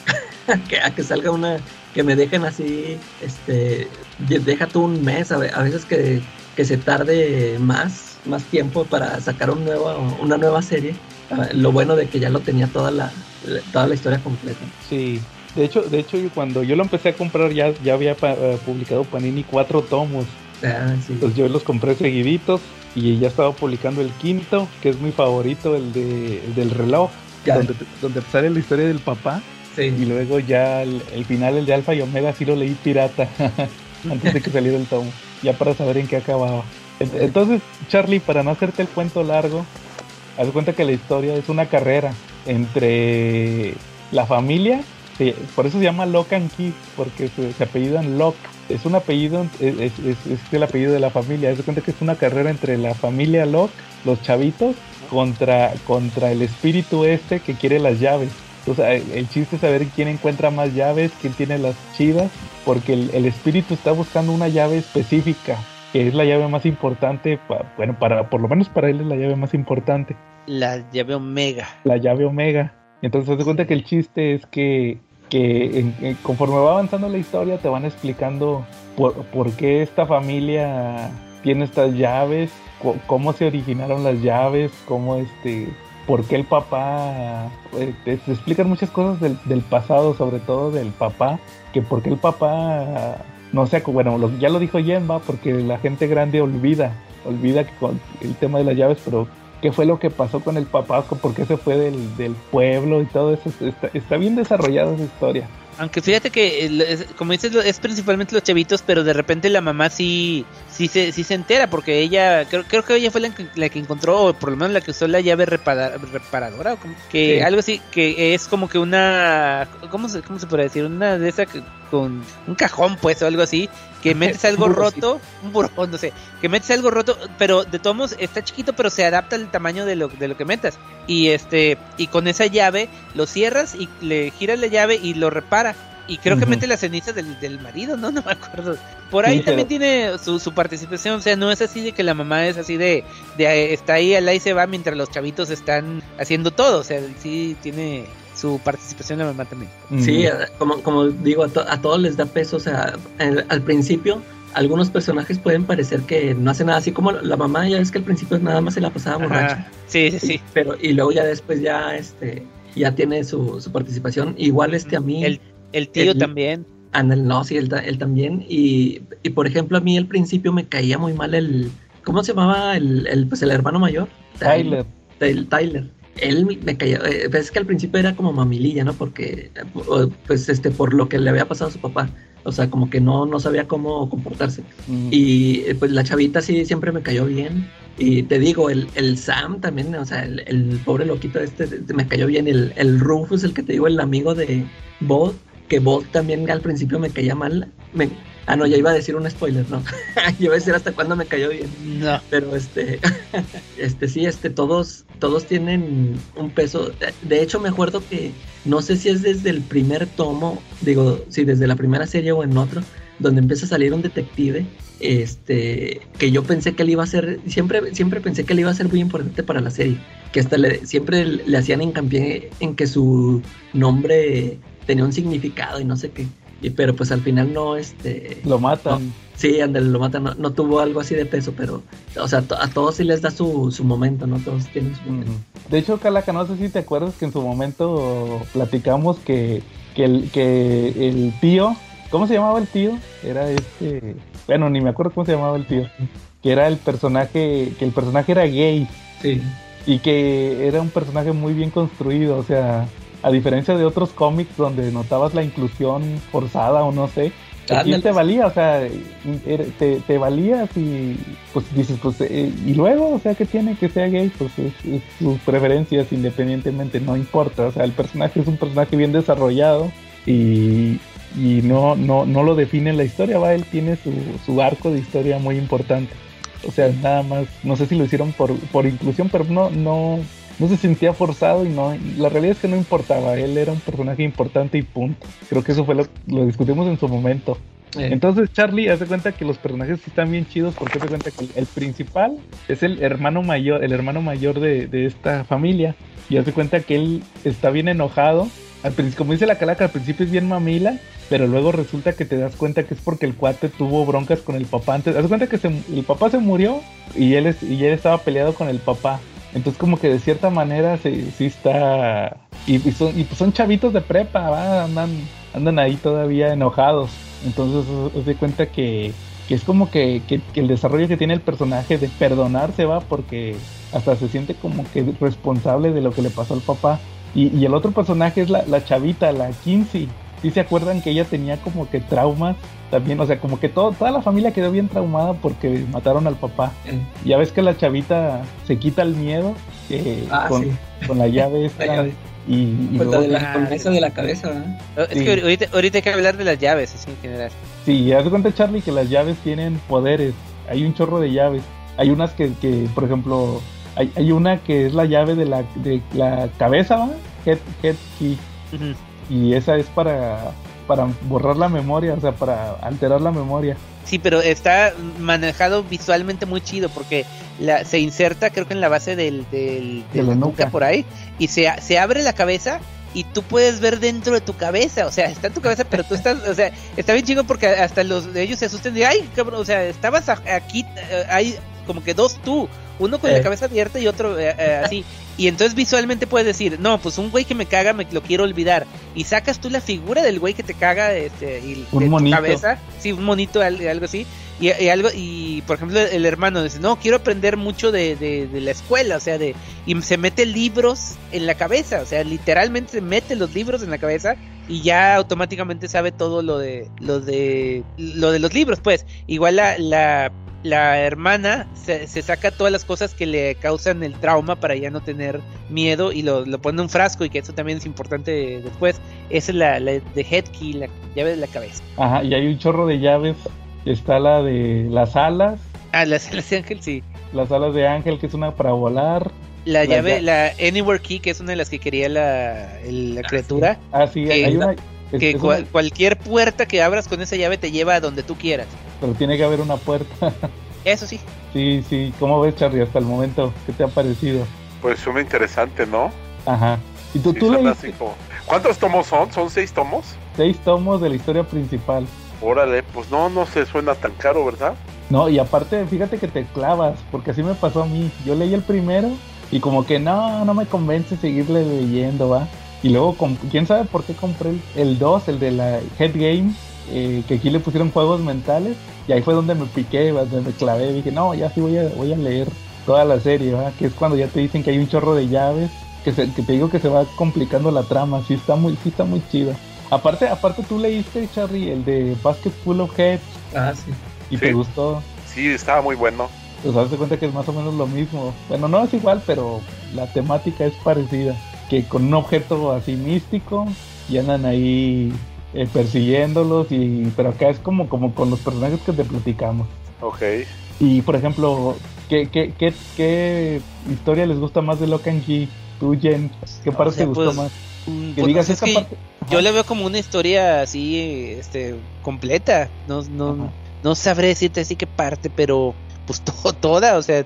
que, a que salga una, que me dejen así, este, de- deja tú un mes, a, a veces que, que se tarde más, más tiempo para sacar un nuevo, una nueva serie. Ah, Lo bueno de que ya lo tenía toda la- toda la historia completa. Sí. De hecho, de hecho, cuando yo lo empecé a comprar ya, ya había pa- eh, publicado Panini cuatro tomos. Ah, sí. Pues yo los compré seguiditos y ya estaba publicando el quinto, que es mi favorito, el, de, el del reloj, Ya. donde, donde sale la historia del papá. Y luego ya el, el final, el de Alfa y Omega, sí lo leí pirata antes de que saliera el tomo, ya para saber en qué acababa. En- Entonces, Charlie, para no hacerte el cuento largo, haz cuenta que la historia es una carrera entre la familia, por eso se llama Lock and Key, porque se, se apellidan Lock. Es un apellido, es, es- es- es el apellido de la familia. De cuenta que es una carrera entre la familia Lock, los chavitos, contra, contra el espíritu este que quiere las llaves. O sea, el, chiste es saber quién encuentra más llaves, quién tiene las chidas, porque el, el espíritu está buscando una llave específica, que es la llave más importante, pa- bueno, para por lo menos para él es la llave más importante, La llave Omega. la llave Omega. Entonces, de cuenta que el chiste es que, que conforme va avanzando la historia, te van explicando por, por qué esta familia tiene estas llaves, cómo se originaron las llaves, cómo este por qué el papá, eh, te, explican muchas cosas del, del pasado, sobre todo del papá, que por qué el papá, no sé, bueno, lo- ya lo dijo Jen, va, porque la gente grande olvida, olvida que el tema de las llaves, pero qué fue lo que pasó con el papá, con por qué se fue del, del pueblo y todo eso, está, está bien desarrollada esa historia. Aunque fíjate que, como dices, es principalmente los chavitos, pero de repente la mamá sí, sí se, sí se entera, porque ella, creo, creo que ella fue la que, la que encontró, o por lo menos la que usó la llave repara- reparadora, o como, que Sí. algo así, que es como que una, ¿cómo se, cómo se puede decir? Una de esas con un cajón, pues, o algo así, que metes algo sí. roto, un burrón, no sé, que metes algo roto, pero de todos modos está chiquito, pero se adapta al tamaño de lo, de lo que metas. Y este, y con esa llave lo cierras y le giras la llave y lo repara. Y creo que mete las cenizas del, del marido, ¿no? No me acuerdo. Por ahí Sí, pero- también tiene su, su participación, o sea, no es así de que la mamá es así de, de eh, está ahí, al ahí se va mientras los chavitos están haciendo todo, o sea, sí tiene su participación la mamá también. Sí, eh, como, como digo, a, to- a todos les da peso. O sea, el- al principio, algunos personajes pueden parecer que no hacen nada. Así como la mamá, ya ves que al principio nada más se la pasaba borracha. Ajá. Sí, sí, sí. Pero, y luego ya después ya este ya tiene su, su participación. Igual este a mí. El, el tío el- también. Anel, no, sí, él, él también. Y, y por ejemplo, a mí al principio me caía muy mal el. ¿Cómo se llamaba? El, el, pues el hermano mayor. Tyler. El Tyler. Él me- caía. eh, pues es que al principio era como mamililla, ¿no? Porque, pu- pues, este, por lo que le había pasado a su papá. O sea, como que no, no sabía cómo comportarse. Y eh, pues la chavita sí siempre me cayó bien. Y te digo, el, el Sam también, o sea, el, el pobre loquito este me cayó bien. El, el Rufus, el que te digo, el amigo de Bod, que Bod también al principio me caía mal. Me- ah, no, ya iba a decir un spoiler, ¿no? ya iba a decir hasta cuándo me cayó bien. No. Pero este, este sí, este, todos, todos tienen un peso. De- De hecho, me acuerdo que no sé si es desde el primer tomo, digo, si desde la primera serie o en otro, donde empieza a salir un detective, este, que yo pensé que él iba a ser, siempre, siempre pensé que él iba a ser muy importante para la serie, que hasta le, siempre le hacían hincapié en que su nombre tenía un significado y no sé qué. Y, pero pues al final no, este, Lo matan. Sí, ándale, lo matan. No, no tuvo algo así de peso, pero, o sea, a todos sí les da su, su momento, ¿no? Todos tienen su momento. De hecho, Calaca, no sé si te acuerdas que en su momento platicamos que, que, el, que el tío, ¿cómo se llamaba el tío? Era este, bueno, ni me acuerdo cómo se llamaba el tío, que era el personaje, que el personaje era gay Sí. y que era un personaje muy bien construido, o sea, a diferencia de otros cómics donde notabas la inclusión forzada o no sé, Ándale. te valía, o sea, te, te valías y pues dices, pues, eh, y luego, o sea, que tiene que sea gay, pues es, es sus preferencias independientemente, no importa, o sea, el personaje es un personaje bien desarrollado y, y no, no, no lo define la historia, va, él tiene su, su arco de historia muy importante. O sea, nada más, no sé si lo hicieron por, por inclusión, pero no, no, no se sentía forzado y no, la realidad es que no importaba, él era un personaje importante y punto. Creo que eso fue lo, lo discutimos en su momento. Eh, Entonces Charlie hace cuenta que los personajes sí están bien chidos porque hace cuenta que el, principal es el hermano mayor, el hermano mayor de, de esta familia y hace cuenta que él está bien enojado. Al principio, como dice la calaca, al principio es bien mamila, pero luego resulta que te das cuenta que es porque el cuate tuvo broncas con el papá antes. Haz cuenta que se- el papá se murió y él, es- y él estaba peleado con el papá. Entonces como que de cierta manera sí, sí está... Y, y son, y pues son chavitos de prepa, ¿va? Andan, andan ahí todavía enojados. Entonces se de cuenta que, que es como que, que- que el desarrollo que tiene el personaje de perdonarse va porque hasta se siente como que responsable de lo que le pasó al papá. Y, y el otro personaje es la, la chavita, la Kinsey. ¿Sí se acuerdan que ella tenía como que traumas también? O sea, como que todo, toda la familia quedó bien traumada porque mataron al papá. Ya ves que la chavita se quita el miedo eh, Ah, con, sí. con la llave esta. La llave. Y, y pues, luego- la de la, con esa de la cabeza, ¿verdad? Es Sí. que ahorita, ahorita hay que hablar de las llaves, así en general. Sí, haz de cuenta Charlie que las llaves tienen poderes. Hay un chorro de llaves. Hay unas que, que por ejemplo, hay, hay una que es la llave de la, de la cabeza, ¿va? Head, head key. Y esa es para, para borrar la memoria, o sea, para alterar la memoria. Sí, pero está manejado visualmente muy chido porque la, se inserta creo que en la base del, del, de De la nuca nuca. por ahí y se, se abre la cabeza y tú puedes ver dentro de tu cabeza, o sea, está en tu cabeza, pero tú estás, o sea, está bien chido porque hasta los de ellos se asustan de, ay, cabrón, o sea, estabas aquí, eh, hay como que dos tú, uno con la Eh. cabeza abierta y otro eh, eh, así. Y entonces visualmente puedes decir, no, pues un güey que me caga me lo quiero olvidar. Y sacas tú la figura del güey que te caga este, y Un de tu monito. cabeza, sí, un monito, al- algo así. Y, y algo, y por ejemplo, el hermano dice, no, quiero aprender mucho de, de, de la escuela, o sea, de, y se mete libros en la cabeza, o sea, literalmente se mete los libros en la cabeza y ya automáticamente sabe todo lo de, lo de, lo de los libros, pues. Igual la, la, la hermana se, se saca todas las cosas que le causan el trauma para ya no tener miedo y lo, lo pone en un frasco y que eso también es importante después. Esa es la, la de head key, la llave de la cabeza. Ajá, y hay un chorro de llaves. Está la de las alas, Ah, las alas de ángel, sí. las alas de ángel, que es una para volar. La La llave, lla- la Anywhere Key, que es una de las que quería la, el- la criatura. Ah, sí, hay una. Que es cual- cualquier puerta que abras con esa llave te lleva a donde tú quieras. pero tiene que haber una puerta. Eso sí. sí, sí. ¿Cómo ves, Charlie, hasta el momento? ¿Qué te ha parecido? Pues suena interesante, ¿no? Ajá. ¿Y tú, Sí, tú leíste como- ¿Cuántos tomos son? ¿Son seis tomos? seis tomos de la historia principal? Órale, pues no, no se suena tan caro, ¿verdad? No, y aparte, fíjate que te clavas, porque así me pasó a mí. Yo leí el primero y como que no, no me convence seguirle leyendo, ¿va? Y luego, quién sabe por qué compré el- el 2, el de la Head Game, eh, que aquí le pusieron juegos mentales. Y ahí fue donde me piqué, donde me clavé. Dije, no, ya sí voy a, voy a leer toda la serie. Que es cuando ya te dicen que hay un chorro de llaves, que, se- que te digo que se va complicando la trama. Sí está muy, sí está muy chido. Aparte, aparte tú leíste, Charlie, el de Basket Full of Heads Ah, sí. y Sí. te gustó. Sí, estaba muy bueno. Pues hazte cuenta que es más o menos lo mismo. Bueno, no es igual, pero la temática es parecida. Que con un objeto así místico y andan ahí eh, persiguiéndolos. y Pero acá es como, como con los personajes que te platicamos. Ok. Y por ejemplo, ¿qué, qué, qué, qué historia les gusta más de Locan Key? Tú, Jen, ¿qué parte sea, te gustó pues, más? Que pues, digas es esta que parte. Yo le veo como una historia así, este, completa. No, no, Ajá. no sabré decirte así qué parte, pero pues to- toda, o sea,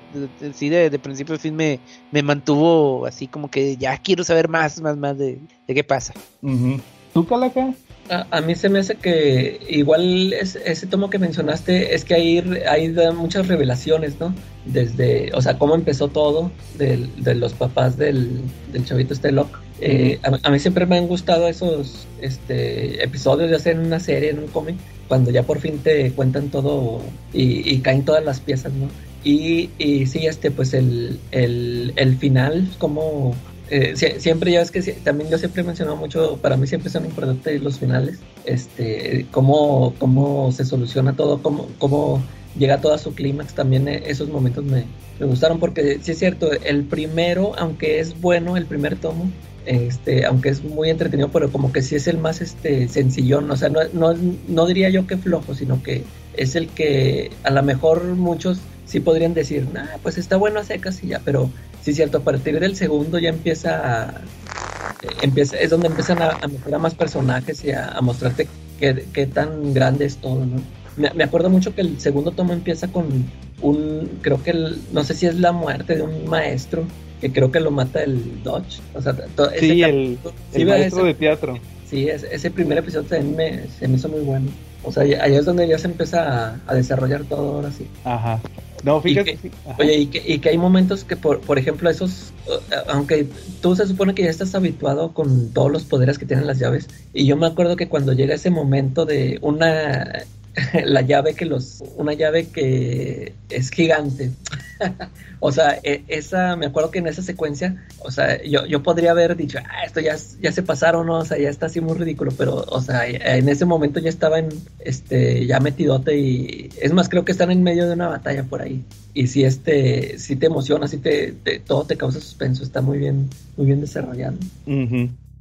sí de, de principio a fin me, me mantuvo así como que ya quiero saber más, más, más de, de qué pasa. Ujú. ¿Tú, Calaca? A, a mí se me hace que igual es- ese tomo que mencionaste es que ahí da muchas revelaciones, ¿no? Desde, o sea, cómo empezó todo del- de los papás del, del chavito este Locke. Eh, a, a mí siempre me han gustado esos este, episodios, ya sea en una serie, en un cómic, cuando ya por fin te cuentan todo y, caen todas las piezas, ¿no? Y, y sí, este, pues el, el, el final, como eh, sie- siempre ya es que también yo siempre he mencionado mucho, para mí siempre son importantes los finales, este, cómo, cómo se soluciona todo, cómo, cómo llega todo a su clímax, también eh, esos momentos me, me gustaron porque sí es cierto, el primero, aunque es bueno, el primer tomo, este, aunque es muy entretenido, pero como que sí es el más este sencillón, o sea, no, no, no diría yo que flojo, sino que es el que a lo mejor muchos sí podrían decir, nah, pues está bueno a secas y ya, pero sí cierto, a partir del segundo ya empieza a, eh, empieza, es donde empiezan a, a meter a más personajes y a, mostrarte qué, qué tan grande es todo, ¿no? Me, me acuerdo mucho que el segundo tomo empieza con un, creo que el, no sé si es la muerte de un maestro, que creo que lo mata el Dodge, o sea, Sí, el, sí, el maestro ese- de teatro. Sí, es- ese primer episodio también me, se me hizo muy bueno. O sea, ahí es donde ya se empieza a, a desarrollar todo ahora sí. Ajá. No, Y fíjate. que-. Oye, y que, y que hay momentos que, por, por ejemplo, esos, aunque tú se supone que ya estás habituado con todos los poderes que tienen las llaves, y yo me acuerdo que cuando llega ese momento de una, la llave que los, una llave que es gigante, o sea, e- esa, me acuerdo que en esa secuencia, o sea, yo, yo podría haber dicho, ah, esto ya, ya se pasaron, ¿no? o sea, ya está así muy ridículo, pero, o sea, en ese momento ya estaba en, este, ya metidote y, es más, creo que están en medio de una batalla por ahí. Y si este, si te emociona, si te, te- todo te causa suspenso, está muy bien, muy bien desarrollado.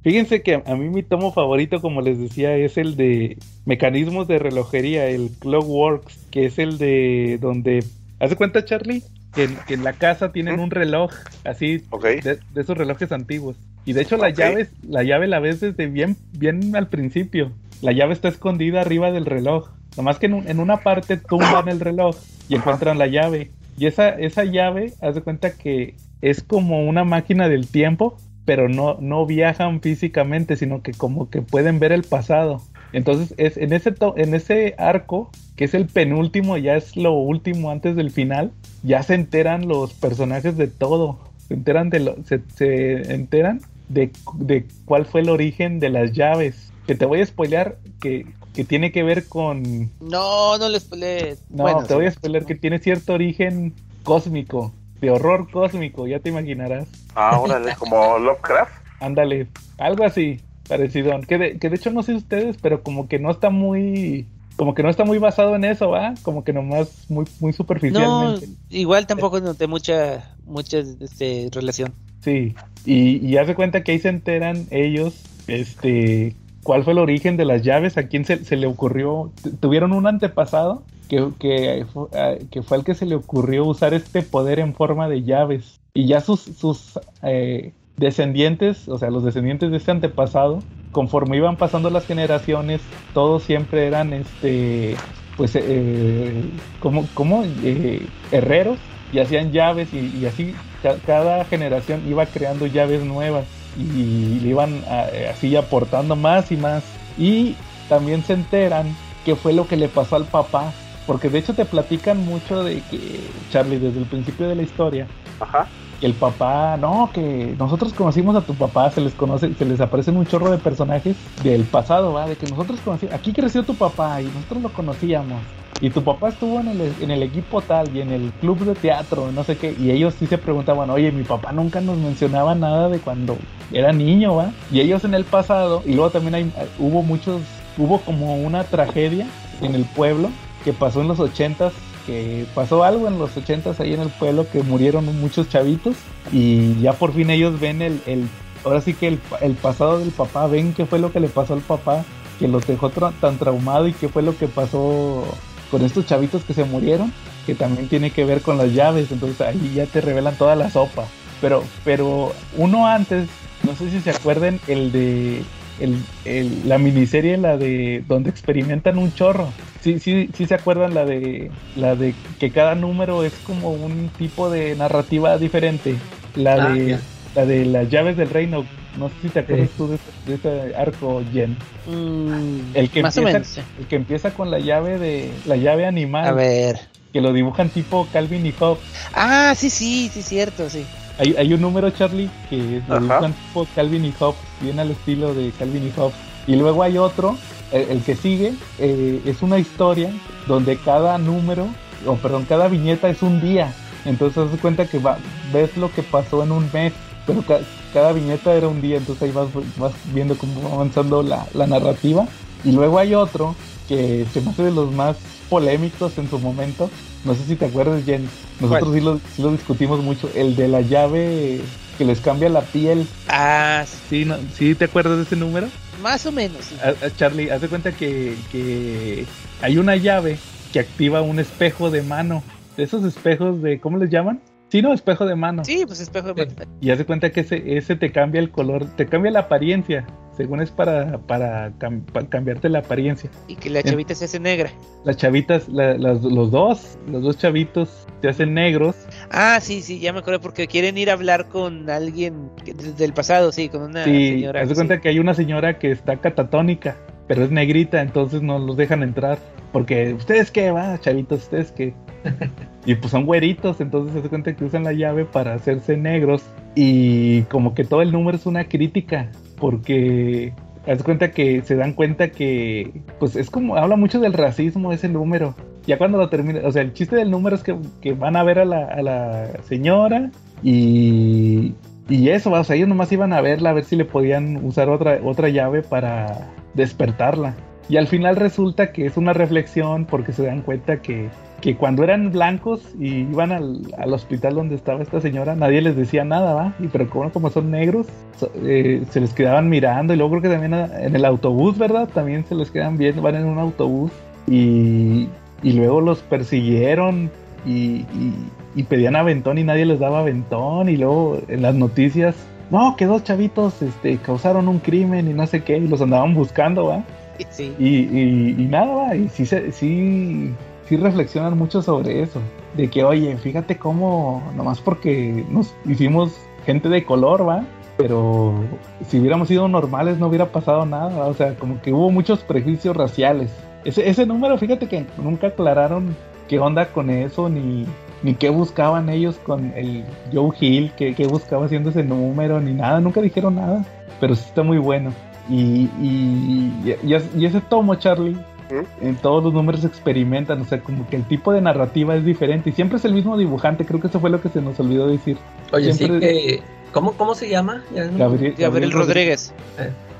Fíjense que a mí mi tomo favorito, como les decía, es el de mecanismos de relojería, el Clockworks, que es el de donde... ¿Hace cuenta, Charlie? Que en, que en la casa tienen un reloj, así, de, de esos relojes antiguos. Y de hecho la Ok. llave, la llave la ves desde bien, bien al principio. La llave está escondida arriba del reloj. Nomás que en, un- en una parte tumban el reloj y encuentran la llave. Y esa, esa llave, haz de cuenta que es como una máquina del tiempo, pero no, no viajan físicamente, sino que como que pueden ver el pasado. Entonces, es en ese, to- en ese arco, que es el penúltimo, ya es lo último antes del final, ya se enteran los personajes de todo. Se enteran de lo, se, se enteran de, de cuál fue el origen de las llaves. Que te voy a spoilear que, que tiene que ver con. No, no les spoilees. No, Bueno, te voy a spoilear que tiene cierto origen cósmico, de horror cósmico, ya te imaginarás. Ah, órale, como Lovecraft. Ándale, algo así, parecido. Que de, que de hecho no sé ustedes, pero como que no está muy como que no está muy basado en eso, ¿va? Como que nomás muy, muy No, superficialmente. igual tampoco noté mucha, mucha este, relación. Sí, y, y hace cuenta que ahí se enteran ellos, este, cuál fue el origen de las llaves, a quién se, se le ocurrió, tuvieron un antepasado que, que, que fue al que se le ocurrió usar este poder en forma de llaves. Y ya sus, sus eh, descendientes, o sea, los descendientes de este antepasado, conforme iban pasando las generaciones, todos siempre eran, este, pues, eh, como, como eh, herreros y hacían llaves y, y así ca- cada generación iba creando llaves nuevas y le iban a- así aportando más y más. Y también se enteran qué fue lo que le pasó al papá porque de hecho te platican mucho de que Charlie desde el principio de la historia Ajá. el papá, no, que nosotros conocimos a tu papá, se les conoce, se les aparecen un chorro de personajes del pasado, ¿va? De que nosotros conocimos, aquí creció tu papá y nosotros lo conocíamos. Y tu papá estuvo en el, en el equipo tal y en el club de teatro, no sé qué. Y ellos sí se preguntaban, oye, mi papá nunca nos mencionaba nada de cuando era niño, ¿va? Y ellos en el pasado, y luego también hay, hubo muchos, hubo como una tragedia en el pueblo que pasó en los ochentas que pasó algo en los ochentas ahí en el pueblo que murieron muchos chavitos y ya por fin ellos ven el, el ahora sí que el, el pasado del papá, ven qué fue lo que le pasó al papá, que los dejó tan traumado y qué fue lo que pasó con estos chavitos que se murieron, que también tiene que ver con las llaves, entonces ahí ya te revelan toda la sopa. Pero, pero uno antes, no sé si se acuerdan, el de el, el- la miniserie, la de donde experimentan un chorro. Sí, sí, sí se acuerdan la de la de que cada número es como un tipo de narrativa diferente. La Ah, de la de las llaves del reino. No sé si te acuerdas Sí. tú de, de ese arco, Jen. Mm, El que más o empieza, menos. sí. el que empieza con la llave de la llave animal, A ver. que lo dibujan tipo Calvin y Hobbes. Ah, sí, sí, sí, cierto, sí. Hay, hay un número, Charlie, que lo dibujan tipo Calvin y Hobbes, bien al estilo de Calvin y Hobbes. Y luego hay otro, el, el que sigue, eh, es una historia donde cada número, o perdón, cada viñeta es un día. Entonces de cuenta que va, ves lo que pasó en un mes, pero ca- cada viñeta era un día, entonces ahí vas, vas viendo cómo va avanzando la, la narrativa. Y luego hay otro que se me hace de los más polémicos en su momento. No sé si te acuerdas, Jen. Nosotros sí lo, sí lo discutimos mucho. El de la llave que les cambia la piel. Ah, Sí, no, ¿sí te acuerdas de ese número? más o menos. sí. A- a Charlie, haz de cuenta que, que hay una llave que activa un espejo de mano. De esos espejos de, ¿cómo les llaman? Sí, no, espejo de mano. Sí, pues espejo de Y haz de cuenta que ese, ese te cambia el color, te cambia la apariencia. Según es para, para, cam- para cambiarte la apariencia. Y que la chavita se hace negra. Las chavitas, la- las- los dos, los dos chavitos se hacen negros. Ah, sí, sí, ya me acuerdo porque quieren ir a hablar con alguien del pasado, sí, con una Sí, señora. haz de sí. cuenta que hay una señora que está catatónica, pero es negrita, entonces no los dejan entrar. Porque, ¿ustedes qué? Va, chavitos, ¿ustedes qué? y pues son güeritos, entonces se cuenta que usan la llave para hacerse negros. Y como que todo el número es una crítica, porque haz cuenta que se dan cuenta que, pues es como, habla mucho del racismo ese número. Ya cuando lo termina, o sea, el chiste del número es que, que van a ver a la, a la señora y, y eso, o sea, ellos nomás iban a verla, a ver si le podían usar otra, otra llave para despertarla. Y al final resulta que es una reflexión porque se dan cuenta que, que cuando eran blancos y iban al, al hospital donde estaba esta señora, nadie les decía nada, ¿va? Y pero como, como son negros, so- eh, se les quedaban mirando y luego creo que también a- en el autobús, ¿verdad? También se les quedan viendo, van en un autobús y, y luego los persiguieron y, y- y pedían aventón y nadie les daba aventón y luego en las noticias, no, que dos chavitos este, causaron un crimen y no sé qué y los andaban buscando, ¿va? Sí. Y, y, y nada, va, y sí, sí, sí reflexionan mucho sobre eso. De que, oye, fíjate cómo, nomás porque nos hicimos gente de color, va, pero si hubiéramos sido normales no hubiera pasado nada, o sea, como que hubo muchos prejuicios raciales. Ese, ese número, fíjate que nunca aclararon qué onda con eso, ni, ni qué buscaban ellos con el Joe Hill, qué, qué buscaba haciendo ese número, ni nada, nunca dijeron nada, pero sí está muy bueno. Y, y, y, y ese tomo, Charlie, En todos los números experimentan, o sea, como que el tipo de narrativa es diferente y siempre es el mismo dibujante, creo que eso fue lo que se nos olvidó decir. Oye, Siempre- sí que... ¿Cómo, ¿Cómo se llama? Ya no- Gabriel, Gabriel Rodríguez.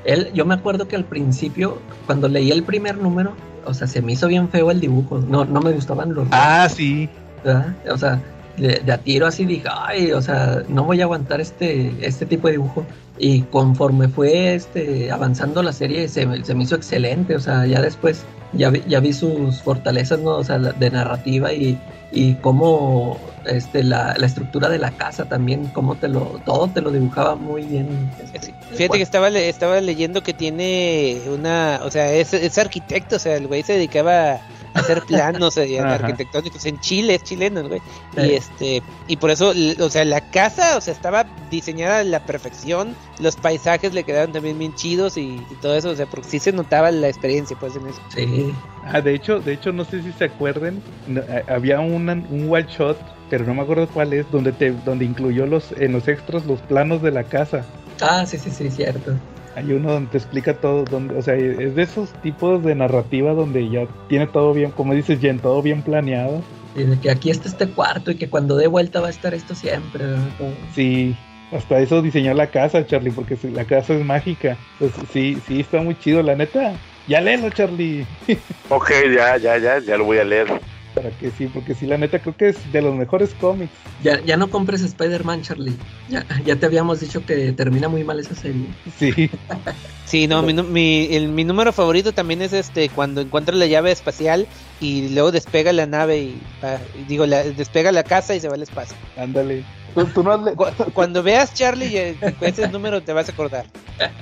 Él, yo me acuerdo que al principio, cuando leí el primer número, o sea, se me hizo bien feo el dibujo. No, no me gustaban los Ah, sí. ¿verdad? O sea, de, de a tiro así dije, ay, o sea, no voy a aguantar este, este tipo de dibujo. Y conforme fue este, avanzando la serie, se, me- se me hizo excelente. O sea, ya después ya vi, ya vi sus fortalezas, ¿no? O sea, de narrativa y, y cómo este, la, la estructura de la casa también, cómo te lo, todo te lo dibujaba muy bien. este, Fíjate que estaba, estaba leyendo que tiene una, o sea, es, es arquitecto, o sea, el güey se dedicaba a hacer planos eh, arquitectónicos en Chile, es chileno güey. Y este, y por eso, o sea, la casa, o sea, estaba diseñada a la perfección, los paisajes le quedaron también bien chidos y, y todo eso, o sea, porque sí se notaba la experiencia, pues, en eso. Sí, Ah, de hecho, de hecho, no sé si se acuerden, no, a- había una- un one shot, pero no me acuerdo cuál es, donde te, donde incluyó los, en los extras los planos de la casa. ah, sí, sí, sí, cierto. Hay uno donde te explica todo, donde, o sea, es de esos tipos de narrativa donde ya tiene todo bien, como dices Jen, todo bien planeado. Y de que aquí está este cuarto y que cuando dé vuelta va a estar esto siempre. Sí, hasta eso diseñó la casa, Charlie, porque si- la casa es mágica. Pues sí, sí, está muy chido, la neta. Ya léelo, Charlie. Ok, ya, ya, ya, ya lo voy a leer. Para que sí, porque sí, la neta creo que es de los mejores cómics. Ya, ya no compres Spider-Man, Charlie. Ya, ya te habíamos dicho que termina muy mal esa serie. Sí, Sí, no, mi, mi, el- mi número favorito también es este, cuando encuentra la llave espacial y luego despega la nave y, ah, y digo, la, despega la casa y se va al espacio. ándale. Tú, tú no has le- Cu- Cuando veas Charlie, eh, ese número te vas a acordar.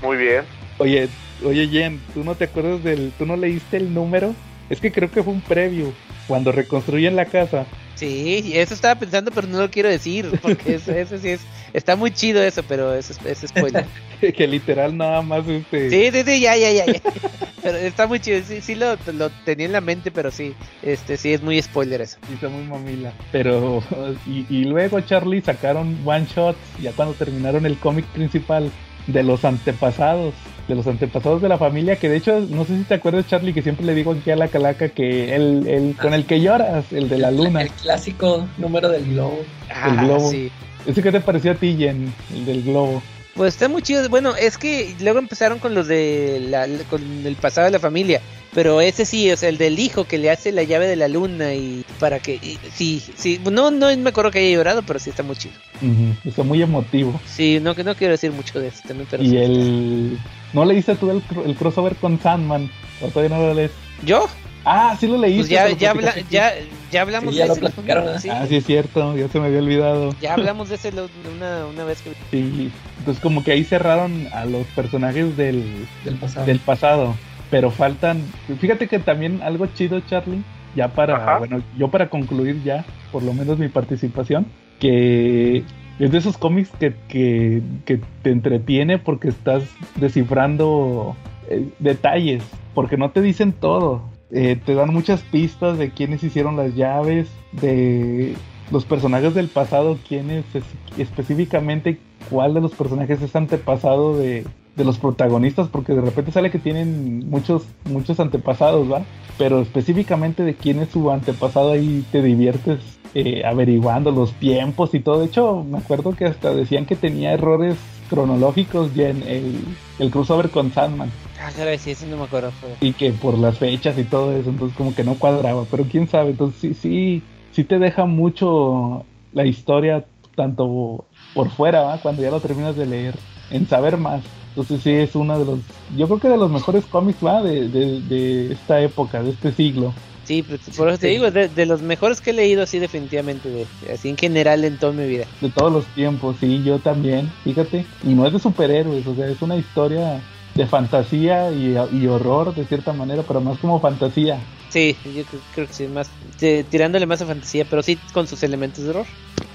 Muy bien. Oye, oye Jen, ¿tú no te acuerdas del... ¿Tú no leíste el número? Es que creo que fue un preview. Cuando reconstruyen la casa. Sí, eso estaba pensando, pero no lo quiero decir, porque eso, eso sí es, está muy chido eso, pero eso es, es spoiler. Que literal nada más este... Sí, sí, sí, ya, ya, ya, ya. Pero está muy chido, sí, sí lo, lo tenía en la mente, pero sí, este, sí es muy spoiler eso. Sí, está muy mamila. Pero, y, y luego Charlie sacaron one shots, ya cuando terminaron el cómic principal, de los antepasados, de los antepasados de la familia, que de hecho, no sé si te acuerdas Charlie, que siempre le digo aquí a la calaca que el, el con el que lloras, el de la luna, El clásico número del globo. Ah, globo. sí. ese que te pareció a ti, Jen, el del globo. Pues está muy chido. Bueno, es que luego empezaron con los de la, con el pasado de la familia. Pero ese sí, o sea, el del hijo que le hace la llave de la luna y para que... y- sí, sí, no, no me acuerdo que haya llorado, pero sí está muy chido. Está muy emotivo. Sí, no, que no quiero decir mucho de eso también, pero y sí. el... ¿No leíste tú el, el crossover con Sandman? ¿O todavía no lo lees? ¿Yo? Ah, sí lo leíste. Pues ya, lo ya, habla- ya, ya hablamos Sí, ya de lo ese. ¿no? platicaron, ¿verdad? Sí, Ah, sí es cierto, ya se me había olvidado. Ya hablamos de ese lo- una, una vez que... Sí, entonces como que ahí cerraron a los personajes del, Del pasado. del pasado, pero faltan, fíjate que también algo chido Charlie, ya para, Ajá. bueno, yo para concluir ya, por lo menos mi participación, que es de esos cómics que, que, que te entretiene porque estás descifrando eh, detalles, porque no te dicen todo, Eh, te dan muchas pistas de quiénes hicieron las llaves, de los personajes del pasado, quiénes es- específicamente cuál de los personajes es antepasado de, de los protagonistas, porque de repente sale que tienen muchos, muchos antepasados, ¿va? Pero específicamente de quién es su antepasado ahí te diviertes eh, averiguando los tiempos y todo. De hecho, me acuerdo que hasta decían que tenía errores cronológicos ya en el, el crossover con Sandman Ah, caray, sí, eso no me acuerdo. pero- y que por las fechas y todo eso, entonces como que no cuadraba, pero quién sabe, entonces sí, sí, sí te deja mucho la historia tanto por fuera, ¿va? cuando ya lo terminas de leer, en saber más. Entonces sí es uno de los, yo creo que de los mejores cómics, ¿va? De, de, de esta época, de este siglo. Sí, por eso te digo, es de, de los mejores que he leído así definitivamente, de, así en general en toda mi vida. De todos los tiempos, sí, yo también, fíjate. Y no es de superhéroes, o sea, es una historia de fantasía y, y horror de cierta manera, pero más como fantasía. Sí, yo creo, que sí, más tirándole más a fantasía, pero sí con sus elementos de horror.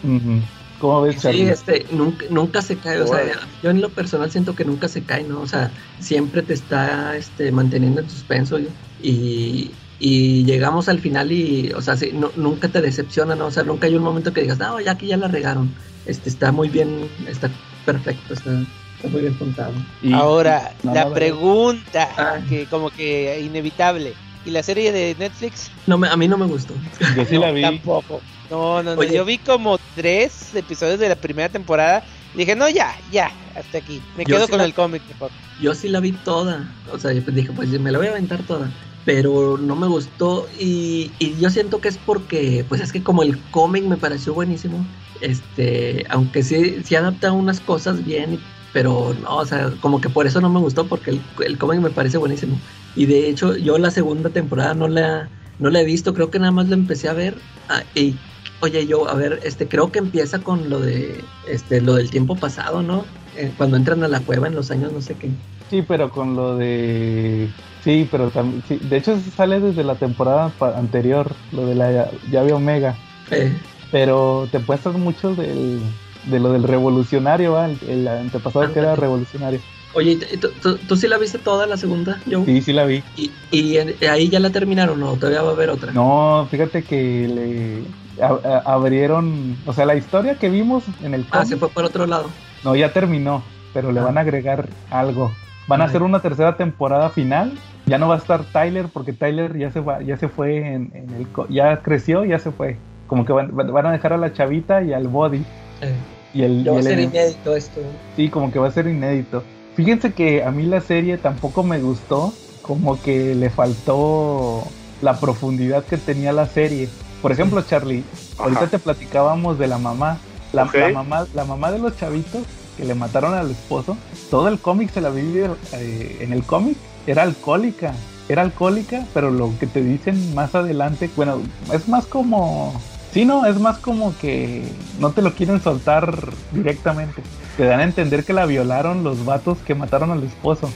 Ujú. ¿Cómo ves, Sí, Charlie? este, nunca, nunca se cae, o sea, yo en lo personal siento que nunca se cae, ¿no? O sea, siempre te está este, manteniendo en suspenso y, y, y llegamos al final y, o sea, sí, no- nunca te decepciona, ¿no? O sea, nunca hay un momento que digas, no, ya aquí ya la regaron. Este, está muy bien, está perfecto, está, está muy bien contado. Y- Ahora, no, la pregunta, Ah. que como que inevitable. ¿Y la serie de Netflix? No me, a mí no me gustó. Yo sí la vi. Tampoco. No, no, no. Oye. Yo vi como tres episodios de la primera temporada. Dije, no, ya, ya, hasta aquí. Me Yo quedo sí con la- el cómic mejor. Yo sí la vi toda, o sea, yo pues dije, pues me la voy a aventar toda. pero no me gustó y, y yo siento que es porque, pues es que como el cómic me pareció buenísimo, este, aunque sí, sí adapta unas cosas bien, pero no, o sea, como que por eso no me gustó, porque el, el cómic me parece buenísimo. Y de hecho, yo la segunda temporada no la, no la he visto, creo que nada más la empecé a ver. ah, y oye, yo, a ver, este, creo que empieza con lo de, este, lo del tiempo pasado, ¿no? Eh, cuando entran a la cueva en los años no sé qué. Sí, pero con lo de... Sí, pero también... sí, De hecho, sale desde la temporada anterior, lo de la llave Omega. Eh, Pero te muestran mucho del, de lo del revolucionario, ¿va? El, el antepasado que era revolucionario. oye, ¿y tú, sí la viste toda la segunda, yo? Sí, sí la vi. ¿Y, ahí ya la terminaron o todavía va a haber otra? No, fíjate que le a- a- abrieron, o sea, la historia que vimos en el Ah, se fue por otro lado. no, ya terminó, pero le Ah. van a agregar algo. Van a hacer una tercera temporada final. Ya no va a estar Tyler porque Tyler ya se va, ya se fue en, en el, co- ya creció, ya se fue. Como que van, van a dejar a la chavita y al body Eh, y el, va a ser inédito esto. Sí, como que va a ser inédito. Fíjense que a mí la serie tampoco me gustó, como que le faltó la profundidad que tenía la serie. Por ejemplo, Charlie, ahorita te platicábamos de la mamá. La mamá, la mamá de los chavitos que le mataron al esposo, todo el cómic se la vive eh, en el cómic, era alcohólica. Era alcohólica, pero lo que te dicen más adelante, bueno, es más como Sí, no, es más como que no te lo quieren soltar directamente. Te dan a entender que la violaron los vatos que mataron al esposo.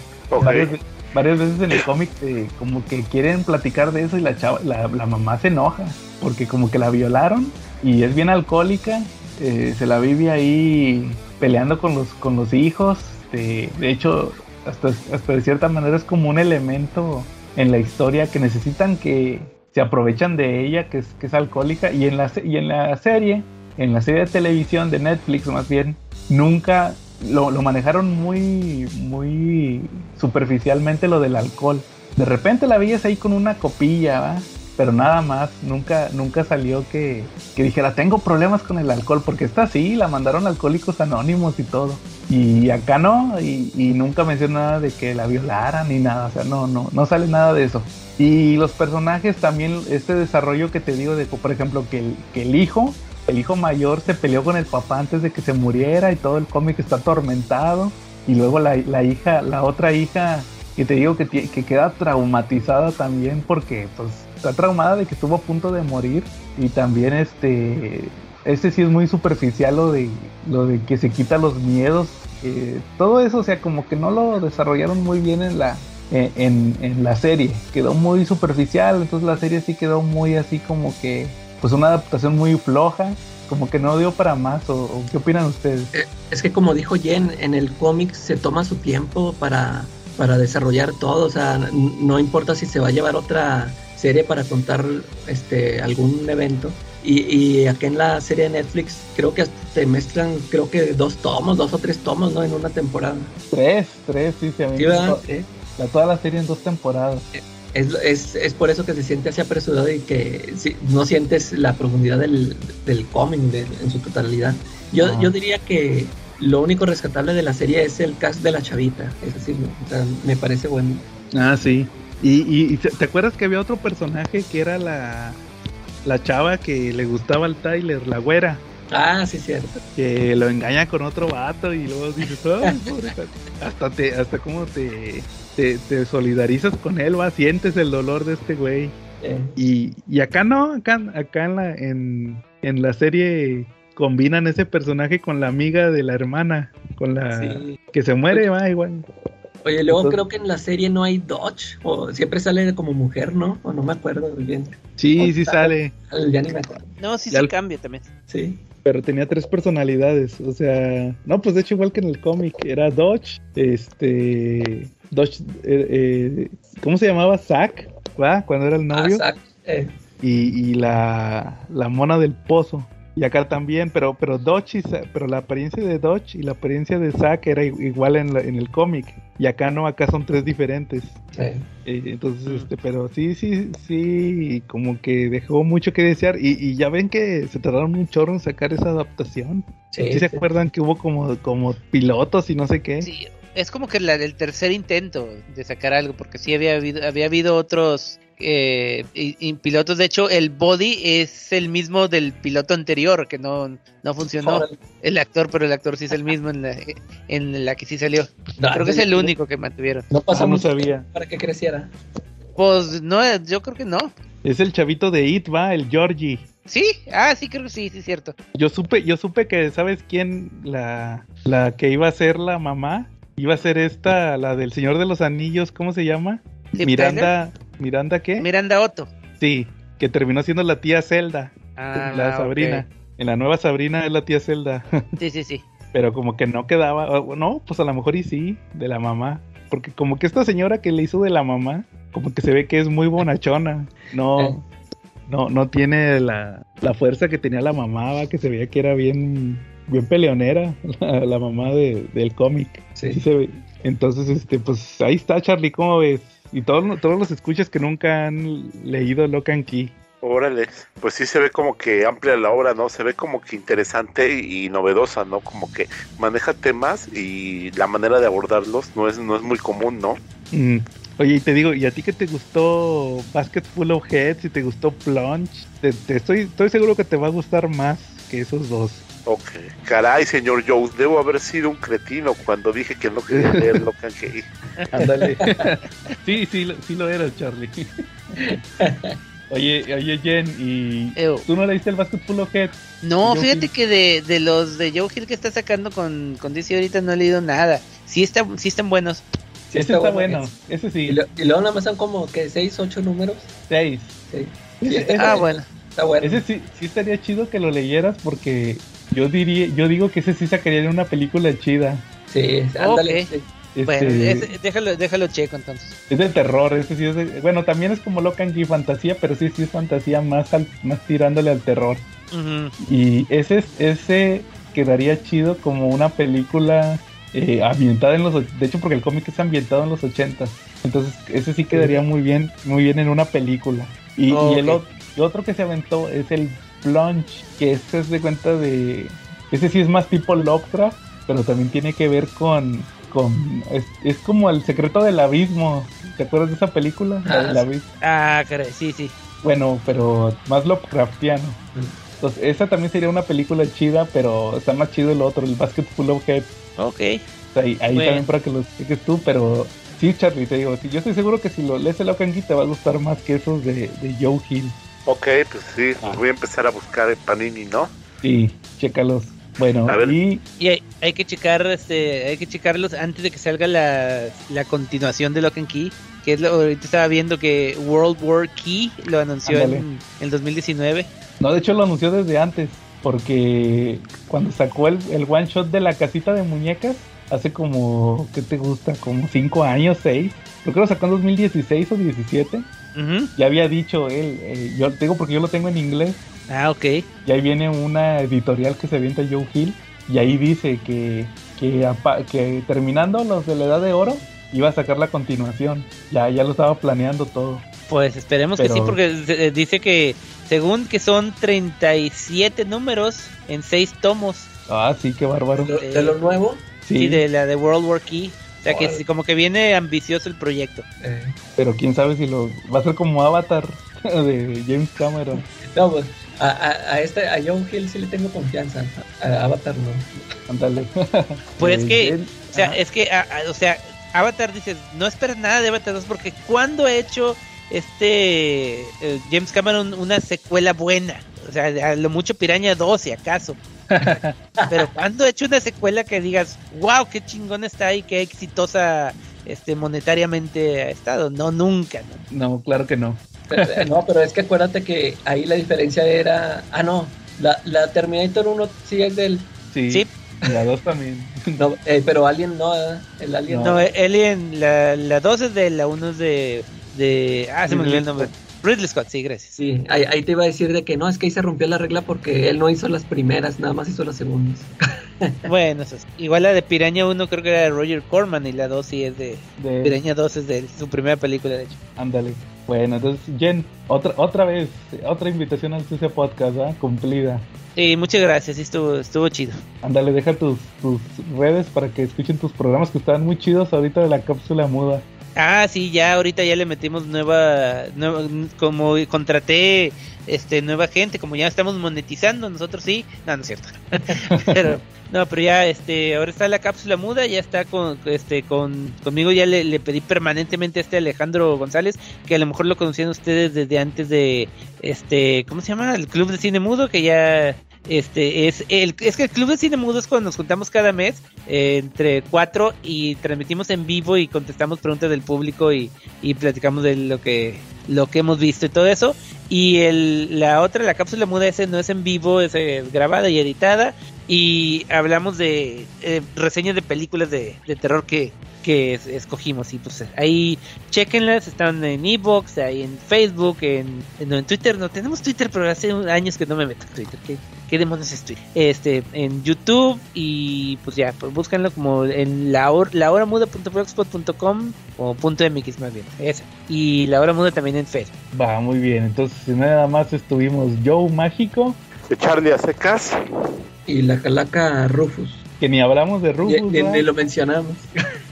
Varias, ve- varias veces en el cómic eh, como que quieren platicar de eso y la chava, la, la mamá se enoja porque como que la violaron y es bien alcohólica, eh, se la vive ahí peleando con los con los hijos. este, de hecho, hasta, hasta de cierta manera es como un elemento en la historia que necesitan que se aprovechan de ella, que es, que es alcohólica, y en, la, y en la serie, en la serie de televisión de Netflix más bien, nunca lo, lo manejaron muy, muy superficialmente lo del alcohol. De repente la veías ahí con una copilla, ¿va? pero nada más, nunca, nunca salió que, que dijera, tengo problemas con el alcohol, porque esta sí, la mandaron alcohólicos anónimos y todo. Y acá no, y, nunca mencionó nada de que la violaran ni nada, o sea, no, no, no sale nada de eso. Y los personajes también, este desarrollo que te digo de, por ejemplo, que el, que el hijo, el hijo mayor se peleó con el papá antes de que se muriera y todo el cómic está atormentado. Y luego la, la hija, la otra hija, que te digo que, que queda traumatizada también porque pues está traumada de que estuvo a punto de morir. Y también este, este sí es muy superficial lo de, lo de que se quita los miedos. eh, todo eso, o sea, como que no lo desarrollaron muy bien en la, en, en- en la serie. Quedó muy superficial, entonces la serie sí quedó muy así como que, pues una adaptación muy floja, como que no dio para más. ¿O, o qué opinan ustedes? Eh, Es que como dijo Jen, en el cómic se toma su tiempo para, para desarrollar todo, o sea, no importa si se va a llevar otra serie para contar este algún evento. Y, y acá en la serie de Netflix creo que hasta te mezclan, creo que dos tomos, dos o tres tomos, ¿no? En una temporada. Tres, tres, sí, se ¿Sí, to- Sí. la, toda la serie en dos temporadas. Es, es, es por eso que se siente así apresurado y que si- no sientes la profundidad del, del cómic de- en su totalidad. Yo, yo diría que lo único rescatable de la serie es el cast de la chavita, es decir, o sea, me parece bueno. Ah, sí. Y, y, te acuerdas que había otro personaje que era la, la chava que le gustaba al Tyler, la güera, Ah, sí, cierto. que lo engaña con otro vato y luego dices, hasta te, hasta como te, te, te solidarizas con él, va, sientes el dolor de este güey. Eh, Y, y acá no, acá, acá en la, en, en la serie combinan ese personaje con la amiga de la hermana, con la sí. que se muere, va igual. Oye, luego Entonces- creo que en la serie no hay Dodge, o siempre sale como mujer, ¿no? O no me acuerdo muy bien. Sí, sí sale. Ya ni me acuerdo. No, sí Ya se el- cambia también. Sí. pero tenía tres personalidades. O sea, no, pues de hecho, igual que en el cómic, era Dodge, este. Dodge, eh, eh, ¿cómo se llamaba? Zack, ¿va? Cuando era el novio. Ah, Zack, eh, y, y la, la mona del pozo. Y acá también, pero, pero Dodge y Zack- pero la apariencia de Dodge y la apariencia de Zack era igual en, la- en el cómic. Y acá no, acá son tres diferentes. eh. Eh, entonces, este, pero sí, sí, sí, como que dejó mucho que desear. Y, y ya ven que se tardaron un chorro en sacar esa adaptación. Sí, ¿Sí se sí. acuerdan que hubo como, como pilotos y no sé qué? Sí, es como que la, el tercer intento de sacar algo, porque sí había habido, había habido otros eh, y- y pilotos. De hecho, el body es el mismo del piloto anterior, que no, no funcionó. El actor, pero el actor sí es el mismo en la, en la que sí salió. No, Creo que es el no- único que mantuvieron. No Ah, pasa no mucho sabía. para que creciera. Pues no, yo creo que no. Es el chavito de It, va, el Georgie. ¿Sí? Ah, sí, creo que sí, sí, es cierto. Yo supe, yo supe que, ¿sabes quién? La, la que iba a ser la mamá. Iba a ser esta, la del Señor de los Anillos, ¿cómo se llama? Miranda, ¿Miranda qué? Miranda Otto. Sí, que terminó siendo la tía Zelda, Ah, la. Sabrina. En la nueva Sabrina es la tía Zelda. Sí, sí, sí. Pero como que no quedaba, no, pues a lo mejor y sí, de la mamá. Porque como que esta señora que le hizo de la mamá, como que se ve que es muy bonachona. No, Eh. no, no tiene la, la fuerza que tenía la mamá, va, que se veía que era bien, bien peleonera, la, la mamá de- del cómic. Sí. Sí se ve. Entonces, este, pues ahí está Charlie, ¿cómo ves? Y todos, todos los escuchas que nunca han leído Locan Key. Órale, pues sí se ve como que amplia la obra, ¿no? Se ve como que interesante y novedosa, ¿no? Como que maneja temas y la manera de abordarlos no es, no es muy común, ¿no? Mm. Oye, y te digo, ¿y a ti que te gustó Basket Full of Heads y te gustó Plunge? Te, te estoy, estoy seguro que te va a gustar más que esos dos. Ok. Caray, señor Joe, debo haber sido un cretino cuando dije que no quería leer Locan Key. Ándale. sí, sí, lo- sí lo eras, Charlie. Oye, oye, Jen, ¿y Ew. tú no leíste el Basket Full of Heads? No, Joe fíjate Hill. que de, de los de Joe Hill que está sacando con, con DC ahorita no he leído nada. Sí, está, sí están buenos. Sí ese está bueno, ese Y, sí, lo- y luego nada más son como que 6, 8 números. seis. Sí. Ese- Sí, Ah, bueno. Está bueno. Ese sí, sí estaría chido que lo leyeras porque yo diría, yo digo que ese sí sacaría una película chida. Sí, ándale. Ok. sí. Este, Bueno, ese- déjalo, déjalo checo entonces. Es de terror, ese sí es de- bueno, también es como Locan Key fantasía, pero sí, sí es fantasía más, al- más tirándole al terror. Y ese, es- ese quedaría chido como una película eh, ambientada en los... De hecho, porque el cómic es ambientado en los 80. Entonces, ese sí quedaría muy bien, muy bien en una película. Y, Oh, y el ok. ot- y otro que se aventó es el Plunge, que este es de cuenta de... Ese sí es más tipo Lovecraft, pero también tiene que ver con... con es, es como el secreto del abismo. ¿Te acuerdas de esa película? La Ah, abismo. Ah, caray, sí, sí. Bueno, pero más Lovecraftiano. Entonces, esa también sería una película chida, pero está más chido el otro, el Basket Full of Heads. Ok. O sea, ahí ahí Bueno. también para que lo expliques tú, pero sí, Charlie, te digo, sí, yo estoy seguro que si lo lees el Key te va a gustar más que esos de, de Joe Hill. Ok, pues sí, Ah. voy a empezar a buscar en Panini, ¿no? Sí, chécalos. Bueno, A ver. y Y hay, hay que checar, este, hay que checarlos antes de que salga la, la continuación de Lock and Key. Que es lo, ahorita estaba viendo que World War Key lo anunció Ándale. en el 2019. no, de hecho lo anunció desde antes, porque cuando sacó el, el one shot de la casita de muñecas, hace como, ¿qué te gusta? Como 5 años, 6. Creo que lo sacó en 2016 o 17. Ya había dicho él, eh, yo digo porque yo lo tengo en inglés. Ah, ok. Y ahí viene una editorial que se avienta Joe Hill. Y ahí dice que, que, apa- que terminando los de la Edad de Oro, iba a sacar la continuación. Ya, ya lo estaba planeando todo. Pues esperemos que sí, porque eh, dice que según que son 37 números en 6 tomos. Ah, sí, qué bárbaro. De lo, de lo nuevo. Sí, Sí, de la de World War Key. O sea que como que viene ambicioso el proyecto. eh, pero quién sabe si lo va a ser como Avatar de James Cameron. no, pues a, a, a este, a John Hill sí le tengo confianza. A Avatar no. Ándale. Pues Eh, que, Jen- o sea, ajá. es que, a- a- o sea, Avatar dices, no esperas nada de Avatar 2 porque ¿cuándo ha hecho este eh, James Cameron una secuela buena? O sea, a lo mucho Piraña 2 si acaso. Pero ¿cuándo ha hecho una secuela que digas, wow, qué chingón está ahí, qué exitosa este monetariamente ha estado? No, nunca. ¿no? No, claro que no. Pero, eh, no, pero es que acuérdate que ahí la diferencia era. Ah, no. La, la Terminator 1 sí es del. Sí. Sí. y La dos también. No, eh, pero Alien no. ¿eh? El Alien No, eh, Alien, la, la 2 es de la 1 es de, de... Ah, se me olvidó el nombre. Ridley Scott, sí, gracias. Sí, ahí, ahí te iba a decir de que no, es que ahí se rompió la regla porque él no hizo las primeras, nada más hizo las segundas. Bueno, eso es. igual la de Piraña 1 creo que era de Roger Corman y la 2 sí es de... De, Piraña 2 es de su primera película, de hecho. Ándale. Bueno, entonces, Jen, otra, otra vez, otra invitación al Sucia Podcast, ¿ah? Cumplida. Sí, muchas gracias, sí, estuvo, estuvo chido. Ándale, deja tus, tus redes para que escuchen tus programas que estaban muy chidos ahorita de la cápsula muda. Ah, sí, ya ahorita ya le metimos nueva, nueva como contraté este nueva gente, como ya estamos monetizando, nosotros sí, no, no es cierto. pero no, pero ya este ahora está la cápsula muda, ya está con este con conmigo ya le, le, pedí permanentemente a este Alejandro González, que a lo mejor lo conocían ustedes desde antes de este, ¿cómo se llama? El Club de Cine Mudo que ya este es el es que el club de cine mudo es cuando nos juntamos cada mes eh, entre cuatro y transmitimos en vivo y contestamos preguntas del público y, y platicamos de lo que lo que hemos visto y todo eso. Y el, la otra la cápsula muda ese no es en vivo es, grabada y editada y hablamos de eh, reseñas de películas de, de terror que, que es, escogimos. Y pues ahí chequenlas están en Evox ahí en Facebook en, no, en Twitter. No tenemos Twitter pero hace años que no me meto en Twitter. ¿qué, demonios es Twitter? este en YouTube y pues ya pues búscanlo como en la hora o punto mx más bien esa y la hora muda también en Facebook. Va muy bien. Entonces nada más estuvimos Joe Mágico de Charlie a secas y la calaca Rufus. Que ni hablamos de Rufus. Y, ni lo mencionamos.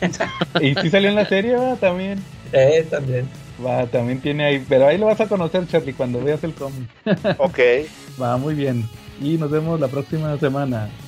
y sí salió en la serie, ¿va? También. Eh, también. Va, también tiene ahí. Pero ahí lo vas a conocer, Charlie, cuando veas el cómic. ok. Va, muy bien. Y nos vemos la próxima semana.